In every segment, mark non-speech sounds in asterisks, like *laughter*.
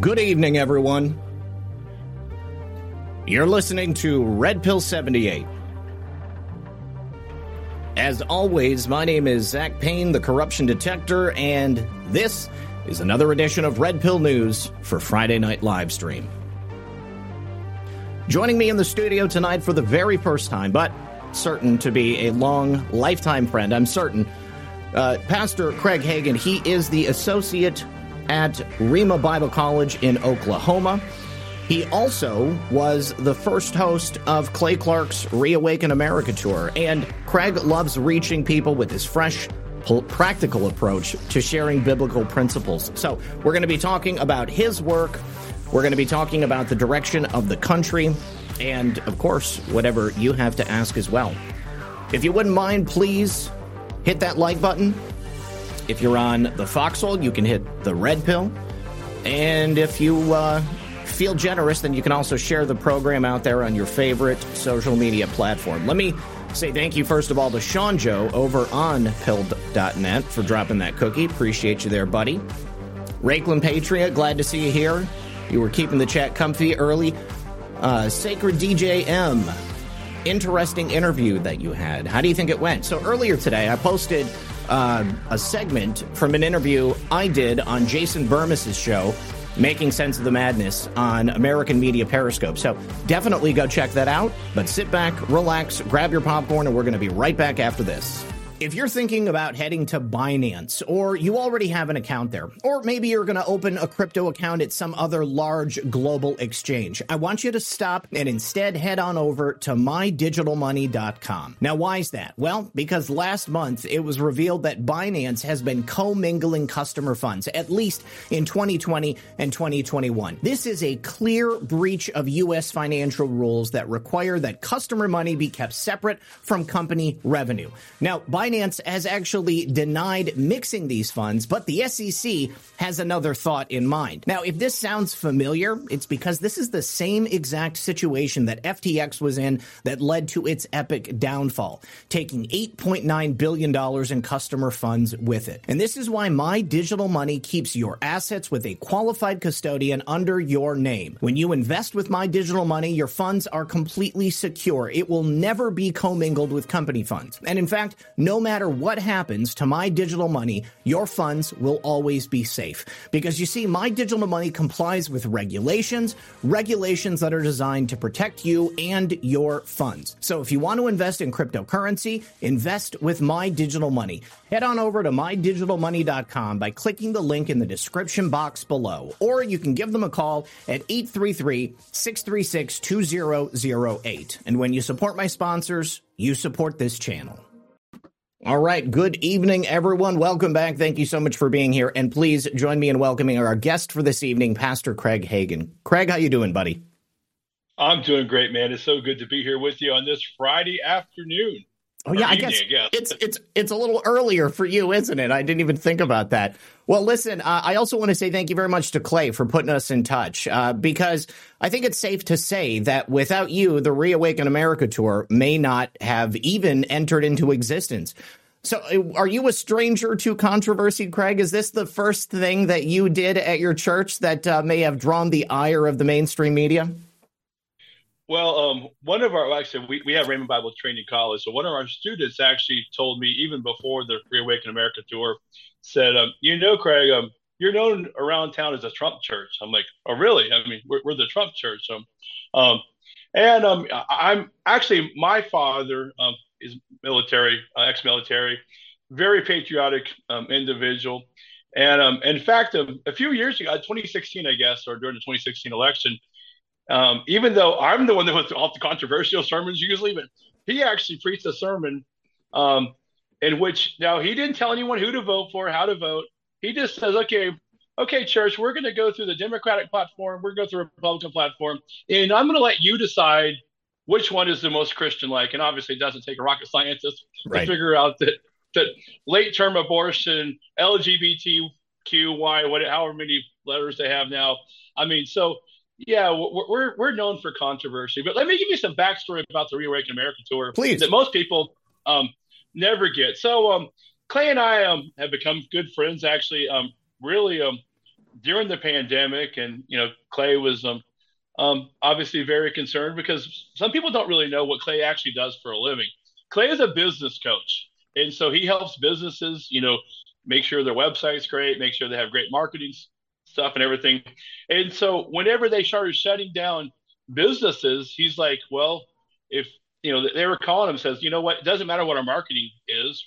Good evening, everyone. You're listening to Red Pill 78. As always, my name is Zak Paine, the corruption detector, and this is another edition of Red Pill News for Friday Night Livestream. Joining me in the studio tonight for the very first time, but certain to be a long lifetime friend, I'm certain, uh, Pastor Craig Hagin. He is the associate at Rhema Bible College in Oklahoma. He also was the first host of Clay Clark's Reawaken America tour, and Craig loves reaching people with his fresh, practical approach to sharing biblical principles. So, we're going to be talking about his work, we're going to be talking about the direction of the country, and of course, whatever you have to ask as well. If you wouldn't mind, please hit that like button if you're on the Foxhole, you can hit the red pill. And if you uh, feel generous, then you can also share the program out there on your favorite social media platform. Let me say thank you, first of all, to Sean Joe over on pilled.net for dropping that cookie. Appreciate you there, buddy. Rakeland Patriot, glad to see you here. You were keeping the chat comfy early. Uh, Sacred DJ M, interesting interview that you had. How do you think it went? So earlier today, I posted uh, a segment from an interview I did on Jason Bermas's show, Making Sense of the Madness, on American Media Periscope. So definitely go check that out. But sit back, relax, grab your popcorn, and we're going to be right back after this. If you're thinking about heading to Binance, or you already have an account there, or maybe you're going to open a crypto account at some other large global exchange, I want you to stop and instead head on over to mydigitalmoney.com. Now, why is that? Well, because last month it was revealed that Binance has been commingling customer funds, at least in 2020 and 2021. This is a clear breach of U.S. financial rules that require that customer money be kept separate from company revenue. Now, Binance Binance has actually denied mixing these funds, but the SEC has another thought in mind. Now, if this sounds familiar, it's because this is the same exact situation that FTX was in that led to its epic downfall, taking $8.9 billion in customer funds with it. And this is why My Digital Money keeps your assets with a qualified custodian under your name. When you invest with My Digital Money, your funds are completely secure. It will never be commingled with company funds. And in fact, no matter what happens to my digital money, your funds will always be safe. Because you see, my digital money complies with regulations, regulations that are designed to protect you and your funds. So if you want to invest in cryptocurrency, invest with my digital money. Head on over to mydigitalmoney.com by clicking the link in the description box below, or you can give them a call at 833 636 2008. And when you support my sponsors, you support this channel. All right. Good evening, everyone. Welcome back. Thank you so much for being here. And please join me in welcoming our guest for this evening, Pastor Craig Hagin. Craig, how you doing, buddy? I'm doing great, man. It's so good to be here with you on this Friday afternoon. Oh yeah, I guess, it's it's it's a little earlier for you, isn't it? I didn't even think about that. Well, listen, uh, I also want to say thank you very much to Clay for putting us in touch uh, because I think it's safe to say that without you, the Reawaken America tour may not have even entered into existence. So, are you a stranger to controversy, Craig? Is this the first thing that you did at your church that uh, may have drawn the ire of the mainstream media? Well, um, one of our actually we, we have Rhema Bible Training College, so one of our students actually told me even before the Reawaken America tour, said, um, "You know, Craig, um, you're known around town as a Trump church." I'm like, "Oh, really? I mean, we're, we're the Trump church." So, um, and um, I'm actually my father um, is military, uh, ex-military, very patriotic um, individual, And um, in fact, um, a few years ago, 2016, I guess, or during the 2016 election, um, even though I'm the one that was off the controversial sermons usually, but he actually preached a sermon um, in which now he didn't tell anyone who to vote for, how to vote. He just says, okay, okay, church, we're going to go through the Democratic platform, we're going to go through the Republican platform, and I'm going to let you decide which one is the most Christian like. And obviously, it doesn't take a rocket scientist right. to figure out that that late term abortion, LGBTQY, what, however many letters they have now. I mean, so yeah, we're, we're known for controversy, but let me give you some backstory about the Reawaken America tour, please, that most people um, never get. So, um, Clay and I um, have become good friends, actually, um, really um, during the pandemic, and you know, Clay was um, um, obviously very concerned because some people don't really know what Clay actually does for a living. Clay is a business coach, and so he helps businesses, you know, make sure their website's great, make sure they have great marketing stuff and everything. And so whenever they started shutting down businesses, he's like, well, if you know they were calling him, says, you know what, it doesn't matter what our marketing is.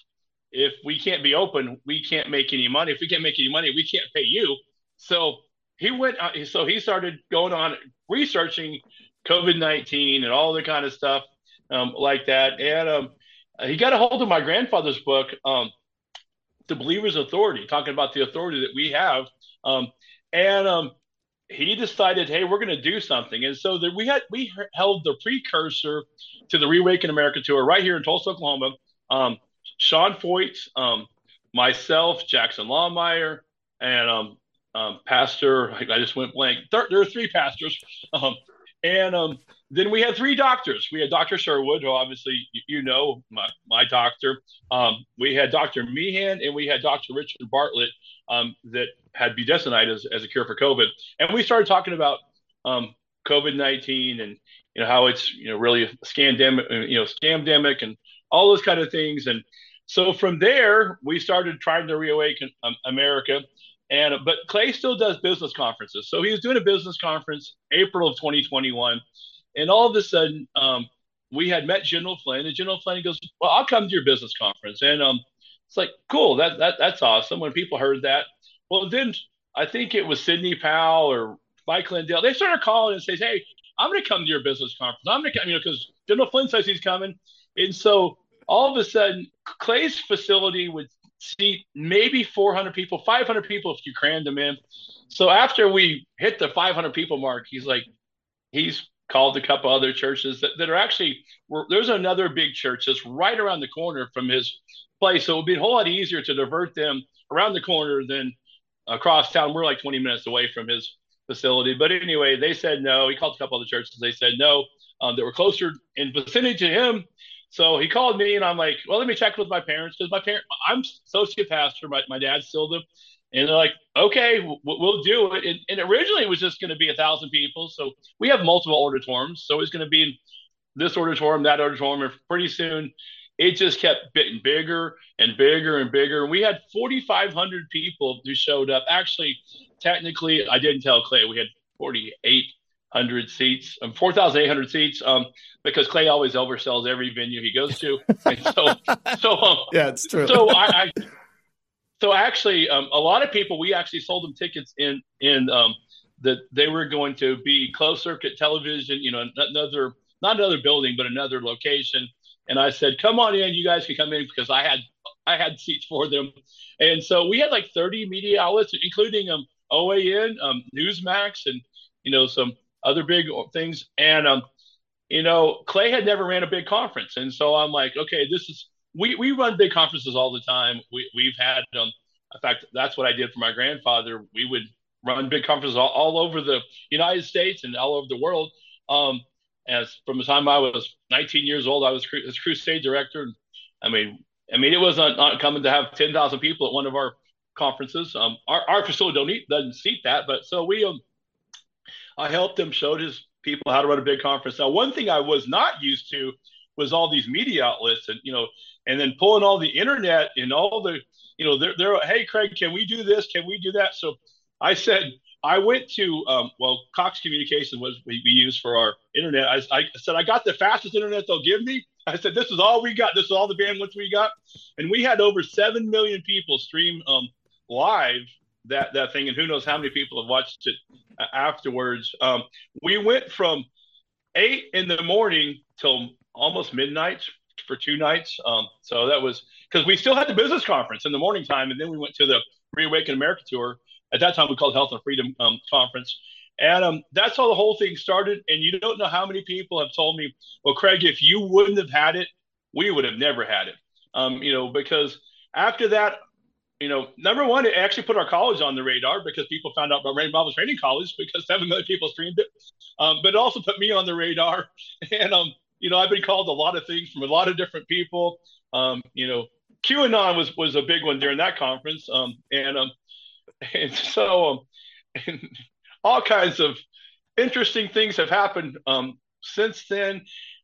If we can't be open, we can't make any money. If we can't make any money, we can't pay you. So he went. Uh, so he started going on researching COVID nineteen and all the kind of stuff um, like that. And um, he got a hold of my grandfather's book, um, "The Believer's Authority," talking about the authority that we have. And um, he decided, hey, we're going to do something. And so we had we held the precursor to the Reawaken America tour right here in Tulsa, Oklahoma. Um, Sean Feucht, um, myself, Jackson Lahmeyer, and um, um, Pastor. I just went blank. There, there are three pastors, um, and then we had three doctors. We had Dr. Sherwood, who obviously you know, my, my doctor. Um, we had Dr. Meehan, and we had Dr. Richard Bartlett um, that had budesonide as, as a cure for COVID. And we started talking about um, COVID nineteen and you know how it's you know really a scandemic, you know, scamdemic, and all those kind of things. And so from there, we started trying to reawaken um, America. And but Clay still does business conferences. So he was doing a business conference April of 2021, and all of a sudden, um, we had met General Flynn, and General Flynn goes, "Well, I'll come to your business conference." And um, it's like, cool, that that that's awesome. When people heard that, well, then I think it was Sidney Powell or Mike Lindell. They started calling and says, "Hey, I'm going to come to your business conference. I'm going to, come, you know, because General Flynn says he's coming." And so all of a sudden, Clay's facility would seat maybe 400 people, 500 people if you crammed them in. So after we hit the 500 people mark, he's like, he's called a couple other churches that, that are actually, there's another big church that's right around the corner from his place. So it would be a whole lot easier to divert them around the corner than across town. We're like 20 minutes away from his facility. But anyway, they said no. He called a couple other churches. They said no. Um, that were closer in vicinity to him. So he called me, and I'm like, well, let me check with my parents because my parent, I'm associate pastor. My, my dad's still the, and they're like, okay, we'll, we'll do it. And, and, originally it was just going to be a thousand people. So we have multiple auditoriums. So it's going to be in this auditorium, that auditorium. And pretty soon it just kept getting bigger and bigger and bigger. And we had 4,500 people who showed up. Actually, technically, I didn't tell Clay we had 48 hundred seats, um, four thousand eight hundred seats, um, because Clay always oversells every venue he goes to. *laughs* And so, so um, yeah, it's true. So I, I so actually, um, a lot of people we actually sold them tickets in in um, that they were going to be closed circuit television. You know, another not another building, but another location. And I said, "Come on in, you guys can come in because I had I had seats for them." And so we had like 30 media outlets, including um, OAN, um, Newsmax, and you know some other big things. And um, you know, Clay had never ran a big conference, and so I'm like, okay, this is we we run big conferences all the time. We we've had um, in fact, that's what I did for my grandfather. We would run big conferences all, all over the United States and all over the world. Um, as from the time I was 19 years old, I was his crusade director. I mean, I mean, it was not, not coming to have 10,000 people at one of our conferences. Um, our, our facility don't eat, doesn't seat that, but so we um, I helped him, showed his people how to run a big conference. Now, one thing I was not used to was all these media outlets and, you know, and then pulling all the internet and all the, you know, they're, they're hey, Craig, can we do this? Can we do that? So I said, I went to, um, well, Cox Communication was we, we use for our internet. I, I said, I got the fastest internet they'll give me. I said, this is all we got. This is all the bandwidth we got. And we had over 7 million people stream um, live that that thing, and who knows how many people have watched it afterwards. Um, we went from eight in the morning till almost midnight for two nights. Um, so that was because we still had the business conference in the morning time, and then we went to the Reawaken America tour. At that time, we called Health and Freedom um, Conference. And um, that's how the whole thing started. And you don't know how many people have told me, well, Craig, if you wouldn't have had it, we would have never had it. Um, you know, because after that, you know, number one, it actually put our college on the radar because people found out about Rhema Bible Training College because seven million people streamed it. Um, but it also put me on the radar. *laughs* And, um, you know, I've been called a lot of things from a lot of different people. Um, you know, QAnon was was a big one during that conference. Um, and um, *laughs* and so um, and all kinds of interesting things have happened um, since then.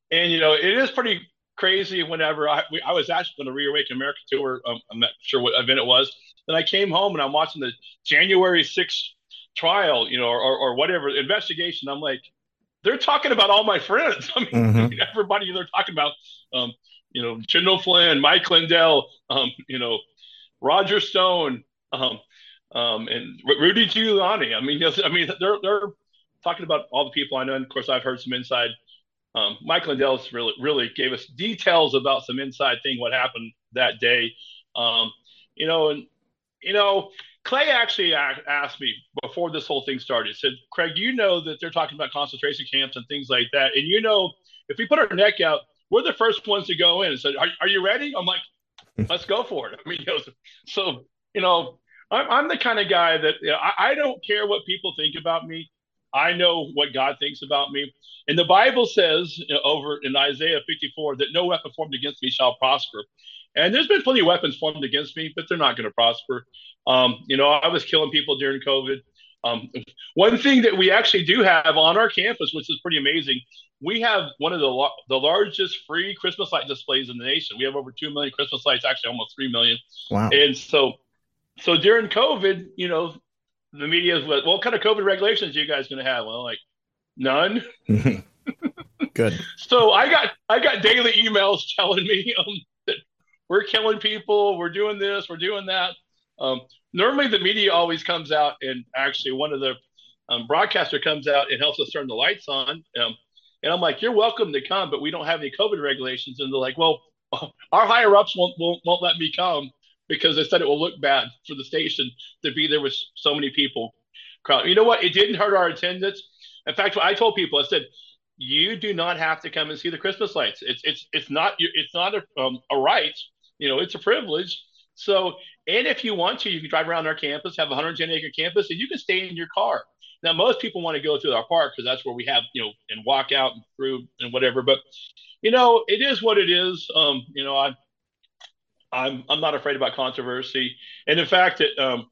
And you know, it is pretty crazy. Whenever I we, I was actually on the Reawaken America tour, um, I'm not sure what event it was. Then I came home and I'm watching the January 6th trial, you know, or, or whatever investigation. I'm like, they're talking about all my friends. *laughs* I mean, mm-hmm. *laughs* everybody they're talking about, um, you know, General Flynn, Mike Lindell, um, you know, Roger Stone, um, um, and Rudy Giuliani. I mean, I mean, they're they're talking about all the people I know. And of course, I've heard some inside. Um, Mike Lindell's really really gave us details about some inside thing what happened that day. Um, you know, and you know, Clay actually asked me before this whole thing started. Said, "Craig, you know that they're talking about concentration camps and things like that, and you know, if we put our neck out, we're the first ones to go in." And said, "Are, are you ready?" I'm like, "Let's go for it." *laughs* I mean, so you know, I'm, I'm the kind of guy that you know, I, I don't care what people think about me. I know what God thinks about me. And the Bible says you know, over in Isaiah 54 that no weapon formed against me shall prosper. And there's been plenty of weapons formed against me, but they're not going to prosper. Um, you know, I was killing people during COVID. Um, one thing that we actually do have on our campus, which is pretty amazing, we have one of the the largest free Christmas light displays in the nation. We have over two million Christmas lights, actually almost three million. Wow! And so, so during COVID, you know, the media is what, what kind of COVID regulations are you guys going to have? Well, like none. *laughs* Good. *laughs* so I got I got daily emails *laughs* telling me um, we're killing people, we're doing this, we're doing that. Um, normally, the media always comes out and actually one of the um, broadcaster comes out and helps us turn the lights on. Um, and I'm like, you're welcome to come, but we don't have any COVID regulations. And they're like, well, *laughs* our higher ups won't, won't, won't let me come because they said it will look bad for the station to be there with so many people. You know what? It didn't hurt our attendance. In fact, I told people, I said, you do not have to come and see the Christmas lights. It's it's it's not it's not a, um, a right. You know, it's a privilege. So, and if you want to, you can drive around our campus, have a 110 acre campus, and you can stay in your car. Now, most people want to go through our park because that's where we have, you know, and walk out and through and whatever. But, you know, it is what it is. Um, you know, I, I'm I'm not afraid about controversy, and in fact, it, um,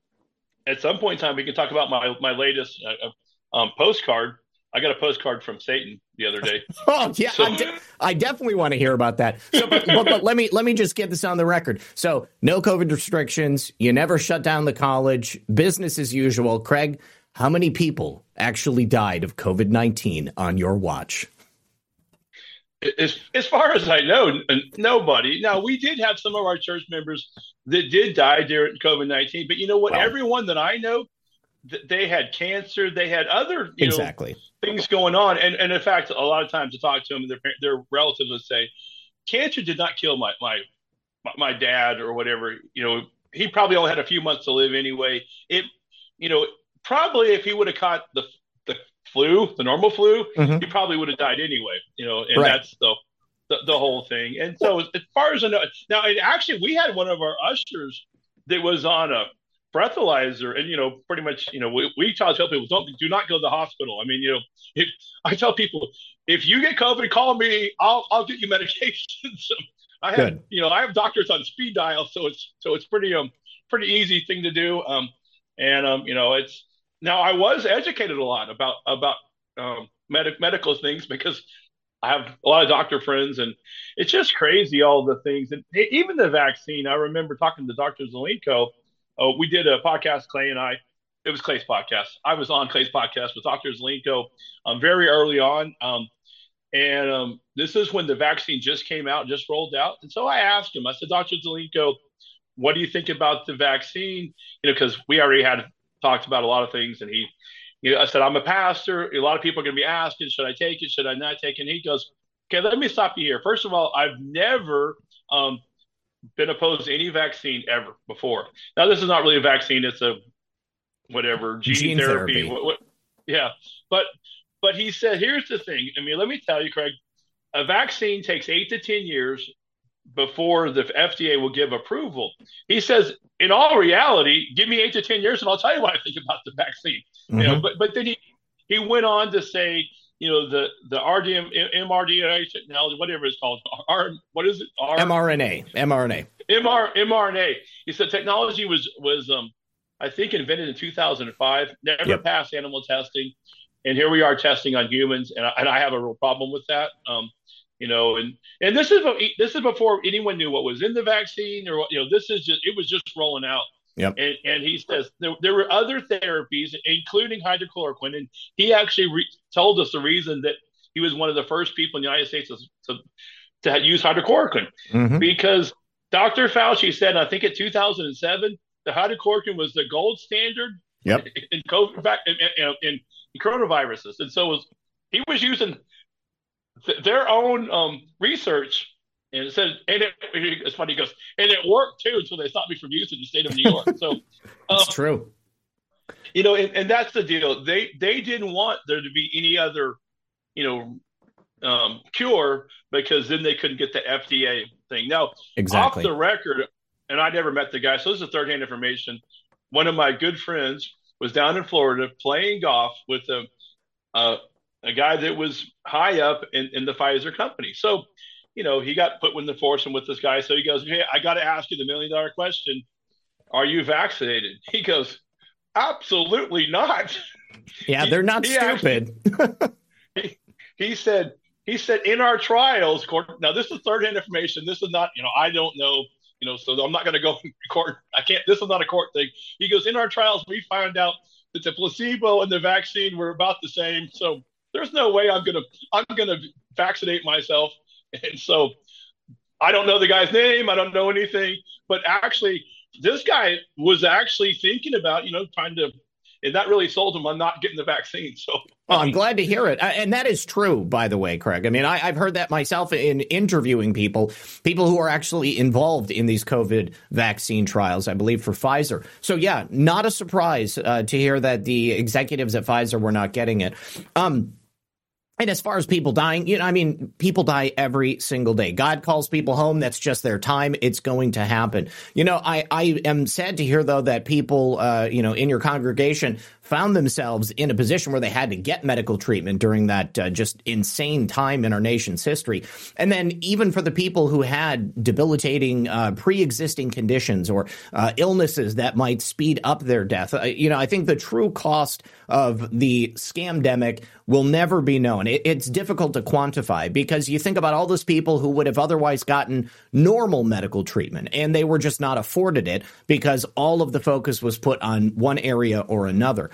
at some point in time, we can talk about my my latest uh, uh um, postcard. I got a postcard from Satan the other day. *laughs* oh yeah, so, de- I definitely want to hear about that. *laughs* So, but, but, but, let me let me just get this on the record. So, no COVID restrictions. You never shut down the college. Business as usual. Craig, how many people actually died of COVID nineteen on your watch? As, as far as I know, nobody. Now, we did have some of our church members that did die during COVID 19, but you know what? Wow. Everyone that I know, they had cancer, they had other you exactly. know, things going on. And, and in fact, a lot of times to talk to them, and their, their relatives would say, cancer did not kill my, my, my dad or whatever. You know, he probably only had a few months to live anyway. It, you know, probably if he would have caught the the flu, the normal flu, mm-hmm. he probably would have died anyway. You know, and right. that's the, the, the whole thing. And so as far as I know, now actually we had one of our ushers that was on a breathalyzer, and you know, pretty much, you know, we, we tell, tell people don't do not go to the hospital. I mean, you know, if, I tell people if you get COVID, call me. I'll I'll get you *laughs* medications. I have, Good. you know, I have doctors on speed dial, so it's so it's pretty um pretty easy thing to do. Um, and um, you know, it's now I was educated a lot about about um, med- medical things because I have a lot of doctor friends, and it's just crazy all the things. And even the vaccine, I remember talking to Dr. Zelenko. Uh, we did a podcast, Clay and I. It was Clay's podcast. I was on Clay's podcast with Dr. Zelenko um, very early on. Um, and um, this is when the vaccine just came out, just rolled out. And so I asked him, I said, Dr. Zelenko, what do you think about the vaccine? You know, because we already had talked about a lot of things, and he, you know, I said, I'm a pastor. A lot of people are going to be asking, should I take it? Should I not take it? And he goes, okay, let me stop you here. First of all, I've never um, been opposed to any vaccine ever before. Now, this is not really a vaccine; it's a whatever gene, gene therapy. therapy. What, what, yeah, but but he said, here's the thing. I mean, let me tell you, Craig, a vaccine takes eight to ten years before the FDA will give approval. He says, in all reality, give me eight to ten years, and I'll tell you what I think about the vaccine. Mm-hmm. You know, but but then he he went on to say, you know, the the RDM mRNA technology, whatever it's called, R, what is it? R, mRNA, mRNA, MR, mRNA. He said technology was was um I think invented in 2005, never yep. passed animal testing, and here we are testing on humans, and I, and I have a real problem with that. Um, you know, and and this is this is before anyone knew what was in the vaccine or you know this is just it was just rolling out. Yep. And, and he says there, there were other therapies, including hydrochloroquine, and he actually re- told us the reason that he was one of the first people in the United States to to, to use hydrochloroquine mm-hmm. because Dr. Fauci said, I think in 2007, the hydrochloroquine was the gold standard yep. in COVID in, in, in coronaviruses, and so was he was using th- their own um, research. And it says, and it, *laughs* it's funny, goes, and it worked too until they stopped me from using the state of New York. *laughs* So it's um, true. You know, and, and, that's the deal. They they didn't want there to be any other, you know, um, cure because then they couldn't get the FDA thing. Now, exactly. off the record, and I never met the guy, so this is third hand information. One of my good friends was down in Florida playing golf with a, a a guy that was high up in, in the Pfizer company. So, you know, he got put in the foursome with this guy. So he goes, Hey, I got to ask you the million dollar question. Are you vaccinated? *laughs* He goes, Absolutely not. *laughs* Yeah, they're not he, stupid. He, *laughs* he said, he said in our trials, court. Now this is third hand information. This is not, you know, I don't know, you know, so I'm not going to go court. I can't. This is not a court thing. He goes in our trials, we found out that the placebo and the vaccine were about the same. So there's no way I'm gonna I'm gonna vaccinate myself. *laughs* And so I don't know the guy's name. I don't know anything. But actually, this guy was actually thinking about you know trying to and that really sold him on not getting the vaccine. So, well, I'm glad to hear it, and that is true, by the way, Craig. I mean, I, have heard that myself in interviewing people, people who are actually involved in these COVID vaccine trials. I believe for Pfizer. So, yeah, not a surprise uh, to hear that the executives at Pfizer were not getting it. Um, and as far as people dying, you know, I mean, people die every single day. God calls people home. That's just their time. It's going to happen. You know, I, I am sad to hear though that people, uh, you know, in your congregation found themselves in a position where they had to get medical treatment during that uh, just insane time in our nation's history. And then even for the people who had debilitating uh, pre-existing conditions or uh, illnesses that might speed up their death, uh, you know, I think the true cost of the scamdemic will never be known. It, it's difficult to quantify because you think about all those people who would have otherwise gotten normal medical treatment and they were just not afforded it because all of the focus was put on one area or another.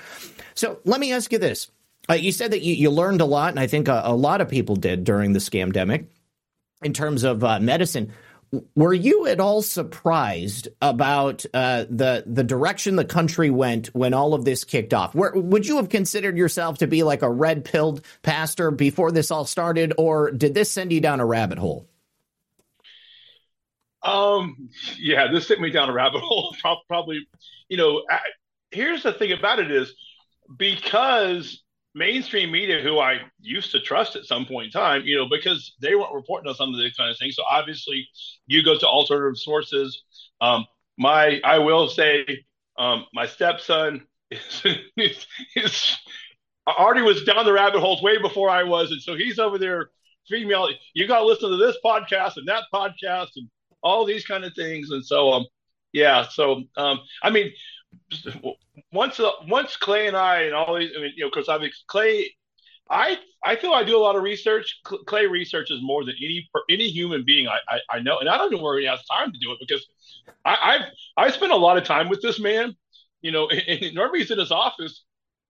So let me ask you this. Uh, you said that you, you, learned a lot, and I think a, a, lot of people did during the scamdemic in terms of uh, medicine. Were you at all surprised about uh, the the direction the country went when all of this kicked off? Where, would you have considered yourself to be like a red pilled pastor before this all started, or did this send you down a rabbit hole? Um, yeah, this sent me down a rabbit *laughs* hole. Probably, you know, here's the thing about it is because mainstream media, who I used to trust at some point in time, you know, because they weren't reporting on some of these kind of things. So obviously, you go to alternative sources. Um, my, I will say, um, my stepson is, *laughs* is, is already was down the rabbit holes way before I was, and so he's over there female. You got to listen to this podcast and that podcast and all these kind of things, and so um, yeah. So um, I mean, once uh, once Clay and I and all these, I mean, you know, because I mean, Clay, I I feel I do a lot of research. Clay researches more than any any human being I, I, I know, and I don't know where he has time to do it because I, I've I spent a lot of time with this man. You know, and, and normally he's in his office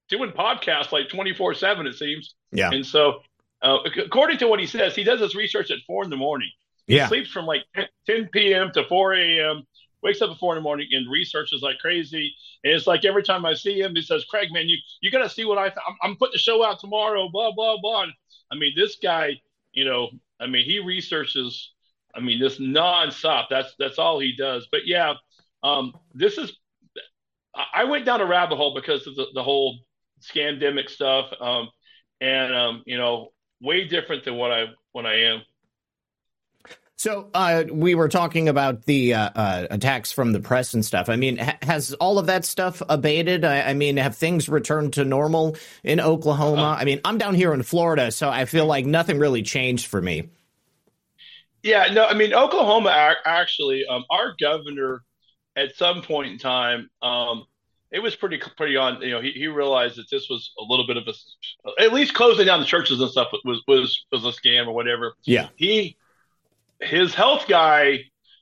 doing podcasts like twenty four seven. It seems. Yeah. And so, uh, according to what he says, he does his research at four in the morning. He yeah. sleeps from like 10 p.m. to 4 a.m wakes up at four in the morning and researches like crazy. And it's like every time I see him, he says, "Craig, man, you you got to see what I I'm, I'm putting the show out tomorrow." Blah blah blah. I mean, this guy, you know, I mean, he researches. I mean, this nonstop. That's that's all he does. But yeah, um, this is. I went down a rabbit hole because of the, the whole scandemic stuff, um, and um, you know, way different than what I what I am. So uh, we were talking about the uh, uh, attacks from the press and stuff. I mean, ha- has all of that stuff abated? I-, I, mean, have things returned to normal in Oklahoma? Uh-huh. I mean, I'm down here in Florida, so I feel like nothing really changed for me. Yeah, no, I mean, Oklahoma actually, um, our governor at some point in time, um, it was pretty pretty on. You know, he, he realized that this was a little bit of a, at least closing down the churches and stuff was was was a scam or whatever. Yeah, he his health guy.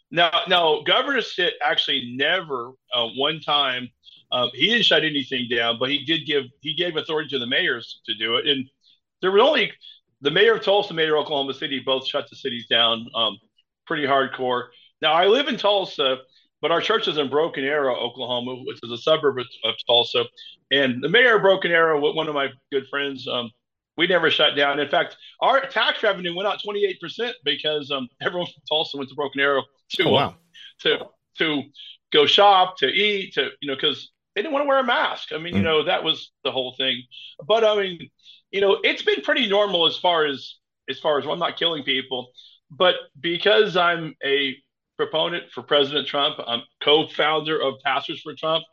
Now, now Governor Stitt actually never uh, one time um, he didn't shut anything down, but he did give he gave authority to the mayors to do it. And there were only the mayor of Tulsa, mayor of Oklahoma City, both shut the cities down um, pretty hardcore. Now I live in Tulsa, but our church is in Broken Arrow, Oklahoma, which is a suburb of, of Tulsa. And the mayor of Broken Arrow, one of my good friends, um, we never shut down. In fact, our tax revenue went up 28% because um, *laughs* everyone from Tulsa went to Broken Arrow to, oh, wow. uh, to, to go shop, to eat, to, you know, because they didn't want to wear a mask. I mean, mm. you know, that was the whole thing. But I mean, you know, it's been pretty normal as far as, as far as well, I'm not killing people, but because I'm a proponent for President Trump, I'm co-founder of Pastors for Trump.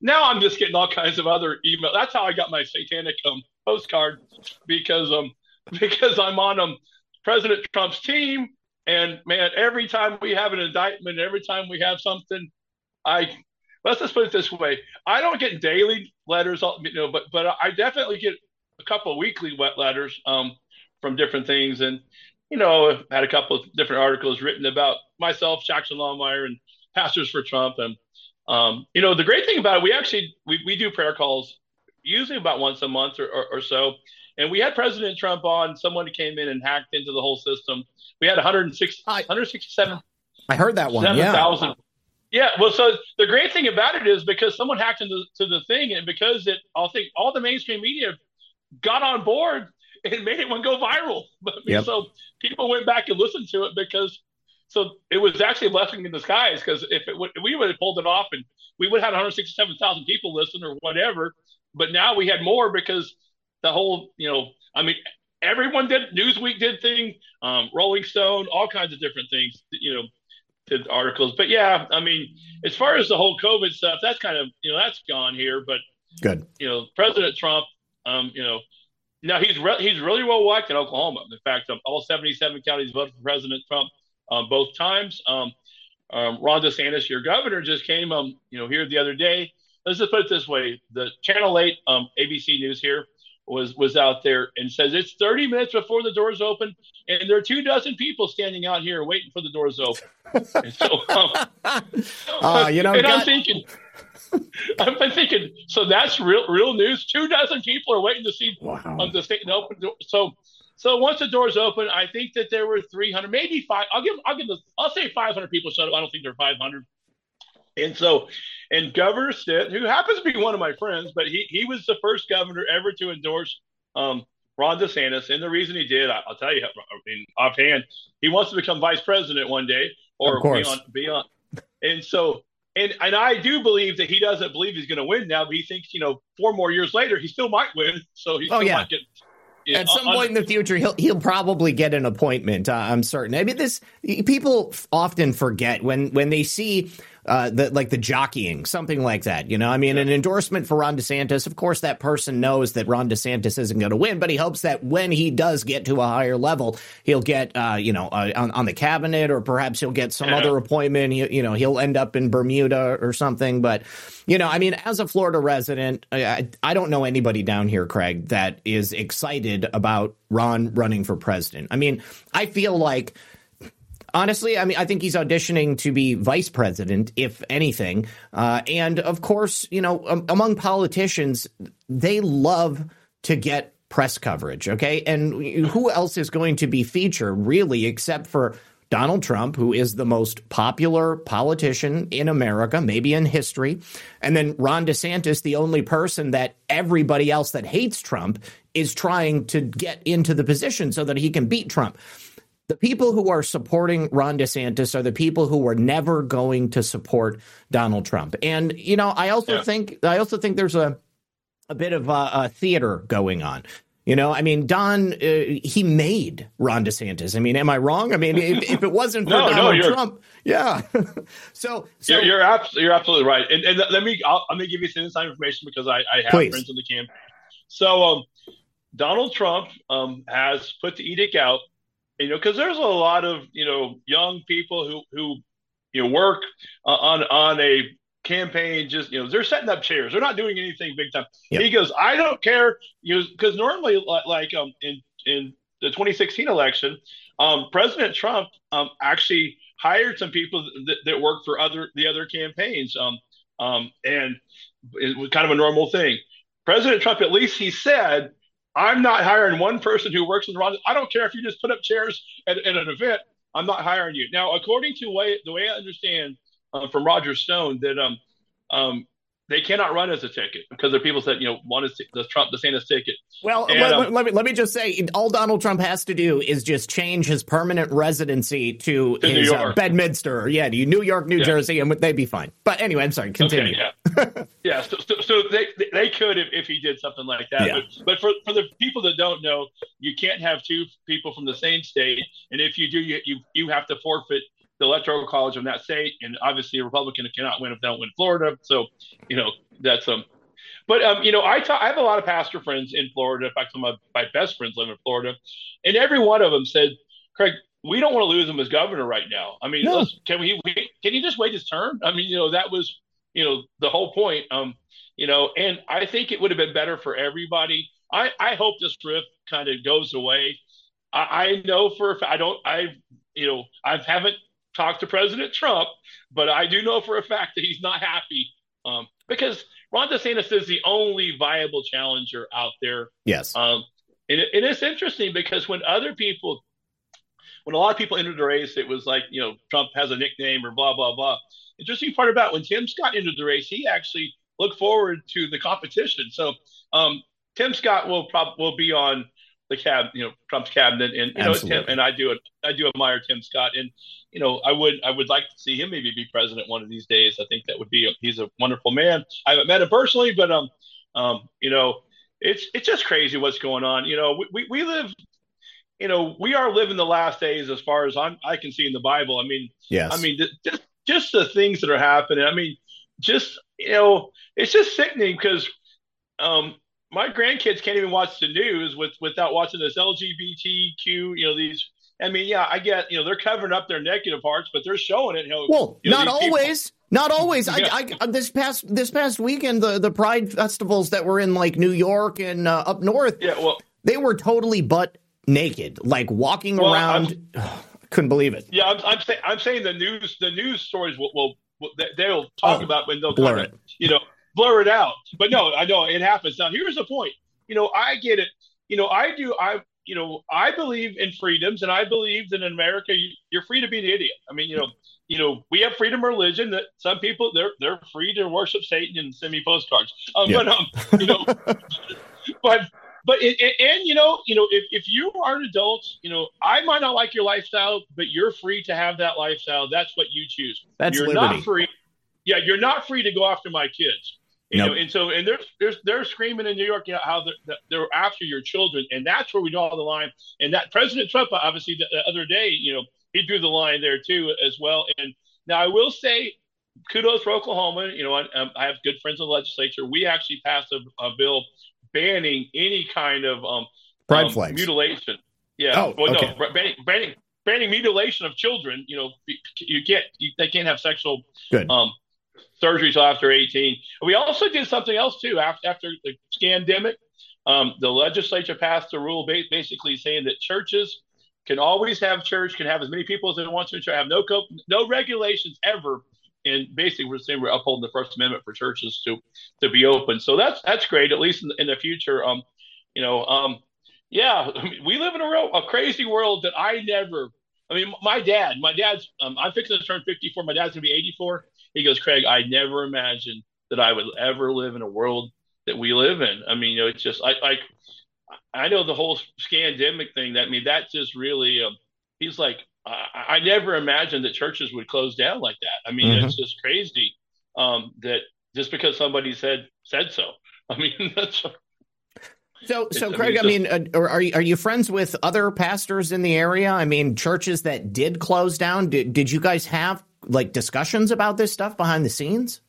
Now I'm just getting all kinds of other emails. That's how I got my satanic um, postcard because um *laughs* because I'm on um President Trump's team. And man, every time we have an indictment, every time we have something, I let's just put it this way: I don't get daily letters, you know, but but I definitely get a couple weekly wet letters um, from different things, and you know, had a couple of different articles written about myself, Jackson Lahmeyer, and Pastors for Trump, and um, you know, the great thing about it, we actually we, we do prayer calls usually about once a month or, or, or so. And we had President Trump on. Someone came in and hacked into the whole system. We had 106, 167. I heard that one. 7, yeah. 000. Yeah. Well, so the great thing about it is because someone hacked into to the thing, and because it, I think all the mainstream media got on board and made it one go viral. *laughs* Yep. So people went back and listened to it because so it was actually a blessing in disguise because if, it if we would have pulled it off and we would have had 167,000 people listen or whatever, but now we had more because the whole, you know, I mean, everyone did. Newsweek did thing, um, Rolling Stone, all kinds of different things, you know, did articles. But yeah, I mean, as far as the whole COVID stuff, that's kind of, you know, that's gone here. But good, you know, President Trump, um, you know, now he's re- he's really well liked in Oklahoma. In fact, um, all 77 counties voted for President Trump um, both times. Um, um, Ron DeSantis, your governor, just came, um, you know, here the other day let's just put it this way: the Channel Eight, um, ABC News here was was out there and says it's 30 minutes before the doors open, and there are two dozen people standing out here waiting for the doors open. and so, um, *laughs* uh, you know, and I'm thinking. Been thinking, so that's real, real news. Two dozen people are waiting to see wow. um, the state open. Door. So, so once the doors open, I think that there were 300, maybe five. I'll give, I'll give, the, I'll say 500 people showed up. I don't think there are 500. And so, and Governor Stitt, who happens to be one of my friends, but he, he was the first governor ever to endorse um, Ron DeSantis. And the reason he did, I, will tell you, I mean, offhand, he wants to become vice president one day or be on, be on. And so, and, and I do believe that he doesn't believe he's going to win now, but he thinks, you know, four more years later, he still might win. So he oh, still yeah. might get yeah, At some point in the future, he'll he'll probably get an appointment. Uh, I'm certain. I mean, this people often forget when when they see uh, the like the jockeying, something like that. You know, I mean, yeah. an endorsement for Ron DeSantis. Of course, that person knows that Ron DeSantis isn't going to win, but he hopes that when he does get to a higher level, he'll get uh, you know uh, on, on the cabinet, or perhaps he'll get some yeah. other appointment. He, you know, he'll end up in Bermuda or something. But you know, I mean, as a Florida resident, I, I don't know anybody down here, Craig, that is excited about Ron running for president. I mean, I feel like honestly, I mean, I think he's auditioning to be vice president, if anything. Uh, and of course, you know, um, among politicians, they love to get press coverage. Okay. And who else is going to be featured really, except for Donald Trump, who is the most popular politician in America, maybe in history, and then Ron DeSantis, the only person that everybody else that hates Trump is trying to get into the position so that he can beat Trump. The people who are supporting Ron DeSantis are the people who are never going to support Donald Trump. And you know, I also yeah. think I also think there's a a bit of a, a theater going on. You know, I mean, Don, uh, he made Ron DeSantis. I mean, am I wrong? I mean, if, if it wasn't for *laughs* no, Donald no, Trump, yeah. *laughs* so, so you're, you're, absolutely, you're absolutely right. And, and let me, I'll, let me give you some inside information because I, I have Please. friends in the camp. So, um, Donald Trump um, has put the edict out, you know, because there's a lot of you know young people who who you know work uh, on on a campaign just you know they're setting up chairs. They're not doing anything big time. Yep. he goes i don't care you because know, normally like um in in the 2016 election um president trump um actually hired some people that, that worked for other the other campaigns um um and it was kind of a normal thing. President trump at least he said i'm not hiring one person who works in the i don't care if you just put up chairs at, at an event. I'm not hiring you. Now according to way the way i understand uh, from Roger Stone that um um they cannot run as a ticket because the people said, you know, one is the Trump, DeSantis ticket. Well, and, let, um, let, me let me just say, all Donald Trump has to do is just change his permanent residency to, to his uh, Bedminster, yeah, to New York, New yeah. Jersey, and they'd be fine. But anyway, I'm sorry, continue. Okay, yeah, *laughs* yeah. So, so, so, they they could if, if he did something like that. Yeah. But, but for for the people that don't know, you can't have two people from the same state, and if you do, you you, you have to forfeit the electoral college of that state, and obviously a Republican cannot win if they don't win Florida. So, you know, that's um. But um, you know, I talk, I have a lot of pastor friends in Florida. In fact, some of my, my best friends live in Florida, and every one of them said, "Craig, we don't want to lose him as governor right now. I mean, no. can we? Can he just wait his turn? I mean, you know, that was you know the whole point. Um, you know, and I think it would have been better for everybody. I I hope this rift kind of goes away. I, I know for I don't I you know I haven't talk to President Trump, but I do know for a fact that he's not happy um, because Ron DeSantis is the only viable challenger out there. Yes. Um, and, it, and it's interesting because when other people, when a lot of people entered the race, it was like, you know, Trump has a nickname or blah, blah, blah. Interesting part about when Tim Scott entered the race, he actually looked forward to the competition. So um, Tim Scott will probably will be on the cab, you know, Trump's cabinet, and you Absolutely. know, Tim, and I do it. I do admire Tim Scott, and you know, I would I would like to see him maybe be president one of these days. I think that would be a, he's a wonderful man. I haven't met him personally, but um, um, you know, it's it's just crazy what's going on. You know, we we, we live. You know, we are living the last days as far as I'm, I can see in the Bible. I mean, yes. I mean, just just the things that are happening. I mean, just you know, it's just sickening because um, my grandkids can't even watch the news with without watching this LGBTQ, you know, these. I mean, yeah, I get, you know, they're covering up their negative parts, but they're showing it. You know, well, you know, not always. People. Not always. Yeah. I, I, this past this past weekend, the the Pride festivals that were in like New York and uh, up north, yeah, well, they were totally butt naked, like walking well, around. *sighs* couldn't believe it. Yeah, I'm, I'm, say, I'm saying the news the news stories will, will, will they'll talk oh, about when they'll blur it. You know, blur it out. But no, I know it happens. Now, here's the point. You know, I get it. You know, I do. I you know, I believe in freedoms, and I believe that in America, you, you're free to be an idiot. I mean, you know, you know, we have freedom of religion. That some people they're they're free to worship Satan and send me postcards. Um, yeah. But um, you know, *laughs* but but it, it, and you know, you know, if, if you are an adult, you know, I might not like your lifestyle, but you're free to have that lifestyle. That's what you choose. That's you're liberty. not free. Yeah, you're not free to go after my kids. You nope. know, and so and they're, they're they're screaming in New York you know, how they're, they're after your children, and that's where we draw the line. And that President Trump, obviously, the, the other day, you know, he drew the line there too as well. And now I will say, kudos for Oklahoma. You know, I, um, I have good friends in the legislature. We actually passed a, a bill banning any kind of um, pride um, flags mutilation. Yeah. Oh, well, okay. no, banning, banning banning mutilation of children. You know, you can't you, they can't have sexual good. um surgery till after 18. We also did something else too after, after the scandemic. Um, the legislature passed a rule basically saying that churches can always have church, can have as many people as they want to, have no co- no regulations ever. And basically, we're saying we're upholding the First Amendment for churches to to be open. So that's that's great. At least in, in the future, um, you know, um, yeah, *laughs* we live in a real a crazy world that I never I mean, my dad, my dad's, um, I'm fixing to turn 54. My dad's gonna be 84. He goes, Craig, I never imagined that I would ever live in a world that we live in. I mean, you know, it's just like, like I know the whole scandemic thing. That I mean, that just really. Um, he's like, I, I, never imagined that churches would close down like that. I mean, mm-hmm. it's just crazy um, that just because somebody said said so. *laughs* I mean, that's. So, so Craig, I mean, I mean uh, are you, are you friends with other pastors in the area? I mean, churches that did close down. Did, did you guys have like discussions about this stuff behind the scenes?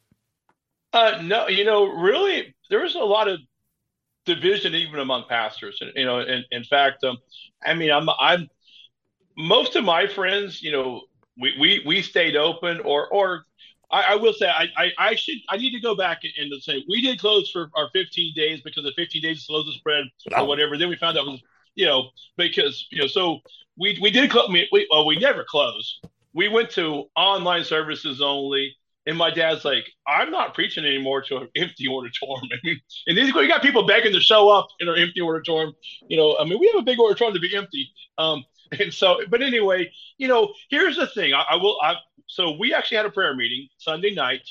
Uh, no, you know, really, there was a lot of division even among pastors. And, you know, in, in fact, um, I mean, I'm, I'm, most of my friends, you know, we, we, we stayed open or, or I, I will say I, I, I, should I need to go back and, and, say we did close for our 15 days because the 15 days slows the spread or whatever. Then we found out was you know because you know so we we did close. We, well, we never closed. We went to online services only. And my dad's like, I'm not preaching anymore to an empty auditorium. I *laughs* mean, and these you got people begging to show up in our empty auditorium. You know, I mean, we have a big auditorium to be empty. Um, *laughs* and so, but anyway, you know, here's the thing. I, I will. I, so we actually had a prayer meeting Sunday night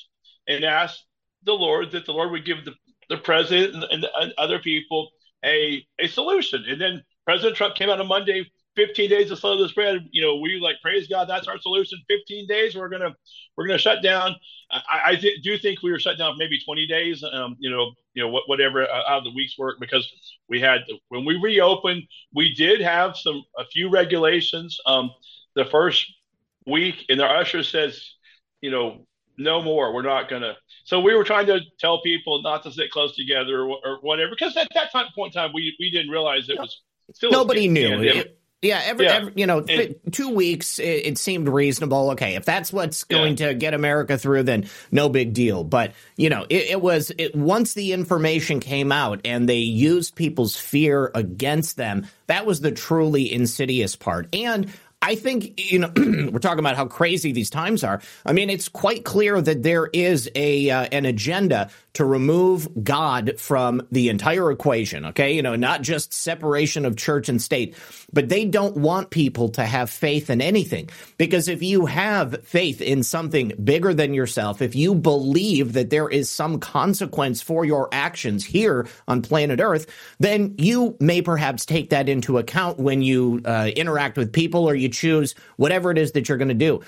and asked the Lord that the Lord would give the, the president and, and, and other people a a solution. And then President Trump came out on Monday 15 days to slow the spread. You know, we like praise God. That's our solution. 15 days, we're gonna we're gonna shut down. I, I th- do think we were shut down for maybe 20 days. Um, you know, you know, whatever uh, out of the week's work because we had when we reopened, we did have some a few regulations. Um, the first week, and our usher says, you know, no more. We're not gonna. So we were trying to tell people not to sit close together or, or whatever because at that time point in time we we didn't realize it was still nobody knew. Yeah, every, yeah. every you know, th- two weeks it, it, seemed reasonable. Okay, if that's what's going yeah. to get America through, then no big deal. But you know, it, it was it, once the information came out and they used people's fear against them. That was the truly insidious part. And I think, you know, *clears throat* we're talking about how crazy these times are. I mean, it's quite clear that there is a uh, an agenda to remove God from the entire equation, okay? You know, not just separation of church and state, but they don't want people to have faith in anything. Because if you have faith in something bigger than yourself, if you believe that there is some consequence for your actions here on planet Earth, then you may perhaps take that into account when you uh, interact with people or you choose whatever it is that you're going to do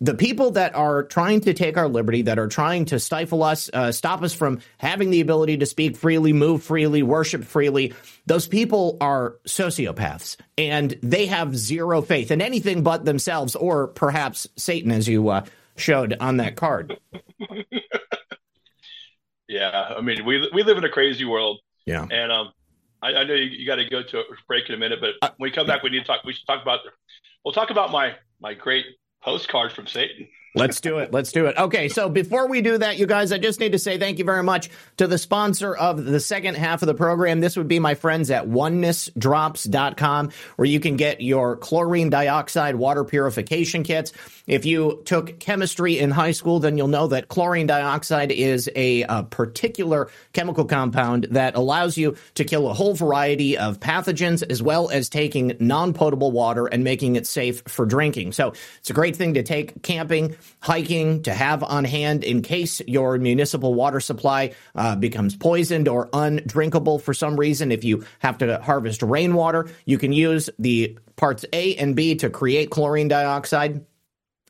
the people that are trying to take our liberty, that are trying to stifle us, uh, stop us from having the ability to speak freely, move freely, worship freely, those people are sociopaths and they have zero faith in anything but themselves or perhaps Satan, as you uh, showed on that card. *laughs* yeah, I mean, we we live in a crazy world. Yeah, and um, I, I know you, you got to go to a break in a minute, but uh, when we come back, we need to talk. We should talk about. We'll talk about my my great postcard from Satan. Let's do it. Let's do it. Okay, so before we do that, you guys, I just need to say thank you very much to the sponsor of the second half of the program. This would be my friends at onenessdrops.com, where you can get your chlorine dioxide water purification kits. If you took chemistry in high school, then you'll know that chlorine dioxide is a, a particular chemical compound that allows you to kill a whole variety of pathogens, as well as taking non potable water and making it safe for drinking. So it's a great thing to take camping hiking to have on hand in case your municipal water supply uh, becomes poisoned or undrinkable for some reason. If you have to harvest rainwater, you can use the parts A and B to create chlorine dioxide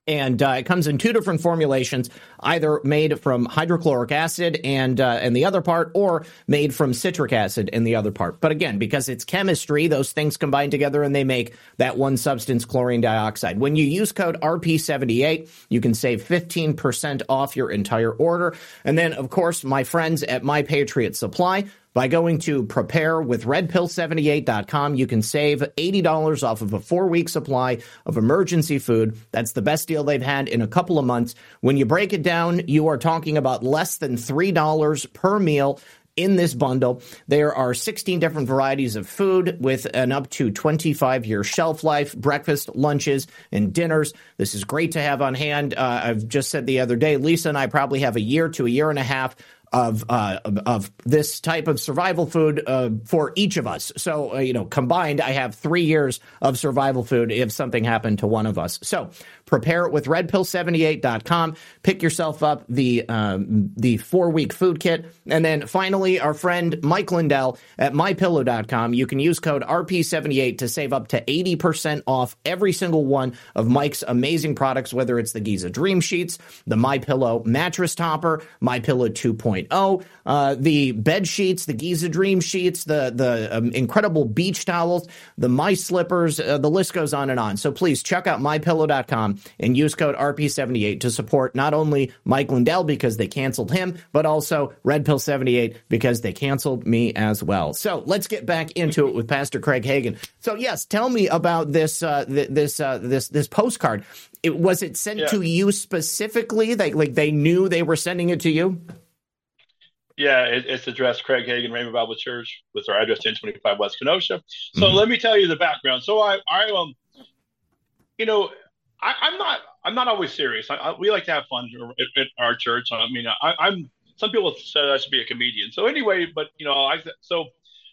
and uh, it comes in two different formulations, either made from hydrochloric acid and uh, and the other part, or made from citric acid in the other part. But again, because it's chemistry, those things combine together and they make that one substance, chlorine dioxide. When you use code RP78, you can save 15% off your entire order. And then, of course, my friends at My Patriot Supply by going to preparewithredpill78.com, you can save $80 off of a four week supply of emergency food. That's the best deal they've had in a couple of months. When you break it down, you are talking about less than $3 per meal in this bundle. There are 16 different varieties of food with an up to 25 year shelf life, breakfast, lunches, and dinners. This is great to have on hand. Uh, I've just said the other day, Lisa and I probably have a year to a year and a half of uh, of this type of survival food uh, for each of us. So uh, you know, combined, I have three years of survival food if something happened to one of us. So prepare it with redpill78.com. Pick yourself up the um, the four week food kit, and then finally, our friend Mike Lindell at mypillow.com. You can use code RP78 to save up to 80% off every single one of Mike's amazing products, whether it's the Giza Dream Sheets, the My Pillow mattress topper, My Pillow 2.0, uh, the bed sheets, the Giza Dream Sheets, the the um, incredible beach towels, the My Slippers. Uh, the list goes on and on. So please check out mypillow.com and use code RP78 to support not only Mike Lindell because they canceled him, but also Red Pill 78 because they canceled me as well. So let's get back into it with Pastor Craig Hagin. So yes, tell me about this uh, th- this uh, this this postcard. It, was it sent yeah. to you specifically? Like like they knew they were sending it to you? Yeah, it, it's addressed Craig Hagin, Rhema Bible Church, with our address 1025 West Kenosha. So mm-hmm. let me tell you the background. So I, I um, you know, I, am not I'm not always serious. I, I, we like to have fun at, at our church. I mean, I, am some people said I should be a comedian. So anyway, but you know, I so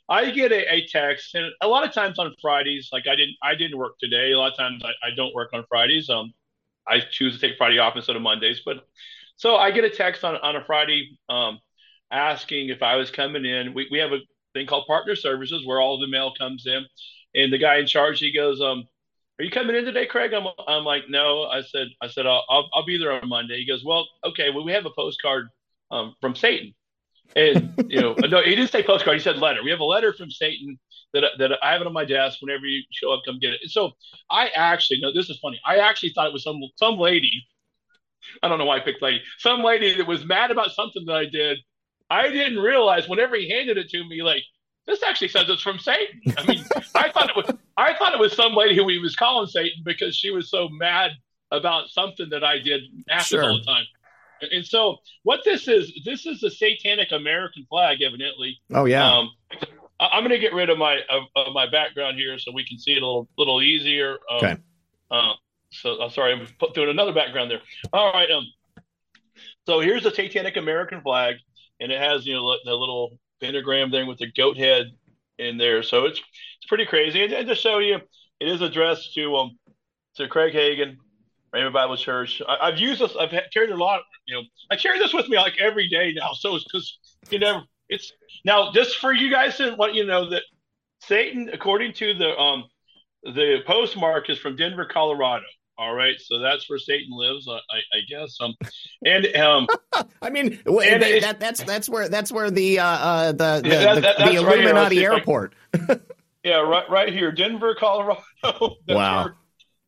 I get a, a, text, and a lot of times on Fridays, like I didn't I didn't work today. A lot of times I, I don't work on Fridays. Um, I choose to take Friday off instead of Mondays. But so I get a text on on a Friday, um, asking if I was coming in. We we have a thing called partner services where all the mail comes in, and the guy in charge he goes, um, are you coming in today, Craig? I'm, I'm like, no. I said, I said, I'll, I'll, I'll be there on Monday. He goes, well, okay. Well, we have a postcard um, from Satan, and you know, *laughs* no, he didn't say postcard. He said letter. We have a letter from Satan that that I have it on my desk. Whenever you show up, come get it. And so I actually, no, this is funny. I actually thought it was some some lady. I don't know why I picked lady. Some lady that was mad about something that I did. I didn't realize whenever he handed it to me, like this actually says it's from Satan. I mean, *laughs* I thought it was I thought it was some lady who he was calling Satan because she was so mad about something that I did after sure. all the time. And so, what this is, this is the satanic American flag, evidently. Oh yeah. Um, I'm going to get rid of my of, of, my background here so we can see it a little little easier. Um, okay. Uh, so I'm sorry, I'm doing another background there. All right. Um. So here's the satanic American flag, and it has you know the little pentagram thing with the goat head in there. So it's it's pretty crazy. And, and to show you, it is addressed to um to Craig Hagin, Rhema Bible Church. I, have used this. I've carried a lot. You know, I carry this with me like every day now. So it's because you know it's now just for you guys to want you know that Satan, according to the um the postmark, is from Denver, Colorado. All right, so that's where Satan lives, I, I guess. Um, and um, *laughs* I mean, and they, that, that's that's where that's where the uh, uh the the, yeah, that, the, the Illuminati right airport. *laughs* yeah, right, right here, Denver, Colorado. *laughs* wow.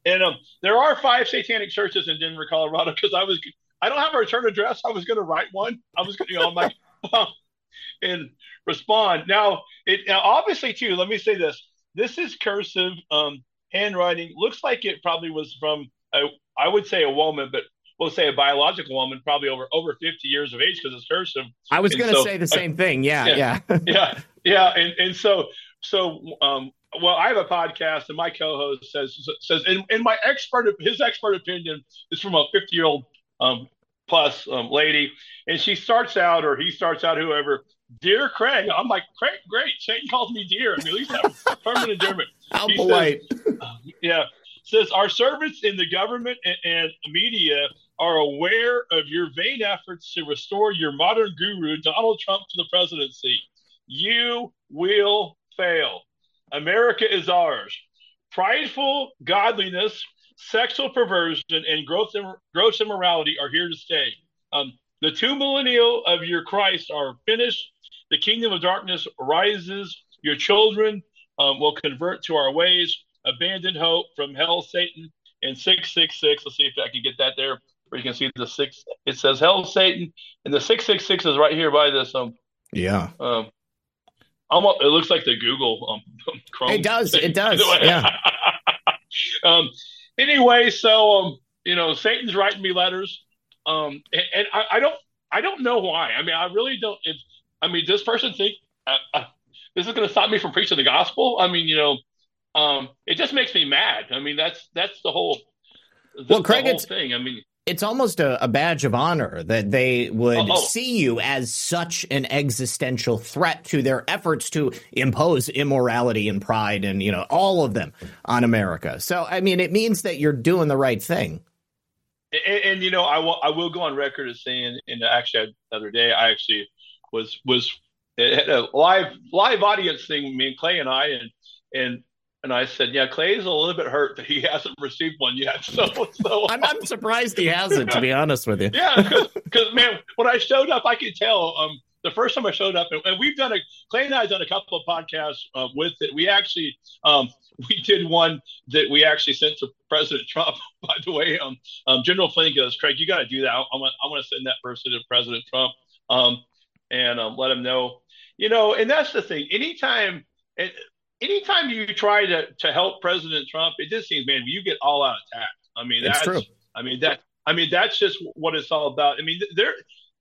And um, there are five satanic churches in Denver, Colorado. Because I was, I don't have a return address. I was going to write one. I was going to, you know, I'm like, and respond. Now, it now obviously too. Let me say this. This is cursive. Um, handwriting looks like it probably was from a, I would say a woman, but we'll say a biological woman, probably over over 50 years of age because it's cursive. I was going to so, say the same thing. Yeah, yeah, yeah, *laughs* yeah, yeah. And and so so um, well, I have a podcast, and my co-host says says in, in my expert his expert opinion is from a 50 year old um, plus um, lady, and she starts out or he starts out whoever Dear Craig, I'm like, Craig, great. Satan calls me dear. I mean, at least *laughs* have permanent endearment. How he polite. Says, yeah. Says our servants in the government and, and, media are aware of your vain efforts to restore your modern guru, Donald Trump, to the presidency. You will fail. America is ours. Prideful godliness, sexual perversion, and gross, gross immorality are here to stay. Um, the two millennial of your Christ are finished the kingdom of darkness rises. Your children um, will convert to our ways. Abandon hope from hell, Satan, and 666. Let's see if I can get that there where you can see the six. It says hell, Satan, and the 666 is right here by this. Um, yeah. Um, almost, it looks like the Google um, *laughs* Chrome. It does. Thing. It *laughs* does. yeah. *laughs* um, anyway, so um, you know, Satan's writing me letters. Um, and, and I, I, don't, I don't know why. I mean, I really don't. If I mean, does person think uh, uh, this is going to stop me from preaching the gospel? I mean, you know, um, it just makes me mad. I mean, that's that's the whole. The, well, Craig, the whole thing. I mean, it's almost a, a, badge of honor that they would oh, oh. see you as such an existential threat to their efforts to impose immorality and pride and you know all of them on America. So I mean, it means that you're doing the right thing. And, and you know, I will I will go on record as saying, and actually the other day I actually was was a live live audience thing. Me and Clay and I and and and I said, "Yeah, Clay's a little bit hurt that he *laughs* hasn't received one yet." *laughs* So, so *laughs* I'm, I'm surprised he hasn't, to be honest with you. yeah, because man, when I showed up, I could tell. Um, the first time I showed up, and, and we've done a Clay and I have done a couple of podcasts uh, with it. We actually um, *laughs* we did one that we actually sent to President Trump. *laughs* By the way, um, um General Flynn goes, "Craig, you got to do that. I want I want to send that person to President Trump, um, and um, let him know." You know, and that's the thing. Anytime. It, anytime you try to, to help President Trump, it just seems, man, you get all out attack. I mean, that's true. I mean that. I mean that's just what it's all about. I mean, there.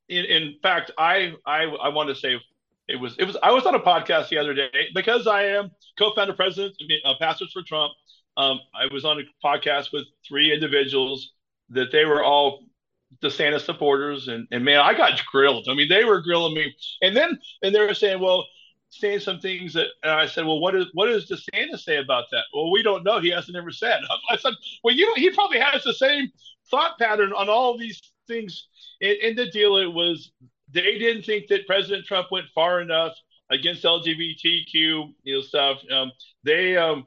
In, in fact, I I I want to say it was it was I was on a podcast the other day because I am co-founder president of Pastors for Trump. Um, I was on a podcast with three individuals that they were all DeSantis supporters, and and man, I got grilled. I mean, they were grilling me, and then and they were saying, well, saying some things that and I said, well, what is what does DeSantis say about that? Well, we don't know. He hasn't ever said. *laughs* I said, well, you know, he probably has the same thought pattern on all these things. In, the deal, it was they didn't think that President Trump went far enough against LGBTQ you know stuff. Um, they um,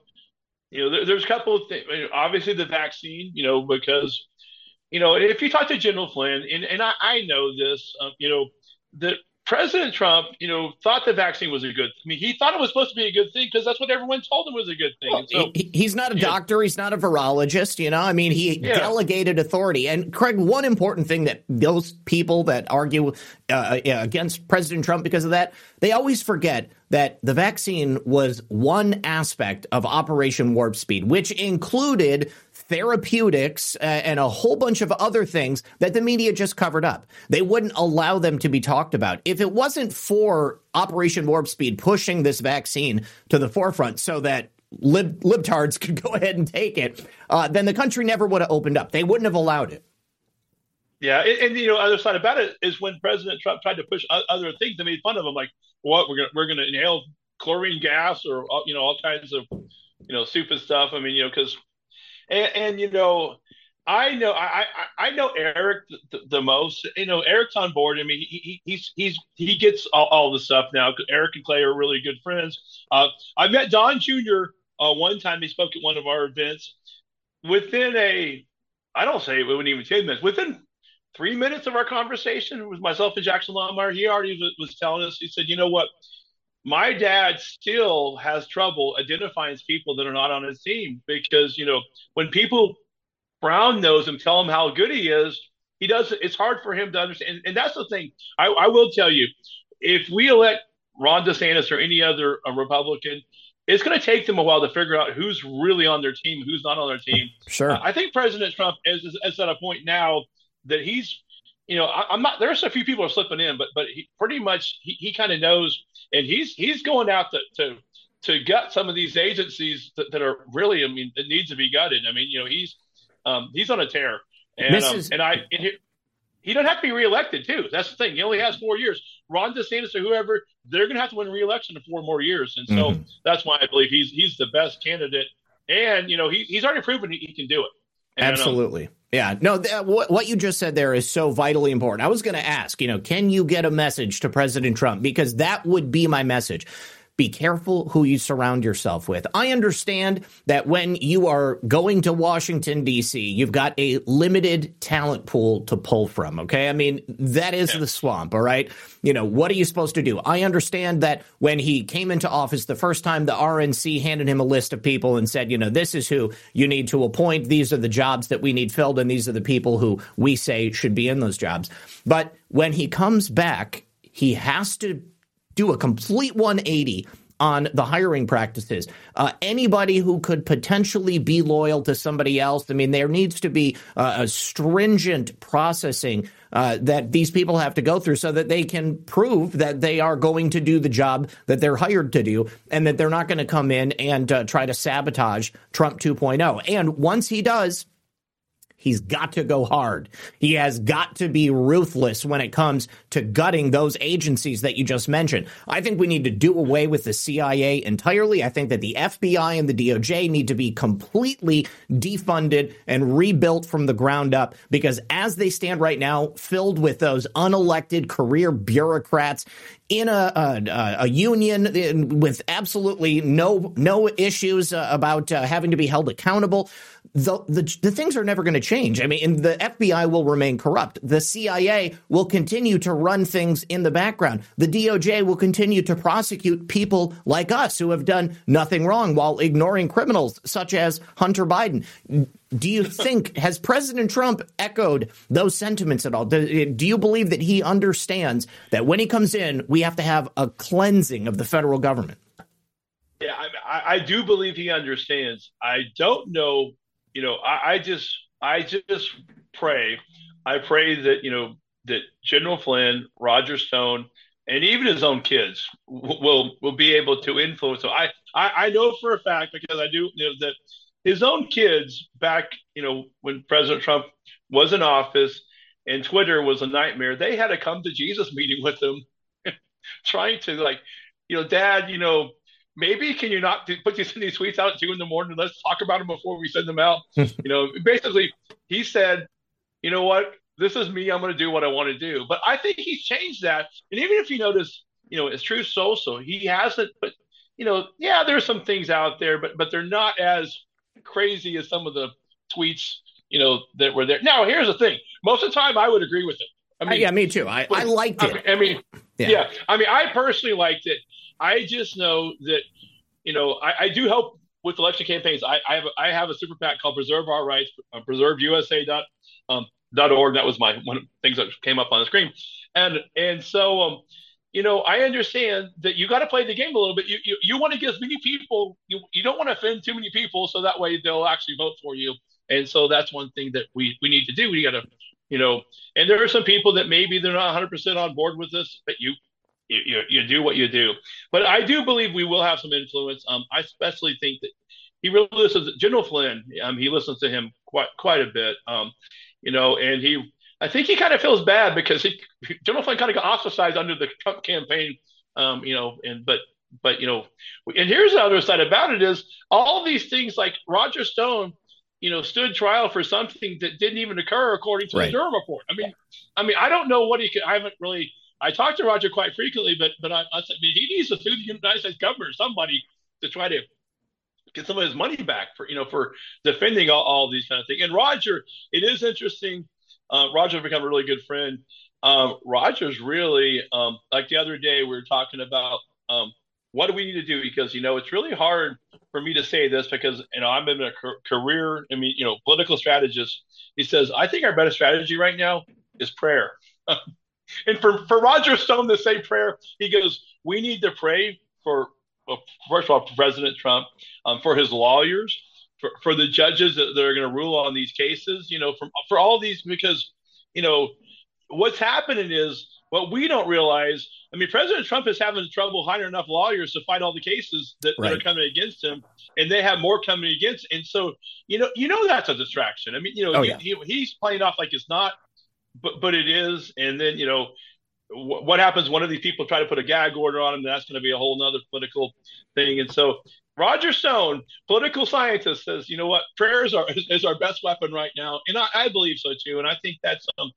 you know, there, there's a couple of things. Obviously, the vaccine, you know, because you know, if you talk to General Flynn, and, and I, I know this, uh, you know, that President Trump, you know, thought the vaccine was a good. I mean, he thought it was supposed to be a good thing because that's what everyone told him was a good thing. Well, so, he, he's not a doctor. He's not a virologist. You know, I mean, he yeah. delegated authority. And Craig, one important thing that those people that argue uh, against President Trump because of that, they always forget that the vaccine was one aspect of Operation Warp Speed, which included therapeutics, uh, and a whole bunch of other things that the media just covered up. They wouldn't allow them to be talked about. If it wasn't for Operation Warp Speed pushing this vaccine to the forefront so that lib- libtards *laughs* could go ahead and take it, uh, then the country never would have opened up. They wouldn't have allowed it. Yeah, and, and, you know, other side about it is when President Trump tried to push other things, they made fun of him, like, "What we're gonna we're gonna inhale chlorine gas or you know all kinds of you know stupid stuff." I mean, you know, because and, and you know, I know I, I, I know Eric the, the, most. You know, Eric's on board. I mean, he, he he's he's he gets all, all the stuff now. Eric and Clay are really good friends. Uh, I met Don Jr. Uh, one time. He spoke at one of our events. Within a, I don't say it wouldn't even ten minutes. Within three minutes of our conversation with myself and Jackson Lahmeyer, he already was, was telling us. He said, "You know what? My dad still has trouble identifying people that are not on his team because you know when people brown nose him tell him how good he is he does it's hard for him to understand. And, and that's the thing. I, I, will tell you if we elect ron desantis or any other uh, republican it's going to take them a while to figure out who's really on their team who's not on their team. Sure. I think president trump is, is at a point now that he's you know, I, am not. There's a few people are slipping in, but but he pretty much he, he kind of knows, and he's he's going out to to to gut some of these agencies that, that are really, I mean, that needs to be gutted. I mean, you know, he's um, he's on a tear, and um, and I and he, he doesn't have to be reelected too. That's the thing. He only has four years. Ron DeSantis or whoever, they're going to have to win reelection in four more years, and so mm-hmm. that's why I believe he's he's the best candidate. And you know, he, he's already proven he, he can do it. And, um, Absolutely. Um, yeah, no, th- uh, what, what you just said there is so vitally important. I was going to ask, you know, can you get a message to President Trump? Because that would be my message. Be careful who you surround yourself with. I understand that when you are going to Washington, D.C., you've got a limited talent pool to pull from. Okay. I mean, that is yeah. the swamp. All right. You know, what are you supposed to do? I understand that when he came into office the first time, the RNC handed him a list of people and said, you know, this is who you need to appoint. These are the jobs that we need filled, and these are the people who we say should be in those jobs. But when he comes back, he has to do a complete 180 on the hiring practices. Uh, anybody who could potentially be loyal to somebody else, I mean, there needs to be uh, a stringent processing uh, that these people have to go through so that they can prove that they are going to do the job that they're hired to do and that they're not going to come in and uh, try to sabotage Trump 2.0. And once he does, He's got to go hard. He has got to be ruthless when it comes to gutting those agencies that you just mentioned. I think we need to do away with the CIA entirely. I think that the FBI and the DOJ need to be completely defunded and rebuilt from the ground up because as they stand right now, filled with those unelected career bureaucrats in a, a, a union with absolutely no no issues uh, about uh, having to be held accountable the, the, the things are never going to change. I mean, the FBI will remain corrupt. The CIA will continue to run things in the background. The DOJ will continue to prosecute people like us who have done nothing wrong while ignoring criminals such as Hunter Biden. Do you think, has President Trump echoed those sentiments at all? Do, do, you believe that he understands that when he comes in, we have to have a cleansing of the federal government? Yeah, I, I do believe he understands. I don't know you know, I, I just I just pray. I pray that you know that General Flynn, Roger Stone, and even his own kids will will be able to influence. So I, I I know for a fact because I do you know that his own kids back you know when President Trump was in office and Twitter was a nightmare. They had a come to Jesus meeting with him, *laughs* trying to like, you know, Dad, you know, maybe can you not put these, *laughs* these tweets out at two in the morning? Let's talk about them before we send them out. *laughs* you know, basically, he said, you know what? This is me. I'm going to do what I want to do. But I think he's changed that. And even if you notice, you know, it's true social, he hasn't. But you know, yeah, there's some things out there, but but they're not as crazy as some of the tweets, you know, that were there. Now, here's the thing: most of the time, I would agree with it. I mean, yeah, me too. I, I liked it. I mean, yeah. yeah. I mean, I personally liked it. I just know that, you know, I, I do help with election campaigns. I, I, have a, I have a super PAC called Preserve Our Rights, uh, preserveusa dot um, dot org. That was my one of the things that came up on the screen, and and so um, you know, I understand that you got to play the game a little bit. You you, you want to get as many people. You you don't want to offend too many people, so that way they'll actually vote for you. And so that's one thing that we we need to do. We got to you know, and there are some people that maybe they're not 100% on board with this, but you you, you, do what you do. But I do believe we will have some influence. Um, I especially think that he really listens General Flynn. Um, he listens to him quite quite a bit. Um, you know, and he, I think he kind of feels bad because he, General Flynn kind of got ostracized under the Trump campaign. Um, you know, and but but you know, and here's the other side about it is all these things like Roger Stone you know, stood trial for something that didn't even occur according to right. the Durham report. I mean, I mean, I don't know what he could. I haven't really I talked to Roger quite frequently, but but I, I, mean, he needs to sue the United States government, or somebody, to try to get some of his money back for you know for defending all, all these kind of things. And Roger, it is interesting. Uh, Roger's become a really good friend. Um, Roger's really um, like the other day we were talking about um, what do we need to do because you know it's really hard for me to say this because you know I'm in a career. I mean, you know, political strategist. He says I think our best strategy right now is prayer. *laughs* And for, for Roger Stone to say prayer, he goes, We need to pray for, well, first of all, President Trump, um, for his lawyers, for, for the judges that, that are going to rule on these cases, you know, for, for all these, because, you know, what's happening is what we don't realize. I mean, President Trump is having trouble hiring enough lawyers to fight all the cases that, right. that, are coming against him, and they have more coming against. And so, you know, you know that's a distraction. I mean, you know, oh, yeah. he, he's playing off like it's not but but it is. And then you know what happens? One of these people try to put a gag order on him. That's going to be a whole nother political thing. And so Roger Stone, political scientist, says, you know what, prayers are is, is our best weapon right now, and I, I, believe so too. And I think that's um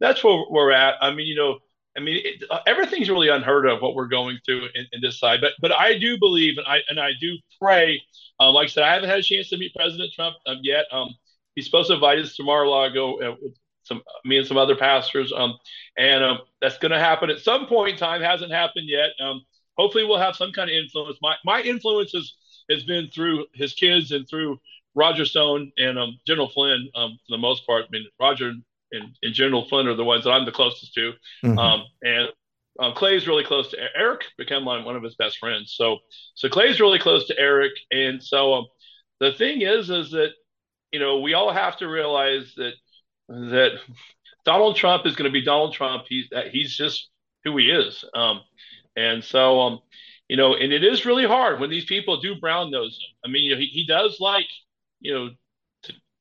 that's where we're at. I mean, you know. I mean, it, uh, everything's really unheard of what we're going through in, in, this side, but but I do believe and I and I do pray. Um, like I said, I haven't had a chance to meet President Trump um, yet. Um, he's supposed to invite us to Mar-a-Lago uh, some me and some other pastors. Um, and um, that's going to happen at some point in time. Hasn't happened yet. Um, hopefully, we'll have some kind of influence. My my influence has, has been through his kids and through Roger Stone and um, General Flynn for the most part. I mean, Roger and, and General Flynn are the ones that I'm the closest to. Mm-hmm. Um, and um, Clay's really close to Eric, become one, one of his best friends. So, so Clay's really close to Eric, and so um, the thing is, is that you know we all have to realize that that Donald Trump is going to be Donald Trump. He's he's just who he is. Um, and so, um, you know, and it is really hard when these people do brown nose him. I mean, you know, he, he does like, you know,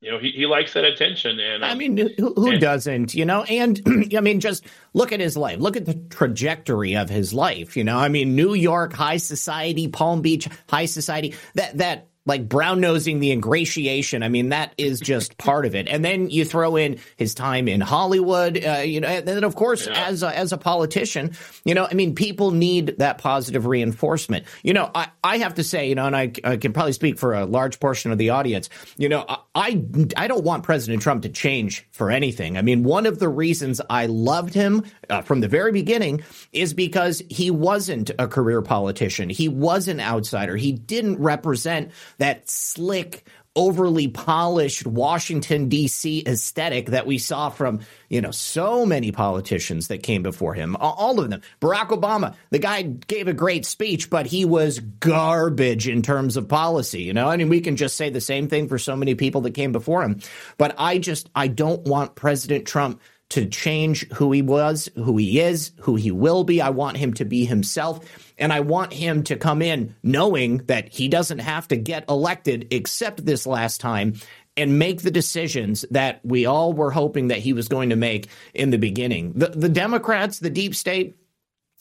you know, he, he likes that attention. And um, I mean, who, who and, doesn't, you know? And *clears throat* I mean, just look at his life. Look at the trajectory of his life. You know, I mean, New York high society, Palm Beach high society. That that like brown nosing the ingratiation. I mean, that is just *laughs* part of it. And then you throw in his time in Hollywood, uh, you know, and then of course, yeah. as a, as a politician, you know, I mean, people need that positive reinforcement. You know, I, I have to say, you know, and I, I can probably speak for a large portion of the audience, you know, I, I don't want President Trump to change for anything. I mean, one of the reasons I loved him uh, from the very beginning is because he wasn't a career politician. He was an outsider. He didn't represent that slick, overly polished Washington D.C. aesthetic that we saw from you know so many politicians that came before him. All of them. Barack Obama, the guy gave a great speech, but he was garbage in terms of policy. You know, I mean, we can just say the same thing for so many people that came before him. But I just I don't want President Trump to change who he was, who he is, who he will be. I want him to be himself. And I want him to come in knowing that he doesn't have to get elected except this last time and make the decisions that we all were hoping that he was going to make in the beginning. The, the Democrats, the deep state,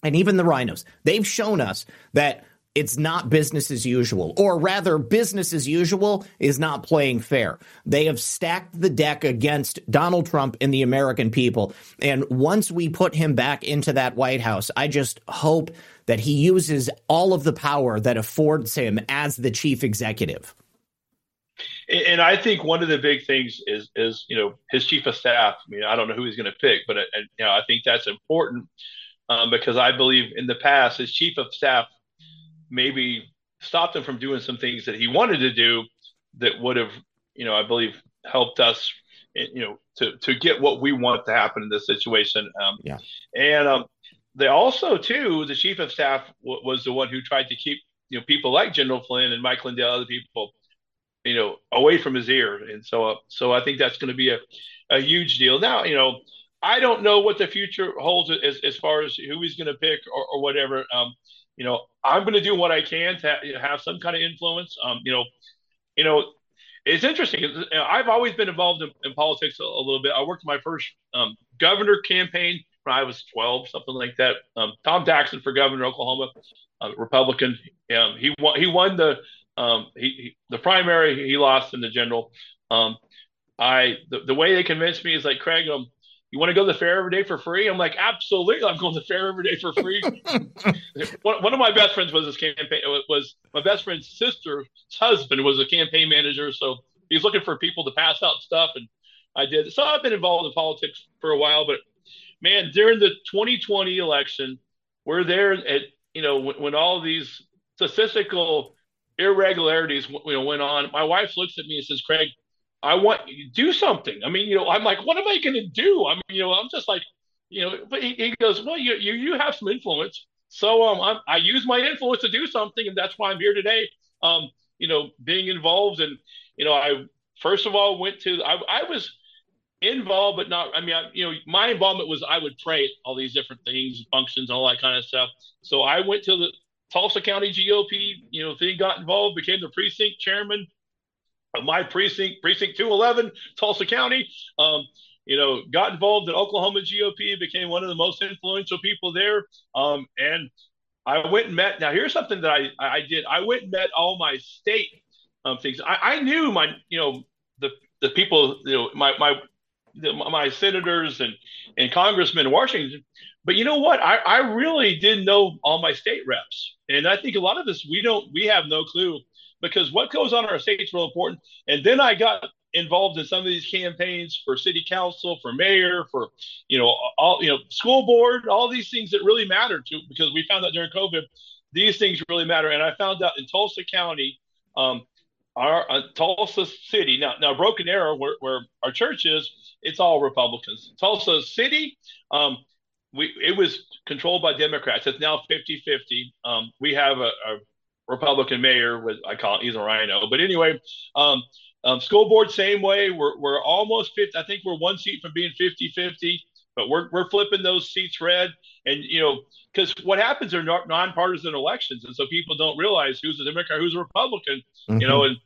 and even the rhinos, they've shown us that it's not business as usual, or rather, business as usual is not playing fair. They have stacked the deck against Donald Trump and the American people. And once we put him back into that White House, I just hope that he uses all of the power that affords him as the chief executive. And I think one of the big things is, is you know, his chief of staff. I mean, I don't know who he's going to pick, but uh, you know, I think that's important um, because I believe in the past his chief of staff maybe stopped him from doing some things that he wanted to do that would have, you know, I believe helped us, you know, to to get what we want to happen in this situation. Um, yeah. And um, they also, too, the chief of staff w- was the one who tried to keep, you know, people like General Flynn and Mike Lindell, other people, you know, away from his ear. And so, uh, so I think that's going to be a, a huge deal. Now, you know, I don't know what the future holds as, as far as who he's going to pick or, or whatever. Um, you know, I'm going to do what I can to have some kind of influence. Um, you know, you know, it's interesting. I've always been involved in, in politics a, a, little bit. I worked my first um, governor campaign when I was 12, something like that. Um, Tom Daxon for governor, Oklahoma, uh, Republican. Um, he won. He won the um, he, he, the primary. He lost in the general. Um, I the, the way they convinced me is like Craig. Um, you want to go to the fair every day for free? I'm like, absolutely. I'm going to the fair every day for free. *laughs* one, one, of my best friends was this campaign It was my best friend's sister's husband was a campaign manager. So he's looking for people to pass out stuff. And I did. So I've been involved in politics for a while, but man, during the 2020 election, we're there at, you know, when, when all these statistical irregularities you know, went on, my wife looks at me and says, Craig, I want you to do something. I mean, you know, I'm like, what am I going to do? I mean, you know, I'm just like, you know, but he, he goes, well, you, you, you have some influence. So um, I'm, I use my influence to do something. And that's why I'm here today. Um, you know, being involved and, you know, I, first of all, went to, I, I was involved, but not, I mean, I, you know, my involvement was I would pray all these different things, functions, all that kind of stuff. So I went to the Tulsa County GOP, you know, thing, got involved, became the precinct chairman, my precinct, precinct 211, Tulsa County. Um, you know, got involved in Oklahoma GOP, became one of the most influential people there. Um, and I went and met. Now, here's something that I I did. I went and met all my state um, things. I, I knew my, you know, the the people, you know, my my the, my senators and and congressmen in Washington. But you know what? I, I really didn't know all my state reps, and I think a lot of this we don't we have no clue because what goes on in our state is real important. And then I got involved in some of these campaigns for city council, for mayor, for you know all you know school board, all these things that really matter to because we found out during COVID these things really matter. And I found out in Tulsa County, um, our uh, Tulsa City now now Broken Arrow where, where our church is, it's all Republicans. Tulsa City. Um, we, it was controlled by Democrats. It's now 50 50. Um, we have a, a Republican mayor with I call it he's a rhino. But anyway, um, um, school board same way. We're we're almost 50. I think we're one seat from being 50-50, but we're we're flipping those seats red. And you know, because what happens are nonpartisan elections, and so people don't realize who's a Democrat, who's a Republican. Mm-hmm. You know, and,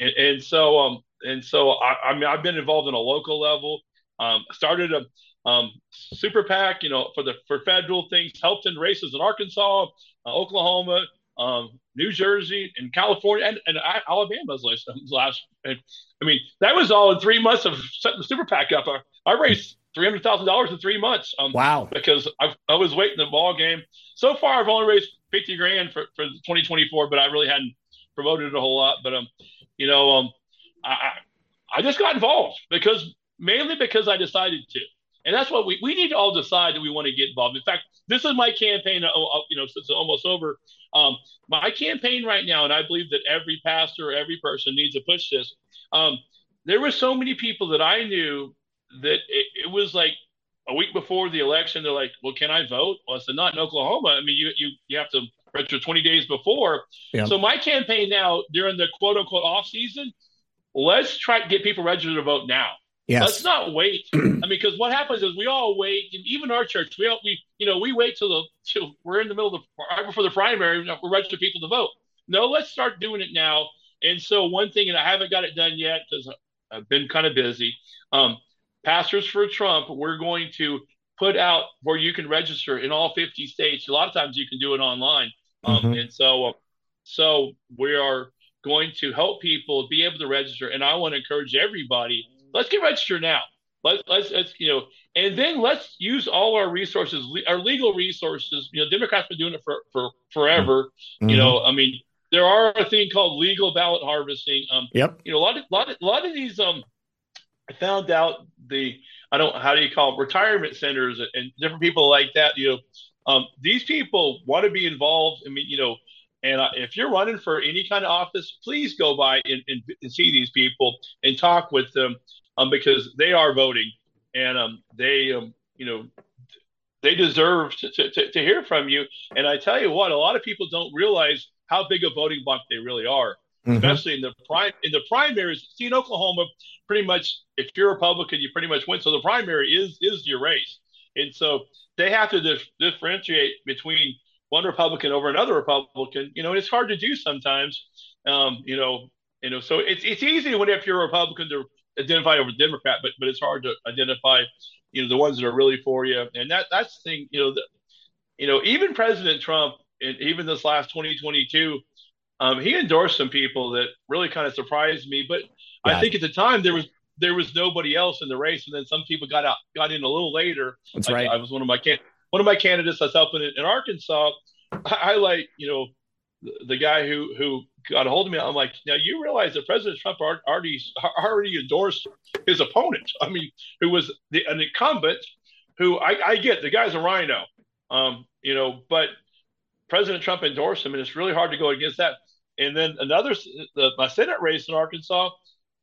and and so um and so I, I mean, I've been involved in a local level. Um, started a um, super PAC, you know, for the for federal things, helped in races in Arkansas, uh, Oklahoma, um, New Jersey, and California, and, and Alabama's last. last and, I mean, that was all in three months of setting the super PAC up. I, I raised three hundred thousand dollars in three months. Um, wow! Because I, I was waiting the ball game. So far, I've only raised fifty grand for for twenty twenty four, but I really hadn't promoted it a whole lot. But um, you know, um, I I just got involved because mainly because I decided to. And that's what we, we need to all decide that we want to get involved. In fact, this is my campaign, uh, uh, you know, since it's almost over. Um, my campaign right now, and I believe that every pastor, every person needs to push this. Um, there were so many people that I knew that it, it, was like a week before the election. They're like, "Well, can I vote?" Well, I said, "Not in Oklahoma. I mean, you you you have to register 20 days before." Yeah. So my campaign now during the quote unquote off season, let's try to get people registered to vote now. Yes. Let's not wait. *clears throat* I mean, because what happens is we all wait, and even our church, we all, we you know we wait till the till we're in the middle of the right before the primary, we register people to vote. No, let's start doing it now. And so one thing, and I haven't got it done yet because I've been kind of busy. Um, Pastors for Trump, we're going to put out where you can register in all 50 states. A lot of times you can do it online, um, mm-hmm. and so so we are going to help people be able to register. And I want to encourage everybody let's get registered now. Let's, let's, let's, you know, and then let's use all our resources, our legal resources. You know, Democrats have been doing it for, for forever. Mm-hmm. You know, I mean, there are a thing called legal ballot harvesting. Um, yep. You know, a lot of, lot of, a lot of these, um, I found out the, I don't, how do you call it, retirement centers and different people like that. You know, um, these people want to be involved. I mean, you know, and uh, if you're running for any kind of office, please go by and, and, and see these people and talk with them um, because they are voting and um, they, um, you know, they deserve to, to, to, hear from you. And I tell you what, a lot of people don't realize how big a voting bloc they really are, mm-hmm. especially in the prime in the primaries. See, in Oklahoma, pretty much if you're a Republican, you pretty much win. So the primary is is your race, and so they have to dif- differentiate between one Republican over another Republican. You know, it's hard to do sometimes. Um, you know, you know, so it's it's easy when if you're a Republican to identify over Democrat, but but it's hard to identify, you know, the ones that are really for you. And that that's the thing, you know, the, you know, even President Trump, and even this last 2022, um, he endorsed some people that really kind of surprised me. But yeah. I think at the time there was there was nobody else in the race, and then some people got out got in a little later. That's like, right. I was one of my can one of my candidates that's helping in, in Arkansas. I, I like you know the, the guy who who got a hold of me. I'm like, now you realize that President Trump already already endorsed his opponent. I mean, who was the, an incumbent, who I, I get the guy's a rhino, um, you know, but President Trump endorsed him, and it's really hard to go against that. And then another, the, my Senate race in Arkansas,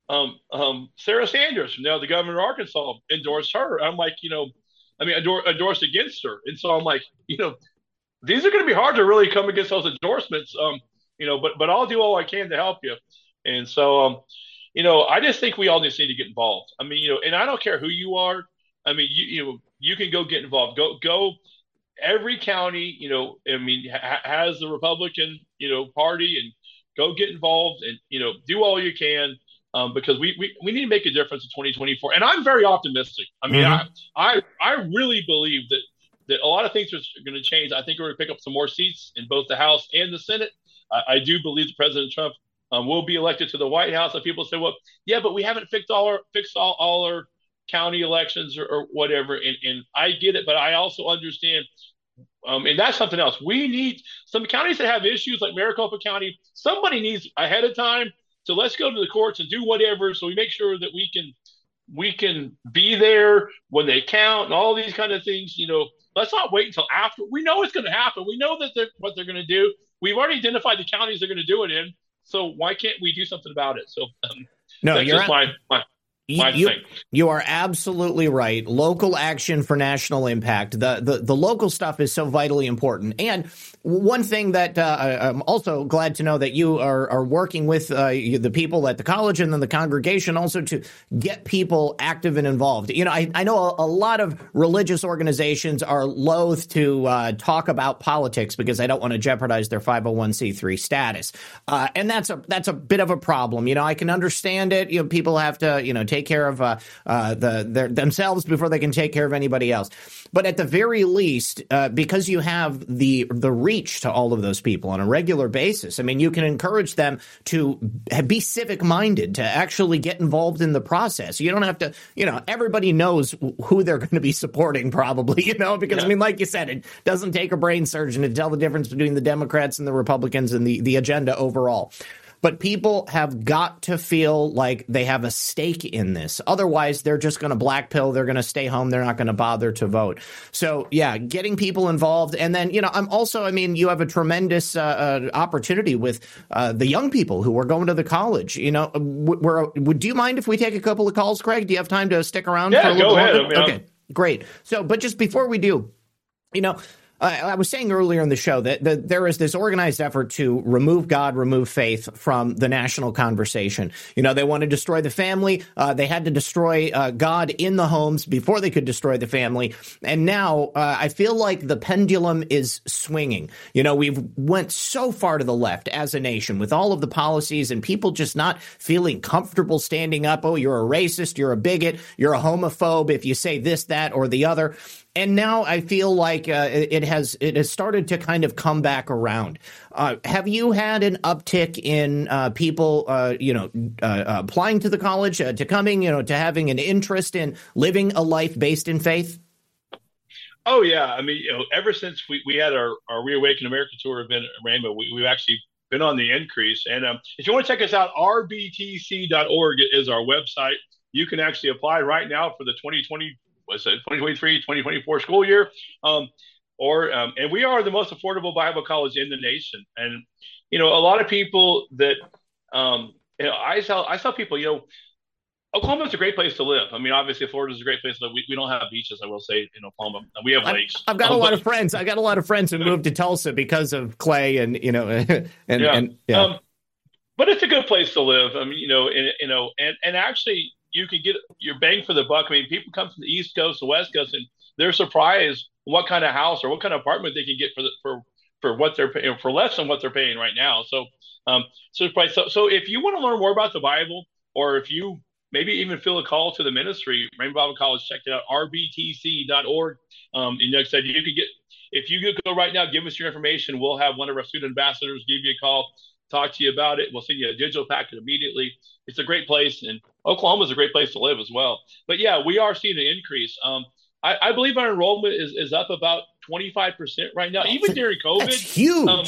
um, um, Sarah Sanders, now the governor of Arkansas, endorsed her. I'm like, you know, I mean, endor- endorsed against her, and so I'm like, you know, these are going to be hard to really come against those endorsements. Um, you know, but but I'll do all I can to help you. And so, um, you know, I just think we all just need to get involved. I mean, you know, and I don't care who you are. I mean, you you know, you can go get involved. Go go. Every county, you know, I mean, ha- has the Republican, you know, party, and go get involved and you know do all you can um, because we, we we need to make a difference in 2024. And I'm very optimistic. I mean, mm-hmm. I, I I really believe that that a lot of things are going to change. I think we're going to pick up some more seats in both the House and the Senate. I, I do believe that President Trump um, will be elected to the White House. And people say, well, yeah, but we haven't fixed all our fixed all, all our county elections or, or whatever. And, and I get it, but I also understand um, and that's something else. We need some counties that have issues like Maricopa County. Somebody needs ahead of time to let's go to the courts and do whatever, so we make sure that we can we can be there when they count and all these kind of things. You know, let's not wait until after. We know it's going to happen. We know that they're, what they're going to do. We've already identified the counties they're going to do it in. So why can't we do something about it? So um, no, you're on, my, my, you, you, are absolutely right. Local action for national impact. The, the the local stuff is so vitally important. And one thing that uh, I'm also glad to know that you are are working with uh, the people at the college and then the congregation also to get people active and involved. You know, I, I know a, a lot of religious organizations are loath to uh, talk about politics because they don't want to jeopardize their 501c3 status, uh, and that's a that's a bit of a problem. You know, I can understand it. You know, people have to you know take care of uh, uh, the their, themselves before they can take care of anybody else. But at the very least, uh, because you have the the reach to all of those people on a regular basis, I mean, you can encourage them to be civic minded, to actually get involved in the process. You don't have to, you know, everybody knows who they're going to be supporting, probably, *laughs* you know, because yeah. I mean, like you said, it doesn't take a brain surgeon to tell the difference between the Democrats and the Republicans and the the agenda overall. But people have got to feel like they have a stake in this. Otherwise, they're just going to black pill. They're going to stay home. They're not going to bother to vote. So, yeah, getting people involved. And then, you know, I'm also, I mean, you have a tremendous uh, uh, opportunity with uh, the young people who are going to the college. You know, we're, do you mind if we take a couple of calls, Craig? Do you have time to stick around? Yeah, for a little go ahead. I mean, okay, I'm... great. So, but just before we do, you know, I was saying earlier in the show that, that, there is this organized effort to remove God, remove faith from the national conversation. You know, they want to destroy the family. Uh, they had to destroy uh, God in the homes before they could destroy the family. And now uh, I feel like the pendulum is swinging. You know, we've went so far to the left as a nation with all of the policies and people just not feeling comfortable standing up. Oh, you're a racist. You're a bigot. You're a homophobe if you say this, that, or the other and now I feel like uh, it has it has started to kind of come back around. Uh, have you had an uptick in uh, people, uh, you know, uh, applying to the college, uh, to coming, you know, to having an interest in living a life based in faith? Oh yeah, I mean, you know, ever since we, we had our, our Reawaken America tour event at Rhema, we, we've actually been on the increase. And um, if you want to check us out, rbtc.org is our website. You can actually apply right now for the 2020 was it 2023 2024 school year um, or um, and we are the most affordable bible college in the nation and you know a lot of people that um, you know, i saw i saw people you know Oklahoma is a great place to live. I mean, obviously, Florida is a great place to live. We, we don't have beaches, I will say, in Oklahoma. We have lakes. I've, I've got um, a lot but, of friends. I got a lot of friends who moved to Tulsa because of Clay, and you know, *laughs* and yeah. And, yeah. Um, but it's a good place to live. I mean, you know, and you know, and and actually, you can get your bang for the buck. I mean, people come from the East Coast, the West Coast, and they're surprised what kind of house or what kind of apartment they can get for the, for for what they're paying for less than what they're paying right now. So, um, so so, so if you want to learn more about the Bible, or if you maybe even feel a call to the ministry, Rhema Bible College, check it out, rbtc.org. Um, and like I said, you could get if you could go right now, give us your information. We'll have one of our student ambassadors give you a call, talk to you about it. We'll send you a digital packet immediately. It's a great place, and Oklahoma is a great place to live as well. But yeah, we are seeing an increase. Um, I, I, believe our enrollment is, is up about 25% right now, even during COVID. That's huge. Um,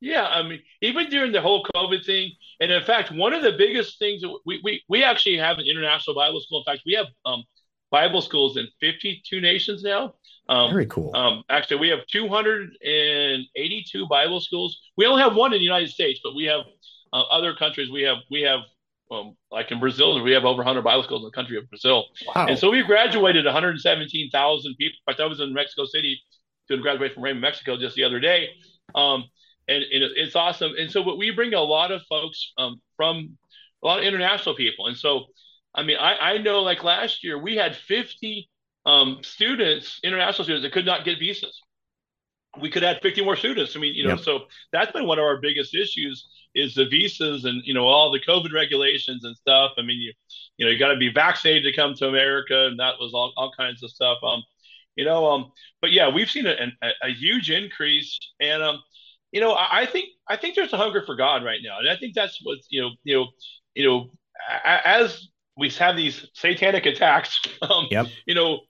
yeah, I mean, even during the whole COVID thing. And in fact, one of the biggest things that we, we, we actually have an international Bible school. In fact, we have um, Bible schools in 52 nations now. Um, Very cool. Um, actually, we have 282 Bible schools. We only have one in the United States, but we have uh, other countries. We have we have um, like in Brazil, we have over 100 Bible schools in the country of Brazil. Wow. And so we graduated 117,000 people. In fact, I was in Mexico City to graduate from Rhema, Mexico just the other day. Um, and, and, it's awesome. And so we bring a lot of folks um, from a lot of international people. And so, I mean, I, I know like last year we had 50 um, students, international students that could not get visas. We could add 50 more students. I mean, you know, yep. so that's been one of our biggest issues is the visas and you know all the COVID regulations and stuff. I mean, you you know you got to be vaccinated to come to America, and that was all, all kinds of stuff. Um, you know, um, but yeah, we've seen a, a, a huge increase, and um, you know, I, I, think I think there's a hunger for God right now, and I think that's what you know, you know, you know, as we have these satanic attacks, *laughs* um, yep. you know,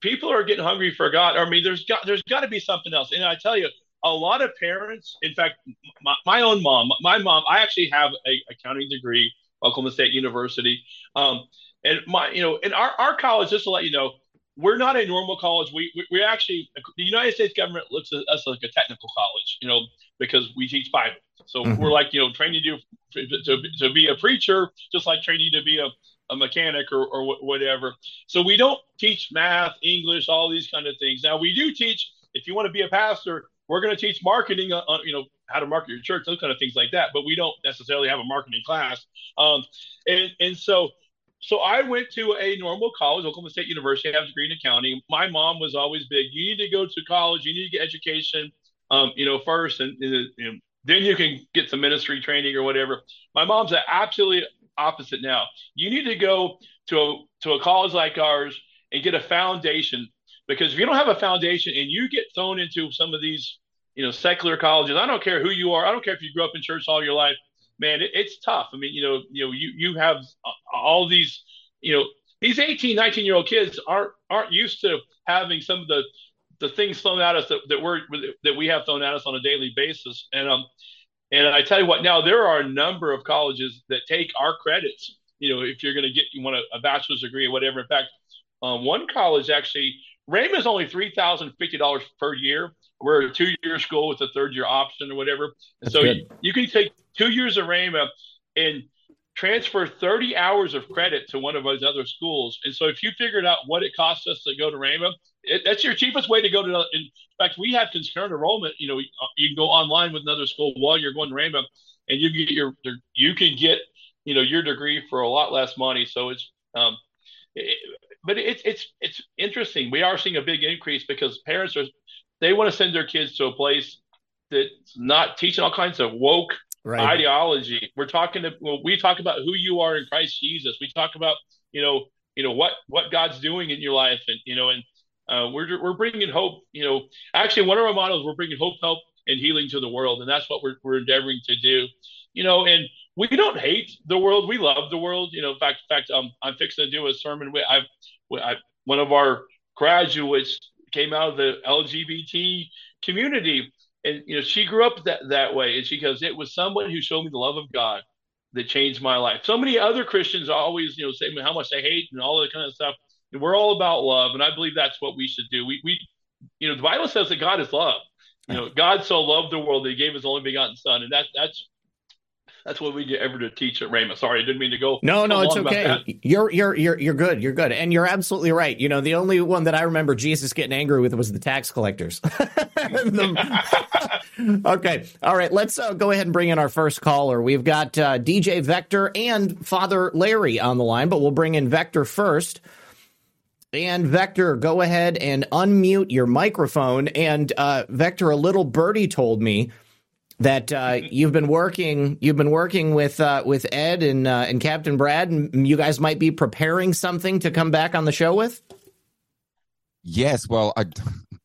people are getting hungry for God. I mean, there's got there's got to be something else, and I tell you, a lot of parents, in fact, my, my own mom, my mom, I actually have a accounting degree, Oklahoma State University. Um, and my, you know, in our, our college, just to let you know, we're not a normal college. We, we, we actually, the United States government looks at us like a technical college, you know, because we teach Bible. So mm-hmm. we're like, you know, training you to, to, to be a preacher, just like training you to be a, a mechanic or, or whatever. So we don't teach math, English, all these kind of things. Now we do teach. If you want to be a pastor, we're going to teach marketing. Uh, uh, you know how to market your church, those kind of things like that. But we don't necessarily have a marketing class. Um, and and so so I went to a normal college, Oklahoma State University. I have a degree in accounting. My mom was always big. You need to go to college. You need to get education. Um, you know, first, and, and then you can get some ministry training or whatever. My mom's the absolutely opposite now. You need to go to a, to a college like ours and get a foundation because if you don't have a foundation and you get thrown into some of these, you know, secular colleges, I don't care who you are. I don't care if you grew up in church all your life, man. It, it's tough. I mean, you know, you know, you you have all these, you know, these 18, 19 year old kids aren't aren't used to having some of the the things thrown at us that, that we're that we have thrown at us on a daily basis. And um and I tell you what, now there are a number of colleges that take our credits. You know, if you're going to get you want a, a, bachelor's degree or whatever. In fact, um, one college actually, Rhema is only three thousand fifty dollars per year. We're a two year school with a third year option or whatever. And so you, you, can take two years of Rhema and transfer 30 hours of credit to one of those other schools. And so if you figured out what it costs us to go to Rhema, it, that's your cheapest way to go to. In fact, we have concurrent enrollment. You know, you can go online with another school while you're going to Rhema, and you get your you can get you know your degree for a lot less money. So it's um, it, but it's it's it's interesting. We are seeing a big increase because parents are they want to send their kids to a place that's not teaching all kinds of woke right. ideology. We're talking to well, we talk about who you are in Christ Jesus. We talk about you know you know what what God's doing in your life, and you know, and uh, we're we're bringing hope. You know, actually, one of our models we're bringing hope, help, and healing to the world, and that's what we're we're endeavoring to do. You know, and we don't hate the world. We love the world. You know, in fact, in fact, um, I'm fixing to do a sermon. With, I've I, one of our graduates came out of the LGBT community and you know she grew up that that way and she goes it was someone who showed me the love of god that changed my life so many other christians always you know say how much they hate and all that kind of stuff we're all about love and i believe that's what we should do we we you know the bible says that god is love you know god so loved the world that he gave his only begotten son and that that's that's what we get ever to teach at Rhema. Sorry, I didn't mean to go. No, no, it's okay. You're you're you're you're good. You're good, and you're absolutely right. You know, the only one that I remember Jesus getting angry with was the tax collectors. *laughs* *laughs* okay, all right. Let's uh, go ahead and bring in our first caller. We've got uh, DJ Vector and Father Larry on the line, but we'll bring in Vector first. And Vector, go ahead and unmute your microphone. And uh, Vector, a little birdie told me that uh, you've been working you've been working with uh, with Ed and uh, and Captain Brad, and you guys might be preparing something to come back on the show with. Yes, well, I,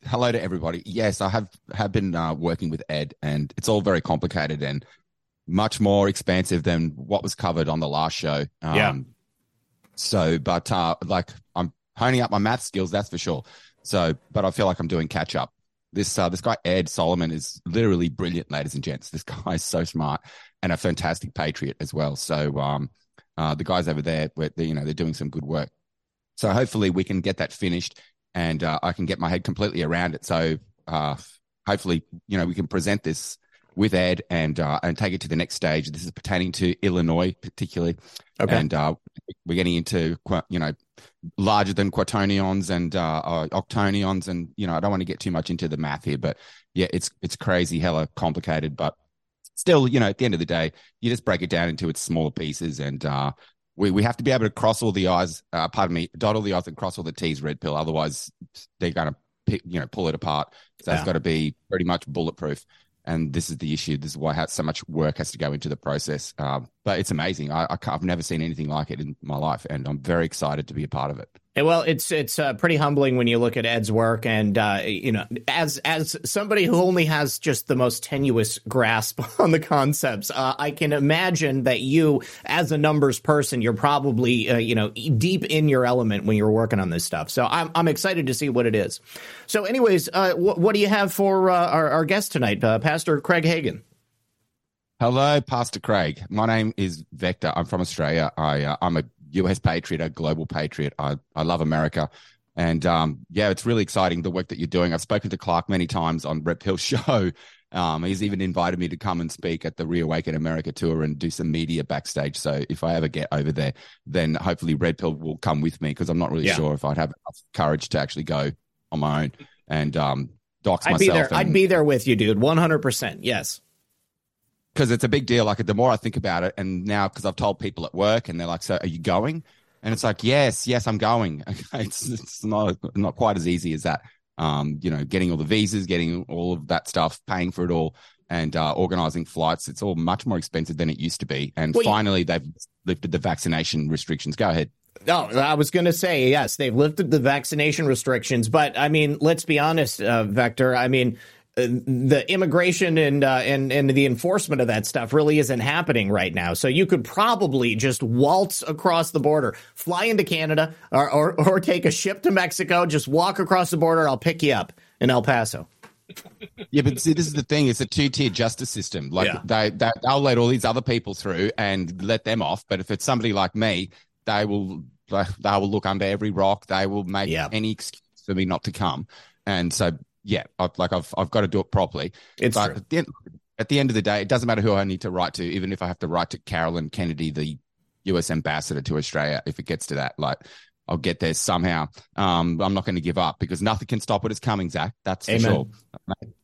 hello to everybody. Yes, I have have been uh, working with Ed, and it's all very complicated and much more expansive than what was covered on the last show. Um, yeah. So, but uh, like I'm honing up my math skills, that's for sure. So, but I feel like I'm doing catch up this uh, this guy Ed Solomon is literally brilliant, ladies and gents. This *laughs* guy is so smart and a fantastic patriot as well. So um, uh, the guys over there, they, you know, they're doing some good work. So hopefully we can get that finished, and uh, I can get my head completely around it. So uh, hopefully, you know, we can present this with Ed and uh, and take it to the next stage. This is pertaining to Illinois, particularly, okay. and uh, we're getting into you know larger than quaternions and uh, uh, octonions, and you know I don't want to get too much into the math here, but yeah, it's it's crazy, hella complicated, but still, you know, at the end of the day, you just break it down into its smaller pieces, and uh, we we have to be able to cross all the i's, uh, pardon me, dot all the i's and cross all the t's. Red pill, otherwise they're going to you know pull it apart. So yeah. it's got to be pretty much bulletproof and this is the issue. This is why so much work has to go into the process. Um, but it's amazing. I, I have never seen anything like it in my life, and I'm very excited to be a part of it. Well, it's it's uh, pretty humbling when you look at Ed's work, and uh, you know, as as somebody who only has just the most tenuous grasp *laughs* on the concepts, uh, I can imagine that you, as a numbers person, you're probably uh, you know deep in your element when you're working on this stuff. So I'm I'm excited to see what it is. So, anyways, uh, wh- what do you have for uh, our, our guest tonight, Pastor Craig Hagin? Hello, Pastor Craig. My name is Vector. I'm from Australia. I I'm a US patriot, a global patriot. I, I love America. And um, yeah, it's really exciting the work that you're doing. I've spoken to Clark many times on Red Pill *laughs* Show, Um, he's even invited me to come and speak at the Reawaken America tour and do some media backstage. So if I ever get over there, then hopefully Red Pill will come with me because I'm not really yeah. sure if I'd have enough courage to actually go on my own and um, dox I'd myself. Be there. And, I'd be there with you, dude. 100%. Yes. Because it's a big deal. Like the more I think about it, and now because I've told people at work, and they're like, "So are you going?" And it's like, "Yes, yes, I'm going." *laughs* it's it's not not quite as easy as that um, you know, getting all the visas, getting all of that stuff, paying for it all, and uh, organizing flights. It's all much more expensive than it used to be. And well, finally, they've lifted the vaccination restrictions. Go ahead. No, I was going to say, yes, they've lifted the vaccination restrictions. But I mean, let's be honest, uh, Vector. I mean, the immigration and uh, and and the enforcement of that stuff really isn't happening right now. So you could probably just waltz across the border, fly into Canada, or or, or take a ship to Mexico, just walk across the border. I'll pick you up in El Paso. yeah, but see, this is the thing: it's a two-tier justice system. Like yeah. they, they, they'll let all these other people through and let them off. But if it's somebody like me, they will they will look under every rock. They will make yeah. any excuse for me not to come. And so yeah, I've, like I've I've got to do it properly. It's but true. At the, end, at the end of the day, it doesn't matter who I need to write to, even if I have to write to Caroline Kennedy, the U.S. ambassador to Australia. If it gets to that, like I'll get there somehow. Um, I'm not going to give up because nothing can stop what is coming, Zak. That's for Amen. sure.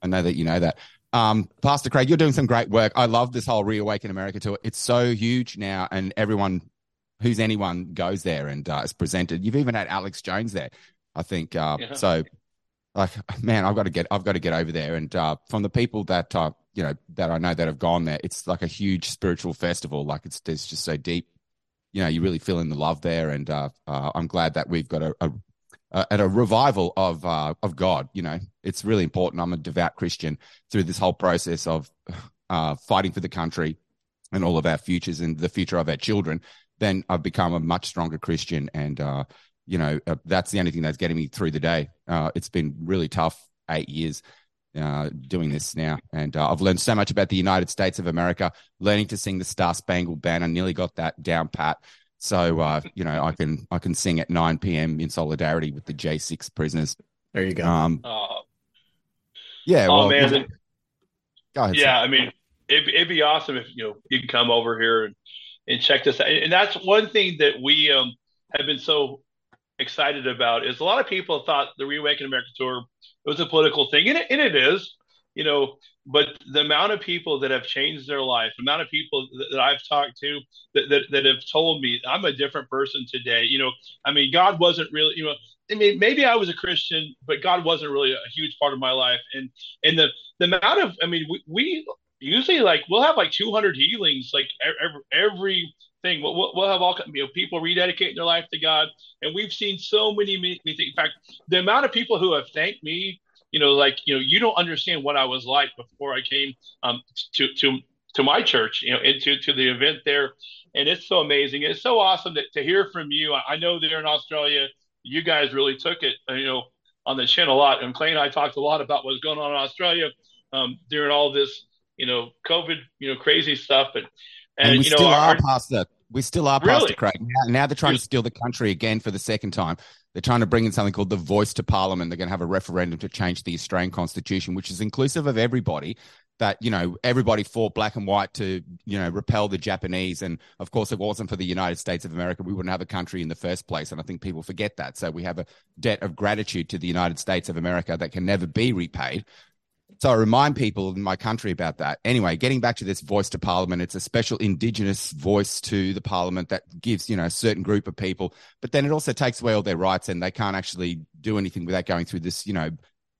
I know that you know that. Um, Pastor Craig, you're doing some great work. I love this whole Reawaken America tour. It's so huge now, and everyone who's anyone goes there and uh, is presented. You've even had Alex Jones there, I think. Uh, yeah. So like man i've got to get i've got to get over there. And uh, from the people that uh, you know that i know that have gone there it's like a huge spiritual festival. Like it's it's just so deep you know you really feel in the love there. And uh, uh i'm glad that we've got a, a, a at a revival of uh, of god you know. It's really important. I'm a devout christian through this whole process of uh, fighting for the country and all of our futures and the future of our children. Then i've become a much stronger christian. And you know, uh, that's the only thing that's getting me through the day. Uh, it's been really tough eight years uh, doing this now. And uh, I've learned so much about the United States of America, learning to sing the Star Spangled Banner. Nearly got that down pat. So, uh, you know, I can I can sing at 9 p.m. in solidarity with the J6 prisoners. There you go. Um, oh. Yeah. Oh, well, man. go ahead. Yeah. I mean, it'd, it'd be awesome if, you know, you can come over here and, and check this out. And that's one thing that we um, have been so excited about is a lot of people thought the Reawaken America tour was a political thing, and it, and it is, you know. But the amount of people that have changed their life, the amount of people that, that I've talked to that, that, that have told me I'm a different person today. You know, I mean, God wasn't really, you know, I mean, maybe I was a Christian, but God wasn't really a huge part of my life. And and the the amount of, I mean, we, we usually like we'll have like 200 healings like every, every thing. We'll, we'll have all you know, people rededicating their life to God, and we've seen so many, many things. In fact, the amount of people who have thanked me, you know, like you know, you don't understand what I was like before I came um, to to to my church, you know, into to the event there, and it's so amazing. It's so awesome to, to hear from you. I know there in Australia, you guys really took it, uh, you know, on the chin a lot. And Clay and I talked a lot about what's going on in Australia um, during all this, you know, COVID, you know, crazy stuff. But and, and we you know, still our, are past that. We still are really? Pastor Craig. Now, now they're trying to steal the country again for the second time. They're trying to bring in something called the voice to parliament. They're going to have a referendum to change the Australian constitution, which is inclusive of everybody. That you know, everybody fought black and white to you know repel the Japanese, and of course, it wasn't for the United States of America. We wouldn't have a country in the first place, and I think people forget that. So we have a debt of gratitude to the United States of America that can never be repaid. So I remind people in my country about that. Anyway, getting back to this voice to parliament, it's a special indigenous voice to the parliament that gives, you know, a certain group of people, but then it also takes away all their rights and they can't actually do anything without going through this, you know,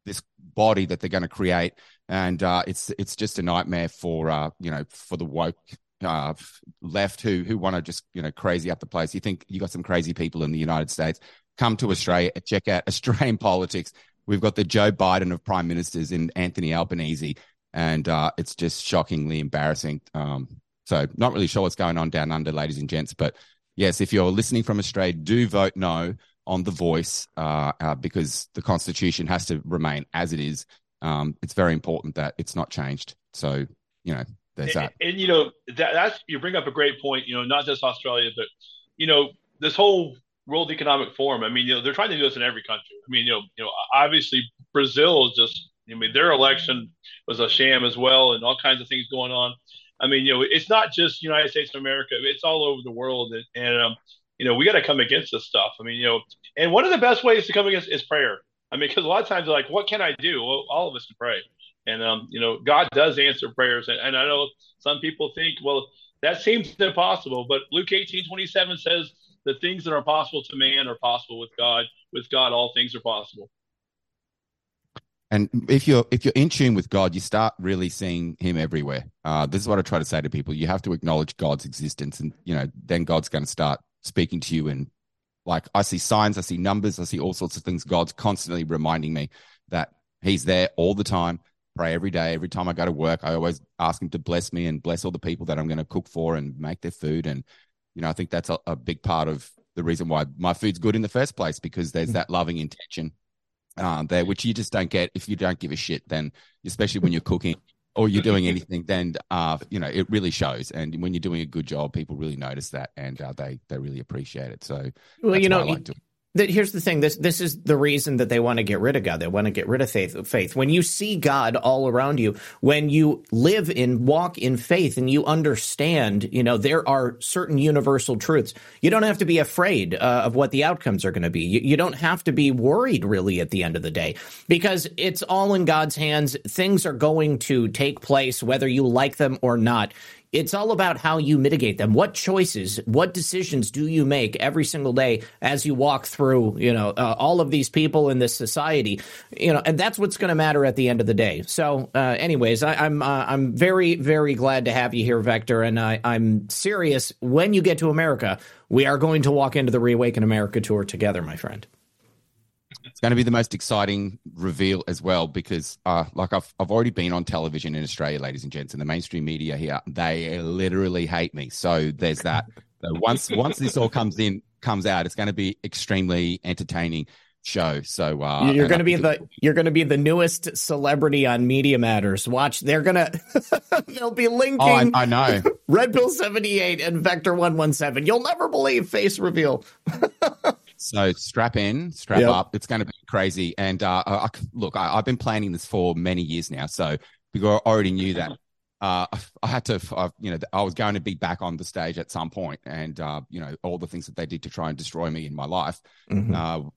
this body that they're going to create. And uh, it's it's just a nightmare for uh, you know, for the woke uh, left who who want to just, you know, crazy up the place. You think you got some crazy people in the United States. Come to Australia, check out *laughs* Australian politics We've got the Joe Biden of prime ministers in Anthony Albanese, and uh, it's just shockingly embarrassing. Um, so, not really sure what's going on down under, ladies and gents. But yes, if you're listening from Australia, do vote no on the voice uh, uh, because the Constitution has to remain as it is. Um, it's very important that it's not changed. So, you know, there's and, that. And, you know, that, that's you bring up a great point. You know, not just Australia, but you know, this whole World Economic Forum. I mean, you know, they're trying to do this in every country. I mean, you know, you know, obviously Brazil is just I mean, their election was a sham as well, and all kinds of things going on. I mean, you know, it's not just United States of America; it's all over the world, and, and um, you know, we got to come against this stuff. I mean, you know, and one of the best ways to come against is prayer. I mean, because a lot of times, like, what can I do? Well, all of us can pray, and um, you know, God does answer prayers, and, and I know some people think, well, that seems impossible, but Luke eighteen twenty seven says the things that are possible to man are possible with God. With God, all things are possible. And if you're if you're in tune with God, you start really seeing Him everywhere. Uh, this is what I try to say to people: you have to acknowledge God's existence, and you know, then God's going to start speaking to you. And like I see signs, I see numbers, I see all sorts of things. God's constantly reminding me that He's there all the time. Pray every day. Every time I go to work, I always ask Him to bless me and bless all the people that I'm going to cook for and make their food. And you know, I think that's a, a big part of the reason why my food's good in the first place because there's mm. that loving intention uh, there, which you just don't get if you don't give a shit. Then, especially when you're cooking or you're doing anything, then uh, you know it really shows. And when you're doing a good job, people really notice that, and uh, they they really appreciate it. So, well, you know, like here's the thing. This this is the reason that they want to get rid of God. They want to get rid of faith faith. When you see God all around you when you live in walk in faith and you understand you know there are certain universal truths you don't have to be afraid uh, of what the outcomes are going to be. You, you don't have to be worried really at the end of the day because it's all in God's hands. Things are going to take place whether you like them or not it's all about how you mitigate them. What choices, what decisions do you make every single day as you walk through, you know, uh, all of these people in this society, you know, and that's what's going to matter at the end of the day. So, uh, anyways, I, am I'm, uh, I'm very very glad to have you here, Vector, and I, I'm serious. When you get to America, we are going to walk into the Reawaken America tour together, my friend. It's going to be the most exciting reveal as well because, uh, like I've I've already been on television in Australia, ladies and gents, and the mainstream media here they literally hate me. So there's that. So once once this all comes in comes out, it's going to be extremely entertaining show. So uh, you're going to be the you're going to be the newest celebrity on Media Matters. Watch, they're gonna *laughs* they'll be linking. Oh, I, I know *laughs* Red Pill seventy eight and Vector one one seven. You'll never believe face reveal. *laughs* So strap in, strap yep. up. It's going to be crazy. And uh, I, look, I, have been planning this for many years now. So because I already knew that uh, I had to, uh, you know, I was going to be back on the stage at some point, and uh, you know, all the things that they did to try and destroy me in my life mm-hmm. Uh,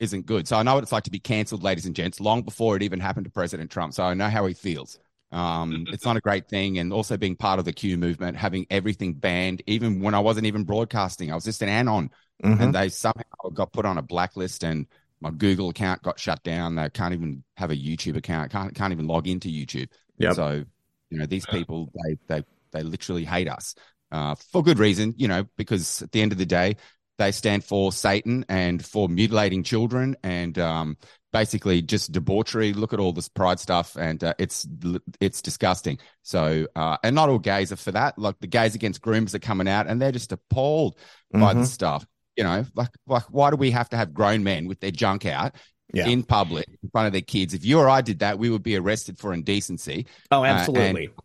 isn't good. So I know what it's like to be cancelled, ladies and gents, long before it even happened to President Trump. So I know how he feels. Um, *laughs* it's not a great thing. And also being part of the Q movement, having everything banned, even when I wasn't even broadcasting, I was just an anon mm-hmm. and they somehow got put on a blacklist and my Google account got shut down. They can't even have a YouTube account. Can't can't even log into YouTube. Yep. So, you know, these people they they they literally hate us uh, for good reason. You know, because at the end of the day, they stand for Satan and for mutilating children and um, basically just debauchery. Look at all this pride stuff, and uh, it's it's disgusting. So, uh, and not all gays are for that. Like the gays against grooms are coming out, and they're just appalled mm-hmm. by this stuff you know, like like why do we have to have grown men with their junk out yeah. in public in front of their kids? If you or I did that, we would be arrested for indecency. Oh, absolutely. Uh,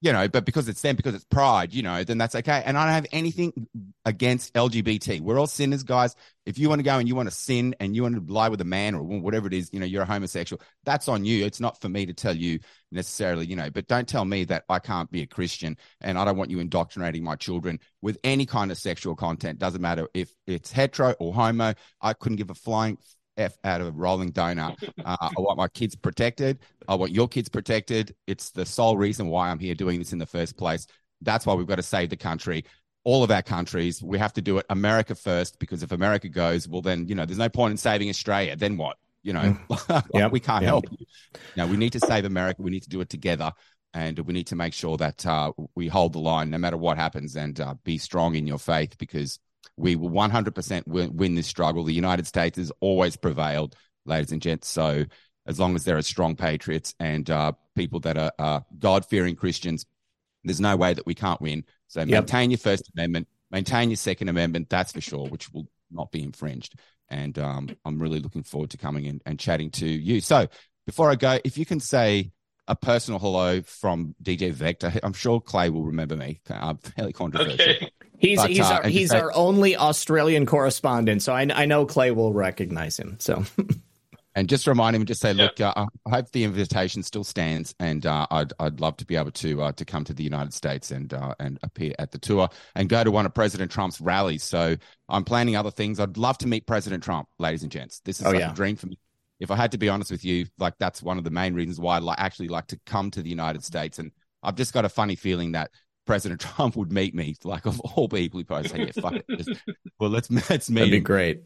you know, but because it's them, because it's pride, you know, then that's okay. And I don't have anything against LGBT. We're all sinners, guys. If you want to go and you want to sin and you want to lie with a man or whatever it is, you know, you're a homosexual, that's on you. It's not for me to tell you necessarily, you know, but don't tell me that I can't be a Christian and I don't want you indoctrinating my children with any kind of sexual content. Doesn't matter if it's hetero or homo. I couldn't give a flying F out of a rolling donut. *laughs* Uh, I want my kids protected. I want your kids protected. It's the sole reason why I'm here doing this in the first place. That's why we've got to save the country. All of our countries, we have to do it America first because if America goes, well, then, you know, there's no point in saving Australia. Then what? You know, mm. *laughs* yeah, we can't help. You. Now, we need to save America. We need to do it together. And we need to make sure that uh, we hold the line no matter what happens and uh, be strong in your faith because we will 100% win, win this struggle. The United States has always prevailed, ladies and gents. So as long as there are strong patriots and uh, people that are uh, God fearing Christians, there's no way that we can't win. So yep. maintain your First Amendment, maintain your Second Amendment, that's for sure, which will not be infringed. And um, I'm really looking forward to coming in and chatting to you. So before I go, if you can say a personal hello from DJ Vector, I'm sure Clay will remember me. I'm fairly controversial. Okay. He's but, he's uh, our he's our only Australian correspondent, so I, I know Clay will recognize him. So, *laughs* And just remind him, just say, yeah. look, uh, I hope the invitation still stands, and uh, I'd I'd love to be able to uh, to come to the United States and uh, and appear at the tour and go to one of President Trump's rallies. So I'm planning other things. I'd love to meet President Trump, ladies and gents. This is oh, like yeah. a dream for me. If I had to be honest with you, like that's one of the main reasons why I like actually like to come to the United States. And I've just got a funny feeling that President *laughs* Trump would meet me, like of all people, he probably say, "Yeah, fuck it, just, well let's *laughs* let's meet." That'd be great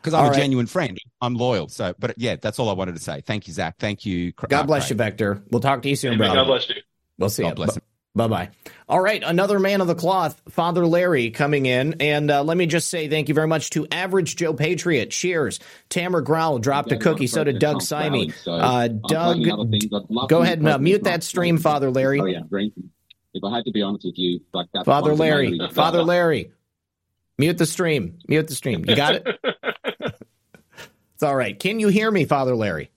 because I'm all a right. genuine friend. I'm loyal. So, but yeah, that's all I wanted to say. Thank you, Zak. Thank you. God bless you, Vector. We'll talk to you soon, brother. God bless you. We'll see God you. Bless Bye bye. All right, another man of the cloth, Father Larry, coming in. And uh, let me just say thank you very much to Average Joe Patriot. Cheers. Tamara Growl dropped a cookie. So did Doug Simey. Uh, Doug, go ahead and uh, mute that stream, Father Larry. Yeah. If I had to be honest with you, like that. Father Larry. Father Larry. Mute the stream. Mute the stream. You got it? *laughs* it's all right. Can you hear me, Father Larry?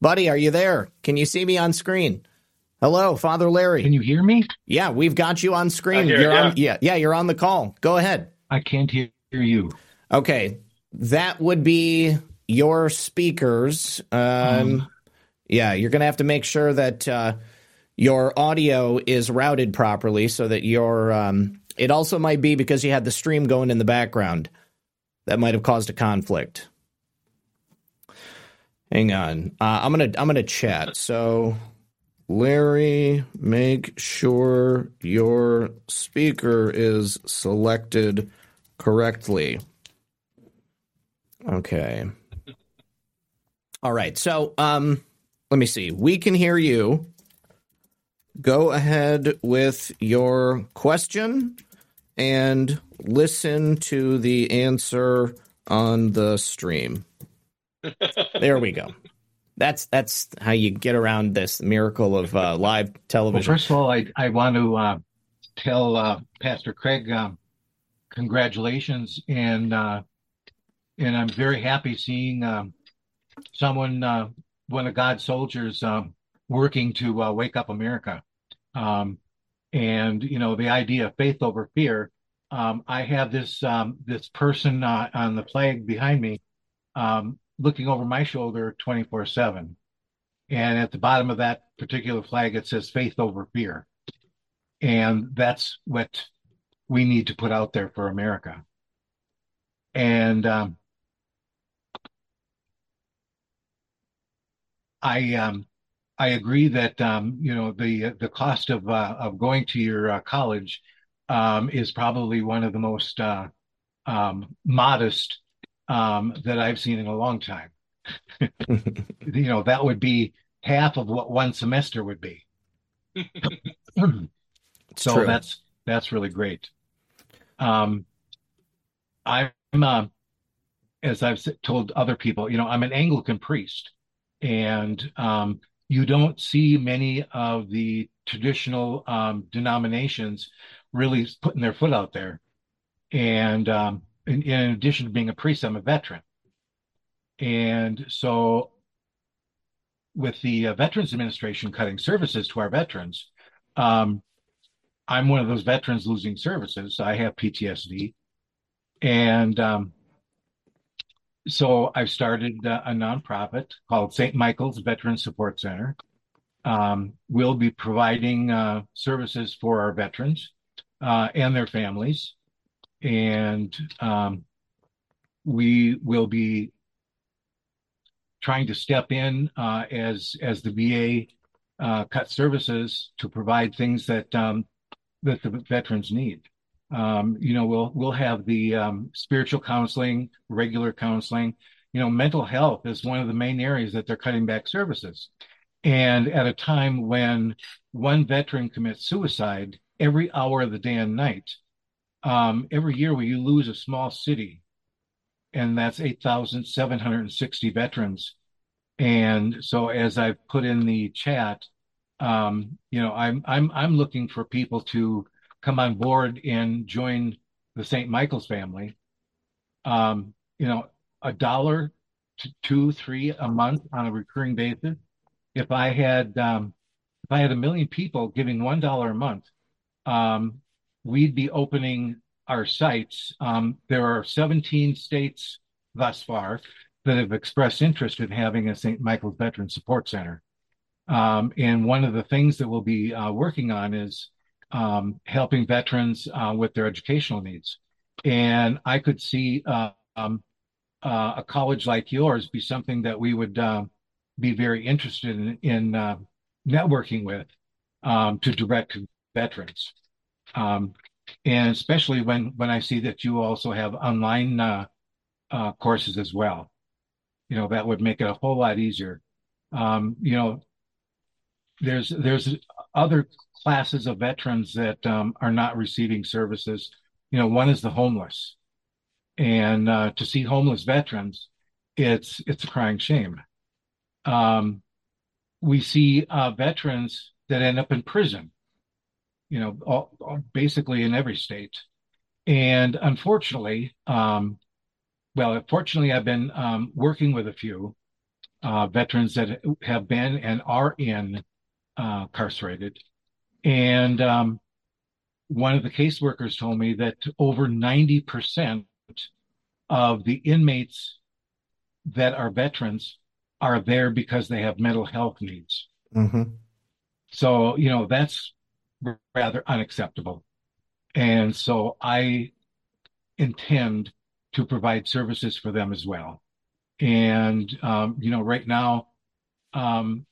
Buddy, are you there? Can you see me on screen? Hello, Father Larry. Can you hear me? Yeah, we've got you on screen. Hear, you're yeah. on yeah, yeah, you're on the call. Go ahead. I can't hear you. Okay. That would be your speakers. Um, um yeah, you're going to have to make sure that uh, your audio is routed properly so that your um, it also might be because you had the stream going in the background. That might have caused a conflict. Hang on. Uh, I'm gonna I'm gonna chat. So, Larry, make sure your speaker is selected correctly. Okay. All right. So, um, let me see. We can hear you. Go ahead with your question and listen to the answer on the stream. *laughs* there we go. That's that's how you get around this miracle of uh, live television. Well, first of all, I I want to uh, tell uh, Pastor Craig um, congratulations, and uh, and I'm very happy seeing um, someone, uh, one of God's soldiers, um, working to uh, wake up America. Um, and you know the idea of faith over fear. Um, I have this um, this person uh, on the flag behind me um, looking over my shoulder 24 7. And at the bottom of that particular flag, it says faith over fear. And that's what we need to put out there for America. And um, I um, I agree that um, you know the the cost of uh, of going to your uh, college um, is probably one of the most uh, um, modest um, that I've seen in a long time. *laughs* you know that would be half of what one semester would be. *clears throat* so True. that's that's really great. Um, I'm uh, as I've told other people, you know, I'm an Anglican priest, and um, you don't see many of the traditional um, denominations really putting their foot out there. And um, in, in, addition to being a priest, I'm a veteran. And so, with the uh, Veterans Administration cutting services to our veterans, um, I'm one of those veterans losing services. I have PTSD. And um, so I've started uh, a nonprofit called St. Michael's Veteran Support Center. Um, we'll be providing uh, services for our veterans uh, and their families, and um, we will be trying to step in uh, as as the VA uh, cut services to provide things that um, that the veterans need. Um, you know, we'll we'll have the um, spiritual counseling, regular counseling. You know, mental health is one of the main areas that they're cutting back services. And at a time when one veteran commits suicide every hour of the day and night, um, every year we lose a small city, and that's 8,760 veterans. And so, as I've put in the chat, um, you know, I'm I'm I'm looking for people to come on board and join the St. Michael's family, um, you know, a dollar to two, three a month on a recurring basis. If I had um, if I had a million people giving one dollar a month, um, we'd be opening our sites. Um, there are 17 states thus far that have expressed interest in having a St. Michael's Veteran Support Center. Um, and one of the things that we'll be uh, working on is um, helping veterans uh, with their educational needs. And I could see uh, um, uh, a college like yours be something that we would uh, be very interested in, in uh, networking with um, to direct veterans. Um, and especially when, when I see that you also have online uh, uh, courses as well. You know, that would make it a whole lot easier. Um, you know, there's there's other classes of veterans that um, are not receiving services. You know, one is the homeless, and uh, to see homeless veterans, it's it's a crying shame. Um, we see uh, veterans that end up in prison. You know, all, all, basically in every state, and unfortunately, um, well, fortunately, I've been um, working with a few uh, veterans that have been and are in uh, incarcerated, and um, one of the caseworkers told me that over ninety percent of the inmates that are veterans are there because they have mental health needs. Mm-hmm. So, you know, that's rather unacceptable. And so I intend to provide services for them as well. And, um, you know, right now, um,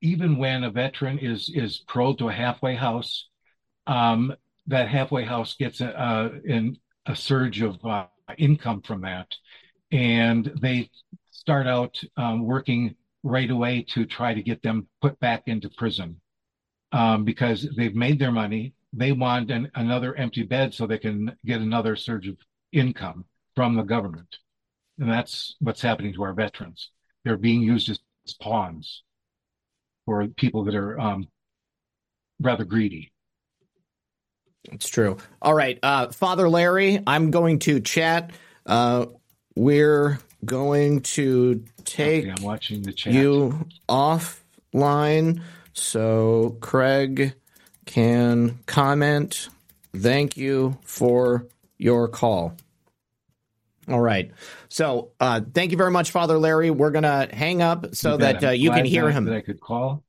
even when a veteran is is paroled to a halfway house, um, that halfway house gets a, a, a surge of uh, income from that. And they start out um, working right away to try to get them put back into prison um, because they've made their money. They want an, another empty bed so they can get another surge of income from the government. And that's what's happening to our veterans. They're being used as pawns for people that are um, rather greedy. It's true. All right, uh, Father Larry, I'm going to chat. Uh, we're going to take okay, I'm watching the chat. you offline so Craig can comment. Thank you for your call. All right. So, uh, thank you very much, Father Larry. We're going to hang up so that uh, you can hear him. That I could call.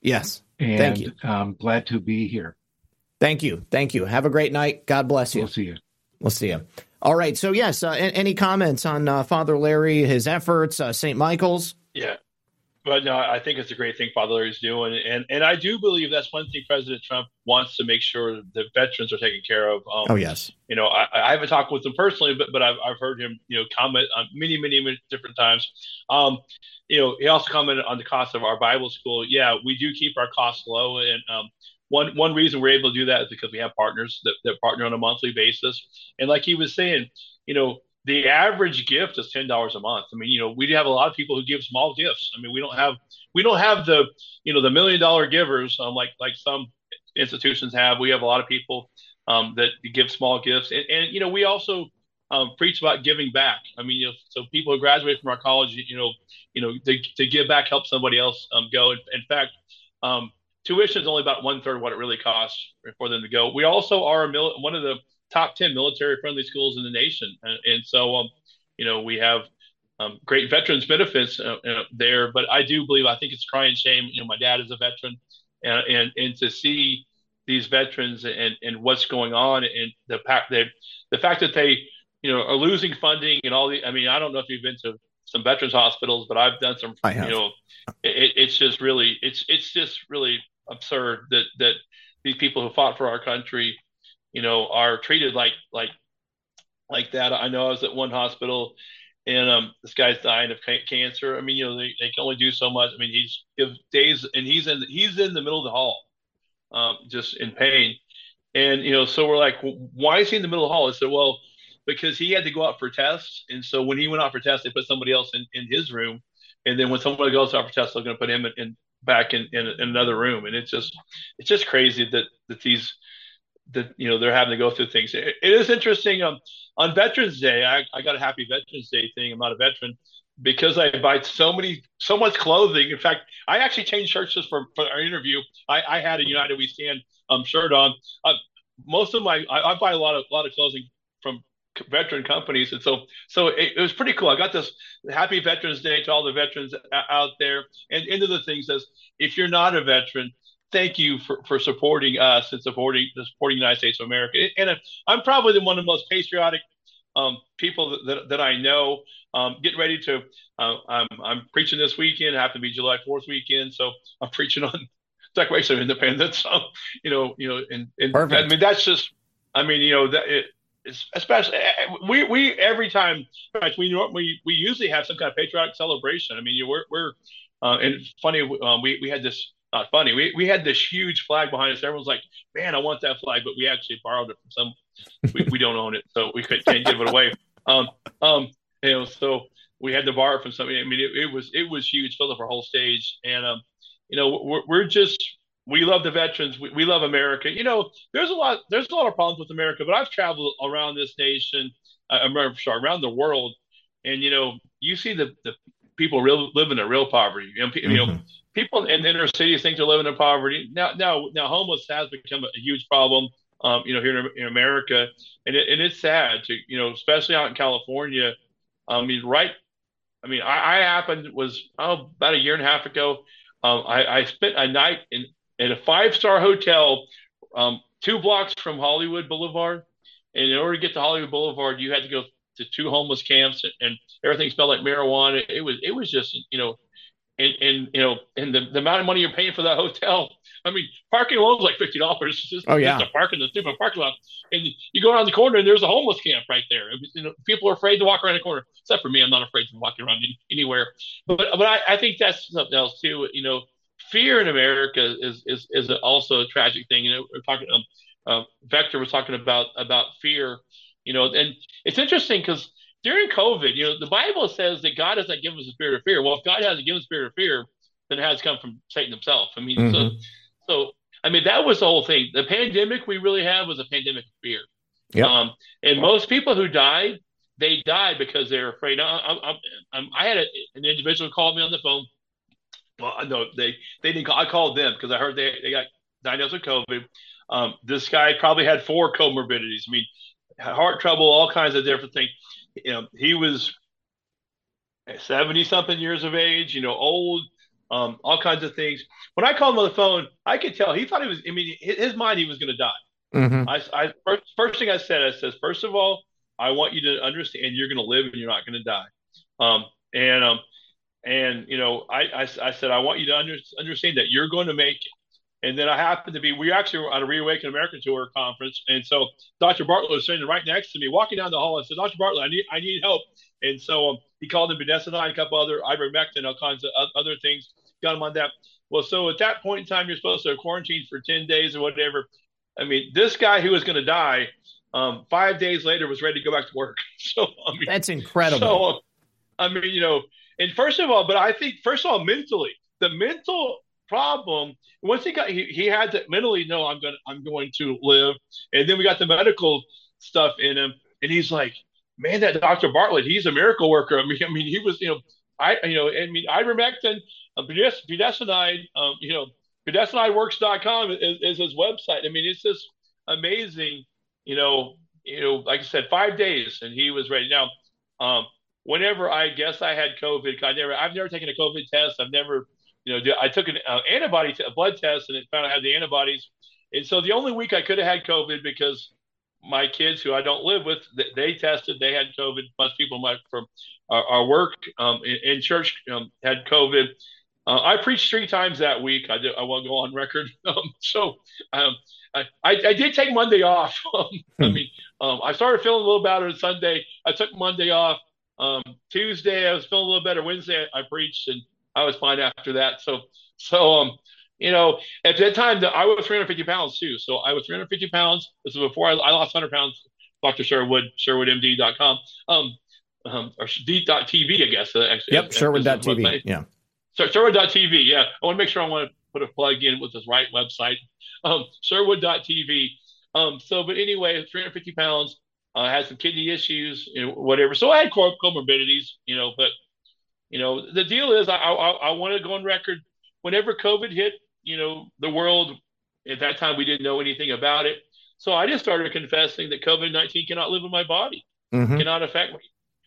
Yes. And, thank you. I'm glad to be here. Thank you. Thank you. Have a great night. God bless you. We'll see you. We'll see you. All right. So, yes, uh, any comments on uh, Father Larry, his efforts, uh, St. Michael's? Yeah. But no, I think it's a great thing Father Larry's doing, and and I do believe that's one thing President Trump wants to make sure that veterans are taken care of. Um, oh yes, you know I, I, haven't talked with him personally, but but I've, I've heard him you know comment on many many, many different times. Um, you know he also commented on the cost of our Bible school. Yeah, we do keep our costs low, and um, one one reason we're able to do that is because we have partners that, that partner on a monthly basis. And like he was saying, you know, the average gift is ten dollars a month. I mean, you know, we have a lot of people who give small gifts. I mean, we don't have we don't have the you know the million dollar givers um, like like some institutions have. We have a lot of people um, that give small gifts, and, and you know, we also um, preach about giving back. I mean, you know, so people who graduate from our college, you know, you know, to, to give back, help somebody else um, go. In, in fact, um, tuition is only about one third what it really costs for them to go. We also are a mil- one of the top 10 military friendly schools in the nation. And, and so, um, you know, we have um, great veterans benefits uh, uh, there, but I do believe, I think it's crying shame. You know, my dad is a veteran and, and, and to see these veterans and, and what's going on and the fact that the fact that they, you know, are losing funding and all the, I mean, I don't know if you've been to some veterans hospitals, but I've done some, you know, it, it's just really, it's, it's just really absurd that that these people who fought for our country, you know, are treated like like like that. I know I was at one hospital and um, this guy's dying of cancer. I mean, you know, they, they can only do so much. I mean, he's if days and he's in he's in the middle of the hall, um, just in pain. And you know, so we're like, why is he in the middle of the hall? I said, well, because he had to go out for tests, and so when he went out for tests, they put somebody else in, in his room, and then when somebody goes out for tests, they're going to put him in, in back in, in, in, another room. And it's just, it's just crazy that, that these, that, you know, they're having to go through things. it, it is interesting. Um, on Veterans Day, I, I got a happy Veterans Day thing. I'm not a veteran because I buy so many, so much clothing. In fact, I actually changed shirts just for, for our interview. I, I had a United We Stand um, shirt on. Uh, most of my, I, I buy a lot of, lot of clothing from veteran companies, and so so it, it, was pretty cool. I got this Happy Veterans Day to all the veterans out there, and into the things says if you're not a veteran, thank you for, for supporting us and supporting supporting the United States of America. And I'm probably the one of the most patriotic um, people that, that, I know. Um, getting ready to, uh, I'm, I'm preaching this weekend. It happened to be July 4th weekend, so I'm preaching on *laughs* Declaration of Independence. *laughs* Um, you know, you know, and, and I mean that's just, I mean, you know, that it, especially eh, eh, we we every time we we we usually have some kind of patriotic celebration. I mean, we're we're uh, and funny um, we we had this not funny we we had this huge flag behind us. Everyone's like, man, I want that flag, but we actually borrowed it from some. we, we don't own it, so we can't give it away. Um um you know so we had to borrow it from somebody. I mean, it, it was it was huge, filled up our whole stage, and um you know we're, we're just we love the veterans. We, we love America. You know, there's a lot there's a lot of problems with America, but I've traveled around this nation, uh, around the world, and you know, you see the the people real living in a real poverty. You know, mm-hmm. you know, mm-hmm. people in inner cities think they're living in poverty. Now, now, now, homeless has become a huge problem. Um, you know, here in, in America, and it, and it's sad to you know, especially out in California. I mean, right. I mean, I, I happened was oh about a year and a half ago. Um, I, I spent a night in at a five star hotel, um, two blocks from Hollywood Boulevard. And in order to get to Hollywood Boulevard, you had to go to two homeless camps, and, and everything smelled like marijuana. It was it was just you know, and and you know, and the, the amount of money you're paying for that *laughs* hotel. I mean, parking alone is like fifty dollars *laughs* just, oh, yeah. just to park in the stupid parking lot. And you go around the corner and there's a homeless camp right there. You know, people are afraid to walk around the corner. Except for me, I'm not afraid to walk around anywhere. But but I, I think that's something else too. You know, fear in America is is is also a tragic thing. You know, we're talking. Um, uh, Vector was talking about about fear. You know, and it's interesting because during COVID, you know, the Bible says that God has not given us a spirit of fear. Well, if God hasn't given us a spirit of fear, then it has come from Satan himself. I mean, mm-hmm. so so I mean that was the whole thing. The pandemic we really had was a pandemic of fear. Yep. Um, and most people who died, they died because they're afraid. I, I, I, I had a, an individual call me on the phone well, no, they they didn't. Call, I called them because I heard they they got diagnosed with COVID. Um, this guy probably had four comorbidities. I mean, heart trouble, all kinds of different things. You know, he was seventy something years of age. You know, old. Um, all kinds of things. When I called him on the phone, I could tell he thought he was. I mean, his mind he was going to die. Mm-hmm. I, I first, first thing I said, I says, first of all, I want you to understand you're going to live and you're not going to die. Um, and um, and you know, I, I, I said I want you to under, understand that you're going to make it. And then I happened to be, we actually were on a Reawaken American Tour conference. And so Dr. Bartlett was sitting right next to me, walking down the hall. I said, Dr. Bartlett, I need, I need help. And so um, he called him budesonide, a couple other ivermectin, all kinds of other things, got him on that. Well, so at that point in time, you're supposed to quarantine for 10 days or whatever. I mean, this guy who was going to die, um, five days later was ready to go back to work. *laughs* So, I mean, that's incredible. So, I mean, you know, and first of all, but I think first of all, mentally, the mental problem once he got he, he had to mentally know I'm gonna I'm going to live, and then we got the medical stuff in him, and he's like, man, that Dr. Bartlett, he's a miracle worker. I mean, *laughs* I mean, he was you know, I you know, I mean, ivermectin, uh, budesonide, um, you know, budesonideworks.com is, is his website. I mean, it's just amazing, you know, you know, like I said, five days, and he was ready. Now, um, whenever I guess I had COVID, I never, I've never taken a COVID test. I've never, you know, I took an uh, antibody, t- a blood test, and it found I had the antibodies. And so the only week I could have had COVID because my kids, who I don't live with, they tested, they had COVID. Most people my, from our, our work um, in, in, church um, had COVID. Uh, I preached three times that week. I, did, I won't go on record. *laughs* Um, so um, I, I, did take Monday off. *laughs* I hmm. mean, um, I started feeling a little better on Sunday. I took Monday off. Um, Tuesday, I was feeling a little better. Wednesday, I preached and I was fine after that. So, so, um, you know, at that time, I was 350 pounds too. So I was 350 pounds. This was before I, I lost 100 pounds. Dr. Sherwood, SherwoodMD.com, um, um, or D.TV, I guess. Uh, actually, yep, Sherwood.tv. Yeah. So, Sherwood.tv. Yeah. I want to make sure I want to put a plug in with this right website. Um, Sherwood.tv. Um, so, but anyway, 350 pounds uh, had some kidney issues, you know, whatever. So I had comorbidities, you know, but you know, the deal is I, I, I want to go on record. Whenever COVID hit, you know, the world at that time we didn't know anything about it. So I just started confessing that COVID nineteen cannot live in my body. Mhm. cannot affect me.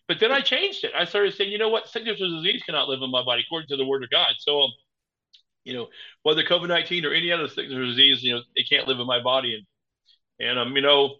But then I changed it. I started saying, you know what, sickness or disease cannot live in my body according to the Word of God. So, um, you know, whether COVID nineteen or any other sickness or disease, you know, it can't live in my body. And and um, you know,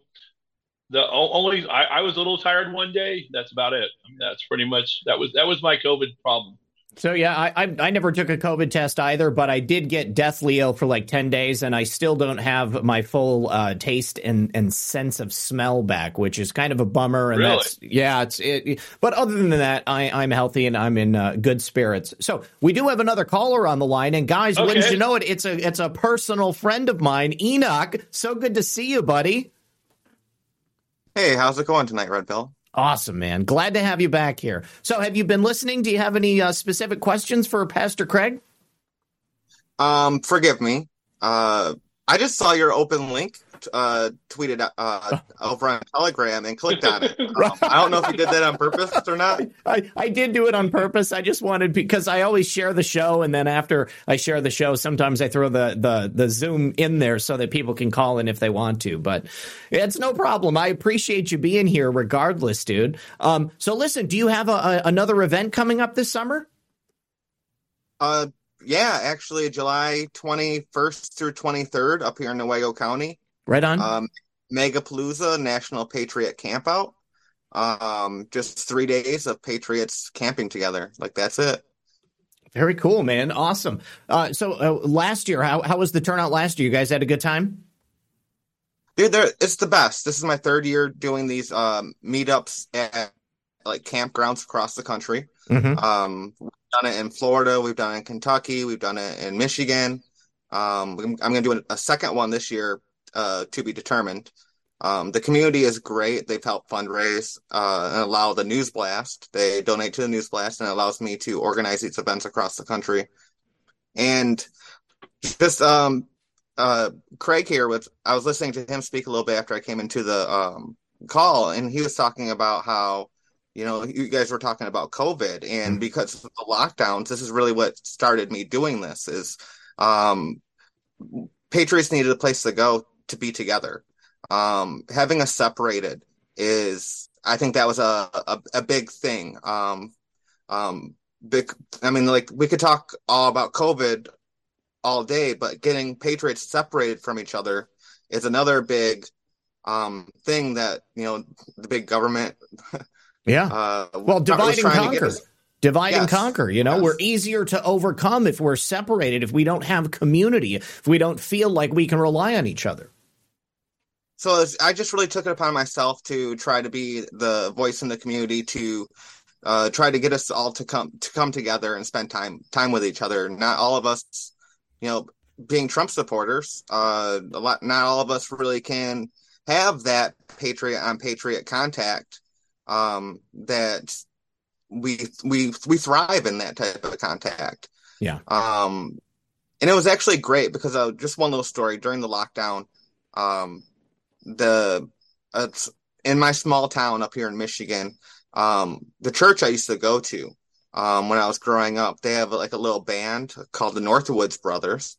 the only I, I was a little tired one day. That's about it. I mean, that's pretty much that was that was my COVID problem. So yeah, I, I I never took a COVID test either, but I did get deathly ill for like ten days, and I still don't have my full uh, taste and, and sense of smell back, which is kind of a bummer. And Really? that's yeah, it's it. But other than that, I I'm healthy and I'm in uh, good spirits. So we do have another caller on the line, and guys, wouldn't you know it? It's a it's a personal friend of mine, Enoch. So good to see you, buddy. Hey, how's it going tonight, Red Pill? Awesome, man. Glad to have you back here. So, have you been listening? Do you have any uh, specific questions for Pastor Craig? Um, forgive me. Uh, I just saw your open link uh tweeted uh *laughs* over on Telegram and clicked on it. *laughs* Um, I don't know if you did that on purpose or not. *laughs* I, I did do it on purpose. I just wanted because I always share the show, and then after I share the show, sometimes I throw the the the Zoom in there so that people can call in if they want to. But it's no problem. I appreciate you being here, regardless, dude. Um, so listen, do you have a, a, another event coming up this summer? Uh, yeah, actually, July twenty first through twenty third up here in Newaygo County. Right on. Um, Megapalooza National Patriot Campout. Um, just three days of patriots camping together. Like that's it. Very cool, man. Awesome. Uh, so uh, last year, how how was the turnout last year? You guys had a good time? Dude, it's the best. This is my third year doing these um, meetups at like campgrounds across the country. Mm-hmm. Um, we've done it in Florida, we've done it in Kentucky, we've done it in Michigan. Um, I'm, I'm going to do a second one this year uh, to be determined. Um, the community is great. They've helped fundraise uh, and allow the News Blast. They donate to the News Blast and it allows me to organize these events across the country. And just um, uh, Craig here with I was listening to him speak a little bit after I came into the um, call, and he was talking about how you know you guys were talking about COVID, and because of the lockdowns, this is really what started me doing this. Is um, Patriots needed a place to go to be together. Um, having us separated is, I think that was a a, a big thing. Um, um, big. I mean, like we could talk all about COVID all day, but getting Patriots separated from each other is another big um thing that you know the big government Yeah. uh Well, divide and conquer. Divide and conquer. You know, Yes. we're easier to overcome if we're separated, if we don't have community, if we don't feel like we can rely on each other. So it's- I just really took it upon myself to try to be the voice in the community to uh try to get us all to come to come together and spend time time with each other. Not all of us, you know, being Trump supporters, uh a lot not all of us really can have that patriot on patriot contact um that we we we thrive in that type of contact. Yeah. Um and it was actually great because uh, just one little story during the lockdown um the in my small town up here in Michigan um the church I used to go to um when I was growing up they have like a little band called the Northwoods Brothers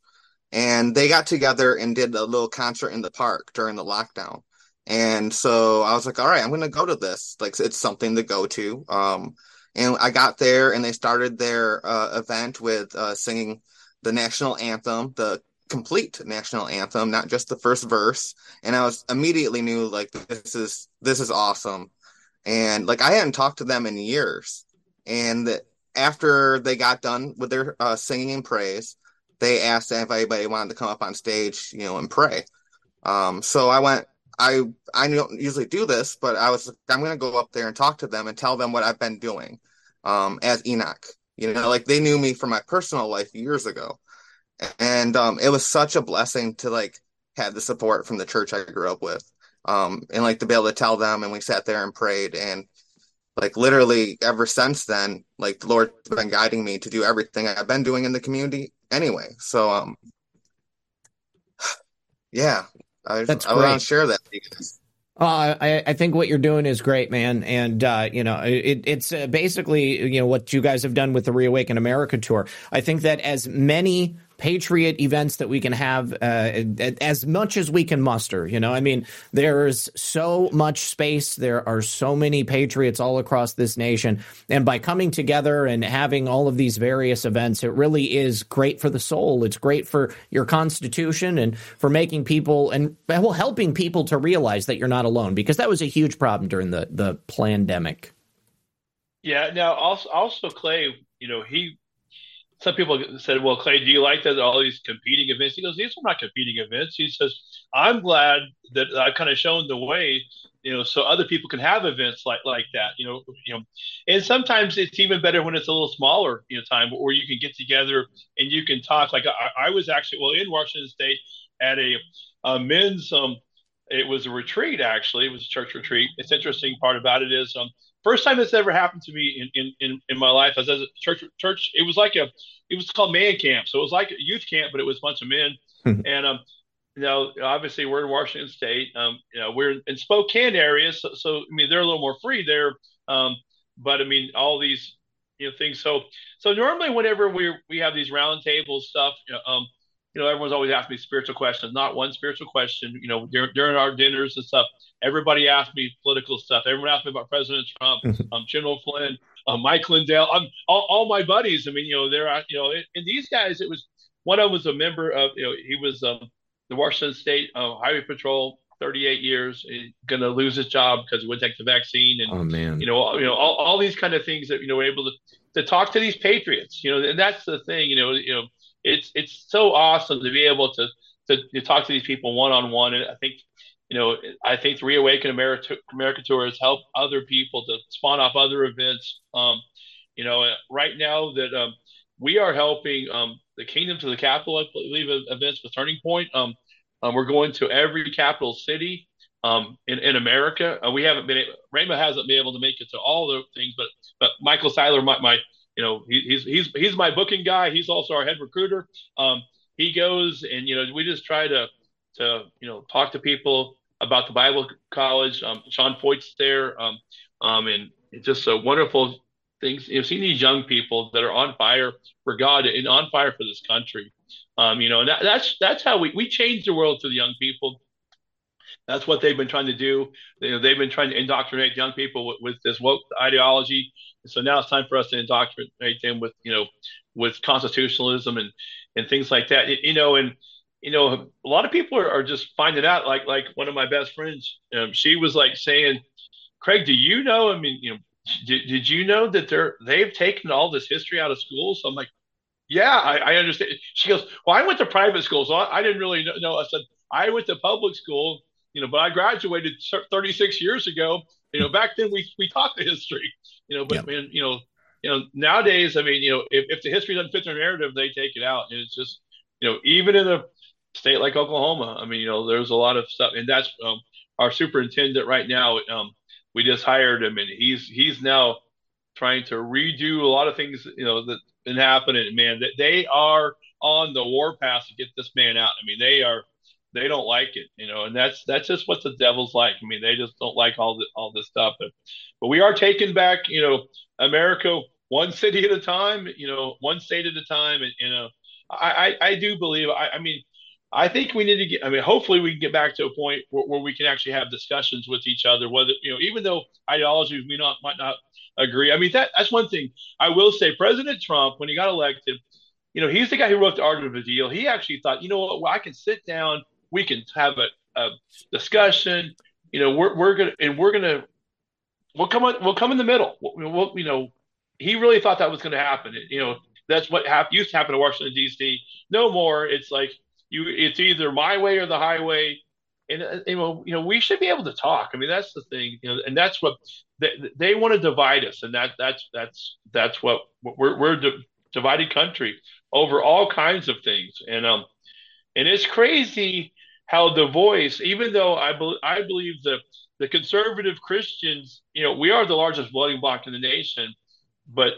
and they got together and did a little concert in the park during the lockdown. And so I was like all right I'm going to go to this like it's something to go to um and I got there and they started their uh, event with uh, singing the national anthem, the complete national anthem, not just the first verse. And I was immediately knew like this is this is awesome. And like I hadn't talked to them in years. And after they got done with their uh, singing and praise, they asked if anybody wanted to come up on stage, you know, and pray. Um, so I went. I I don't usually do this, but I was I'm going to go up there and talk to them and tell them what I've been doing um, as Enoch. You know, like they knew me from my personal life years ago, and um, it was such a blessing to like have the support from the church I grew up with, um, and like to be able to tell them. And we sat there and prayed, and like literally ever since then, like the Lord's been guiding me to do everything I've been doing in the community anyway. So um, *sighs* yeah, I, That's I want great. to share that. Uh, I, I think what you're doing is great, man. And, uh, you know, it, it's uh, basically, you know, what you guys have done with the Reawaken America tour. I think that as many patriot events that we can have uh, as much as we can muster. You know, I mean, there's so much space. There are so many patriots all across this nation, and by coming together and having all of these various events, it really is great for the soul. It's great for your constitution and for making people and well helping people to realize that you're not alone because that was a huge problem during the the pandemic. Yeah. Now, also, also Clay, you know, he some people said, "Well, Clay, do you like that all these competing events?" He goes, "These are not competing events." He says, "I'm glad that I've kind of shown the way, you know, so other people can have events like like that, you know, you know." And sometimes it's even better when it's a little smaller, you know, time where you can get together and you can talk. Like I, I was actually well in Washington State at a, a men's um, it was a retreat actually. It was a church retreat. It's interesting part about it is um First time this ever happened to me in, in, in, in my life. I was at a church church. It was like a it was called man camp. So it was like a youth camp, but it was a bunch of men. and um, you know, obviously we're in Washington State. Um, you know, we're in Spokane area, so, so I mean they're a little more free there. Um, but I mean all these you know things. So so normally whenever we we have these round roundtable stuff, um, you know, everyone's always asking me spiritual questions. Not one spiritual question. You know, during, during our dinners and stuff, everybody asked me political stuff. Everyone asked me about President Trump, mm-hmm. um, General Flynn, um, Mike Lindell. Um, all, all my buddies. I mean, you know, they're you know, and these guys. It was one of them was a member of. You know, he was um, the Washington State uh, Highway Patrol. 38 years, going to lose his job because he wouldn't take the vaccine, and oh, man. you know, you know, all, all these kind of things that you know, we're able to to talk to these patriots, you know, and that's the thing, you know, you know, it's it's so awesome to be able to to, to talk to these people one on one. And I think you know I think the Reawaken America, America tour has helped other people to spawn off other events. Um, you know, right now that um, we are helping um, the Kingdom to the Capitol, I believe, events with Turning Point. Um, um, we're going to every capital city um, in, in America. Uh, we haven't been, Rhema hasn't been able to make it to all the things, but but Michael Seiler, my, my you know, he, he's he's he's my booking guy. He's also our head recruiter. Um, he goes and you know we just try to to you know talk to people about the Bible College. Um, Sean Feucht's there, um, um, and it's just a wonderful things. You know, seeing these young people that are on fire for God and on fire for this country. Um, you know, and that, that's that's how we we change the world to the young people. That's what they've been trying to do. Know, they've been trying to indoctrinate young people with, with this woke ideology. So now it's time for us to indoctrinate them with, you know, with constitutionalism and, and things like that. You know, and you know, a lot of people are, are just finding out. Like like one of my best friends, um, she was like saying, "Craig, do you know? I mean, you know, did, did you know that they're they've taken all this history out of school?" So I'm like, "Yeah, I, I understand." She goes, "Well, I went to private school, so I, I didn't really know." I said, "I went to public school." You know, but I graduated 36 years ago. You know, back then we we taught the history. You know, but yep. man, you know, you know, nowadays, I mean, you know, if, if the history doesn't fit their narrative, they take it out. And it's just, you know, even in a state like Oklahoma, I mean, you know, there's a lot of stuff, and that's um, our superintendent right now. Um, we just hired him, and he's he's now trying to redo a lot of things, you know, that been happening. Man, that they are on the warpath to get this man out. I mean, they are they don't like it, you know, and that's that's just what the devil's like. I mean, they just don't like all the all this stuff. But, but we are taking back, you know, America one city at a time, you know, one state at a time, and you know, I I, I do believe. I, I mean, I think we need to get. I mean, hopefully, we can get back to a point where, where we can actually have discussions with each other. Whether you know, even though ideologies we not might not agree. I mean, that that's one thing I will say. President Trump, when he got elected, you know, he's the guy who wrote the Art of the Deal. He actually thought, you know what, well, I can sit down we can have a, a discussion. You know, we're we're gonna and we're gonna we'll come on, we'll come in the middle. We'll, we'll you know, he really thought that was going to happen. You know, that's what hap- used to happen in Washington D.C. No more. It's like you. It's either my way or the highway. And uh, you know, you know, we should be able to talk. I mean, that's the thing. You know, and that's what they, they want to divide us, and that that's that's that's what we're we're a divided country over all kinds of things. And um, and it's crazy how the voice, even though I, be, I believe the, the conservative Christians, you know, we are the largest voting bloc in the nation, but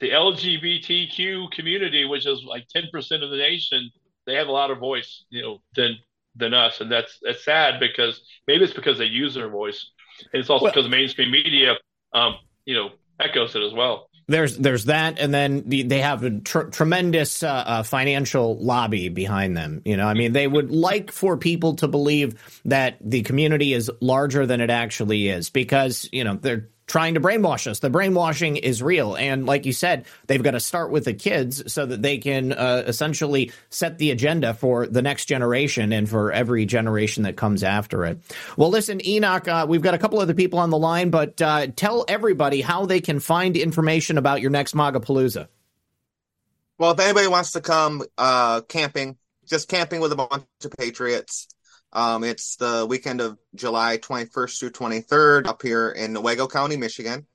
the LGBTQ community, which is like 10% of the nation, they have a lot of voice, you know, than than us. And that's that's sad because maybe it's because they use their voice. And it's also well, because the mainstream media um, you know, echoes it as well. There's there's that, and then the, they have a tr- tremendous uh, uh, financial lobby behind them. You know, I mean, they would like for people to believe that the community is larger than it actually is, because you know they're trying to brainwash us. The brainwashing is real. And like you said, they've got to start with the kids so that they can uh, essentially set the agenda for the next generation and for every generation that comes after it. Well, listen, Enoch, uh, we've got a couple other people on the line, but uh, tell everybody how they can find information about your next Magapalooza. Well, if anybody wants to come uh, camping, just camping with a bunch of patriots, um, it's the weekend of July 21st through 23rd up here in Newaygo County, Michigan.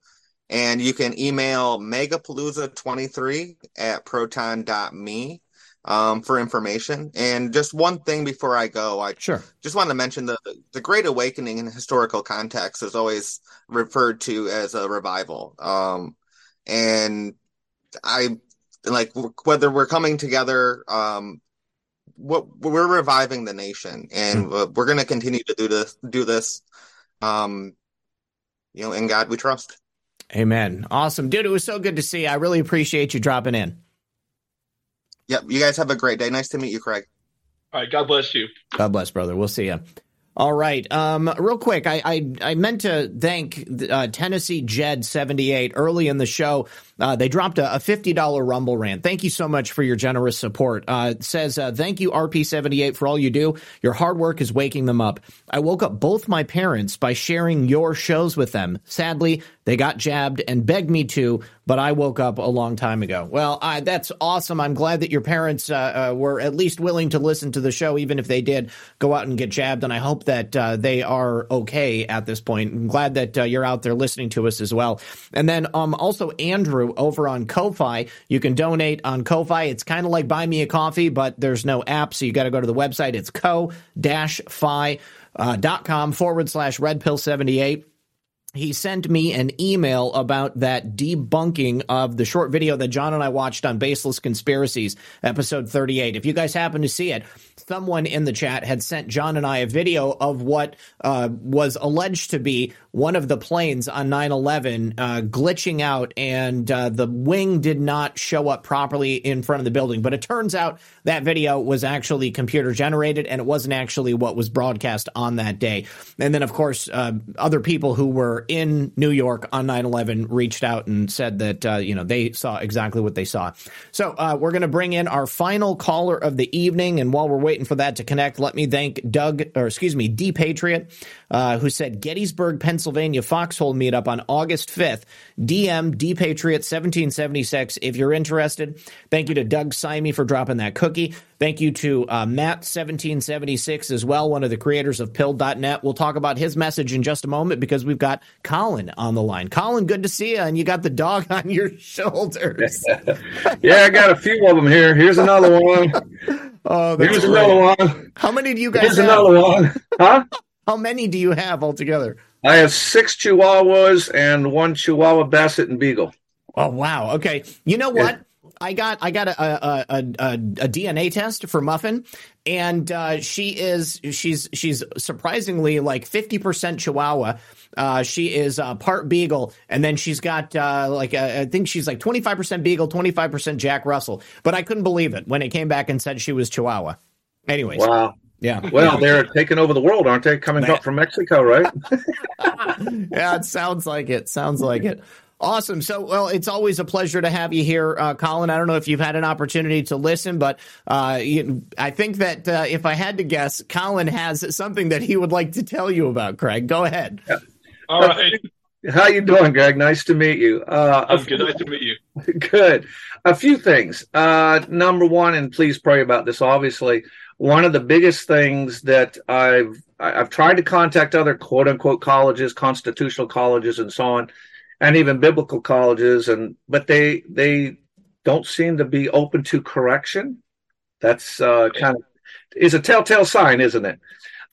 And you can email megapalooza23 at proton.me um, for information. And just one thing before I go, I sure. just want to mention the, the Great Awakening in historical context is always referred to as a revival. Um, and I like whether we're coming together um, what we're reviving the nation, and mm. we're going to continue to do this. Do this, um, you know, in God we trust. Amen. Awesome, dude. It was so good to see. You. I really appreciate you dropping in. Yep. You guys have a great day. Nice to meet you, Craig. All right. God bless you. God bless, brother. We'll see you. All right. Um, real quick, I, I, I meant to thank uh, Tennessee Jed seventy eight early in the show. Uh, they dropped a, a $50 Rumble rant. Thank you so much for your generous support. Uh, it says, uh, thank you, RP78, for all you do. Your hard work is waking them up. I woke up both my parents by sharing your shows with them. Sadly, they got jabbed and begged me to, but I woke up a long time ago. Well, I, that's awesome. I'm glad that your parents uh, uh, were at least willing to listen to the show, even if they did go out and get jabbed. And I hope that uh, they are okay at this point. I'm glad that you're out there listening to us as well. And then um, also, Andrew over on Ko-Fi. You can donate on Ko-Fi. It's kind of like buy me a coffee, but there's no app, so you got to go to the website. It's ko-fi.com uh, forward slash red pill 78 he sent me an email about that debunking of the short video that John and I watched on Baseless Conspiracies, episode 38. If you guys happen to see it, someone in the chat had sent John and I a video of what uh, was alleged to be one of the planes on 9 11 uh, glitching out, and uh, the wing did not show up properly in front of the building. But it turns out that video was actually computer generated and it wasn't actually what was broadcast on that day. And then, of course, uh, other people who were in New York on 9 11 reached out and said that, uh, you know, they saw exactly what they saw. So uh, we're going to bring in our final caller of the evening. And while we're waiting for that to connect, let me thank Doug, or excuse me, D Patriot, uh, who said Gettysburg, Pennsylvania foxhole meetup on August 5th. DM D Patriot 1776 if you're interested. Thank you to Doug Simey for dropping that cookie. Thank you to uh, Matt1776 as well, one of the creators of Pilled.net. We'll talk about his message in just a moment because we've got Colin on the line. Colin, good to see you. And you got the dog on your *laughs* shoulders. *laughs* yeah, I got a few of them here. Here's another one. *laughs* Oh, Here's great. another one. How many do you guys Here's have? another one. Huh? How many do you have altogether? I have six Chihuahuas and one Chihuahua Basset and Beagle. Oh wow! Okay, you know what? I got I got a a, a, a, a DNA test for Muffin, and uh, she is she's she's surprisingly like fifty percent Chihuahua. Uh, she is uh, part Beagle, and then she's got uh, like uh, I think she's like twenty five percent Beagle, twenty five percent Jack Russell. But I couldn't believe it when it came back and said she was Chihuahua. Anyways, wow. Yeah. *laughs* Well, they're taking over the world, aren't they? Coming up from Mexico, right? *laughs* yeah, it sounds like it. Sounds like it. Awesome. So, well, it's always a pleasure to have you here, uh, Colin. I don't know if you've had an opportunity to listen, but uh, you, I think that uh, if I had to guess, Colin has something that he would like to tell you about. Craig, go ahead. Yeah. All right. How you doing, Greg? Nice to meet you. Uh, I'm good. Nice to meet you. *laughs* Good. A few things. Uh, number one, and please pray about this. Obviously, one of the biggest things that I've I've tried to contact other quote unquote colleges, constitutional colleges, and so on and even biblical colleges and but they they don't seem to be open to correction. That's uh, kind of is a telltale sign isn't it?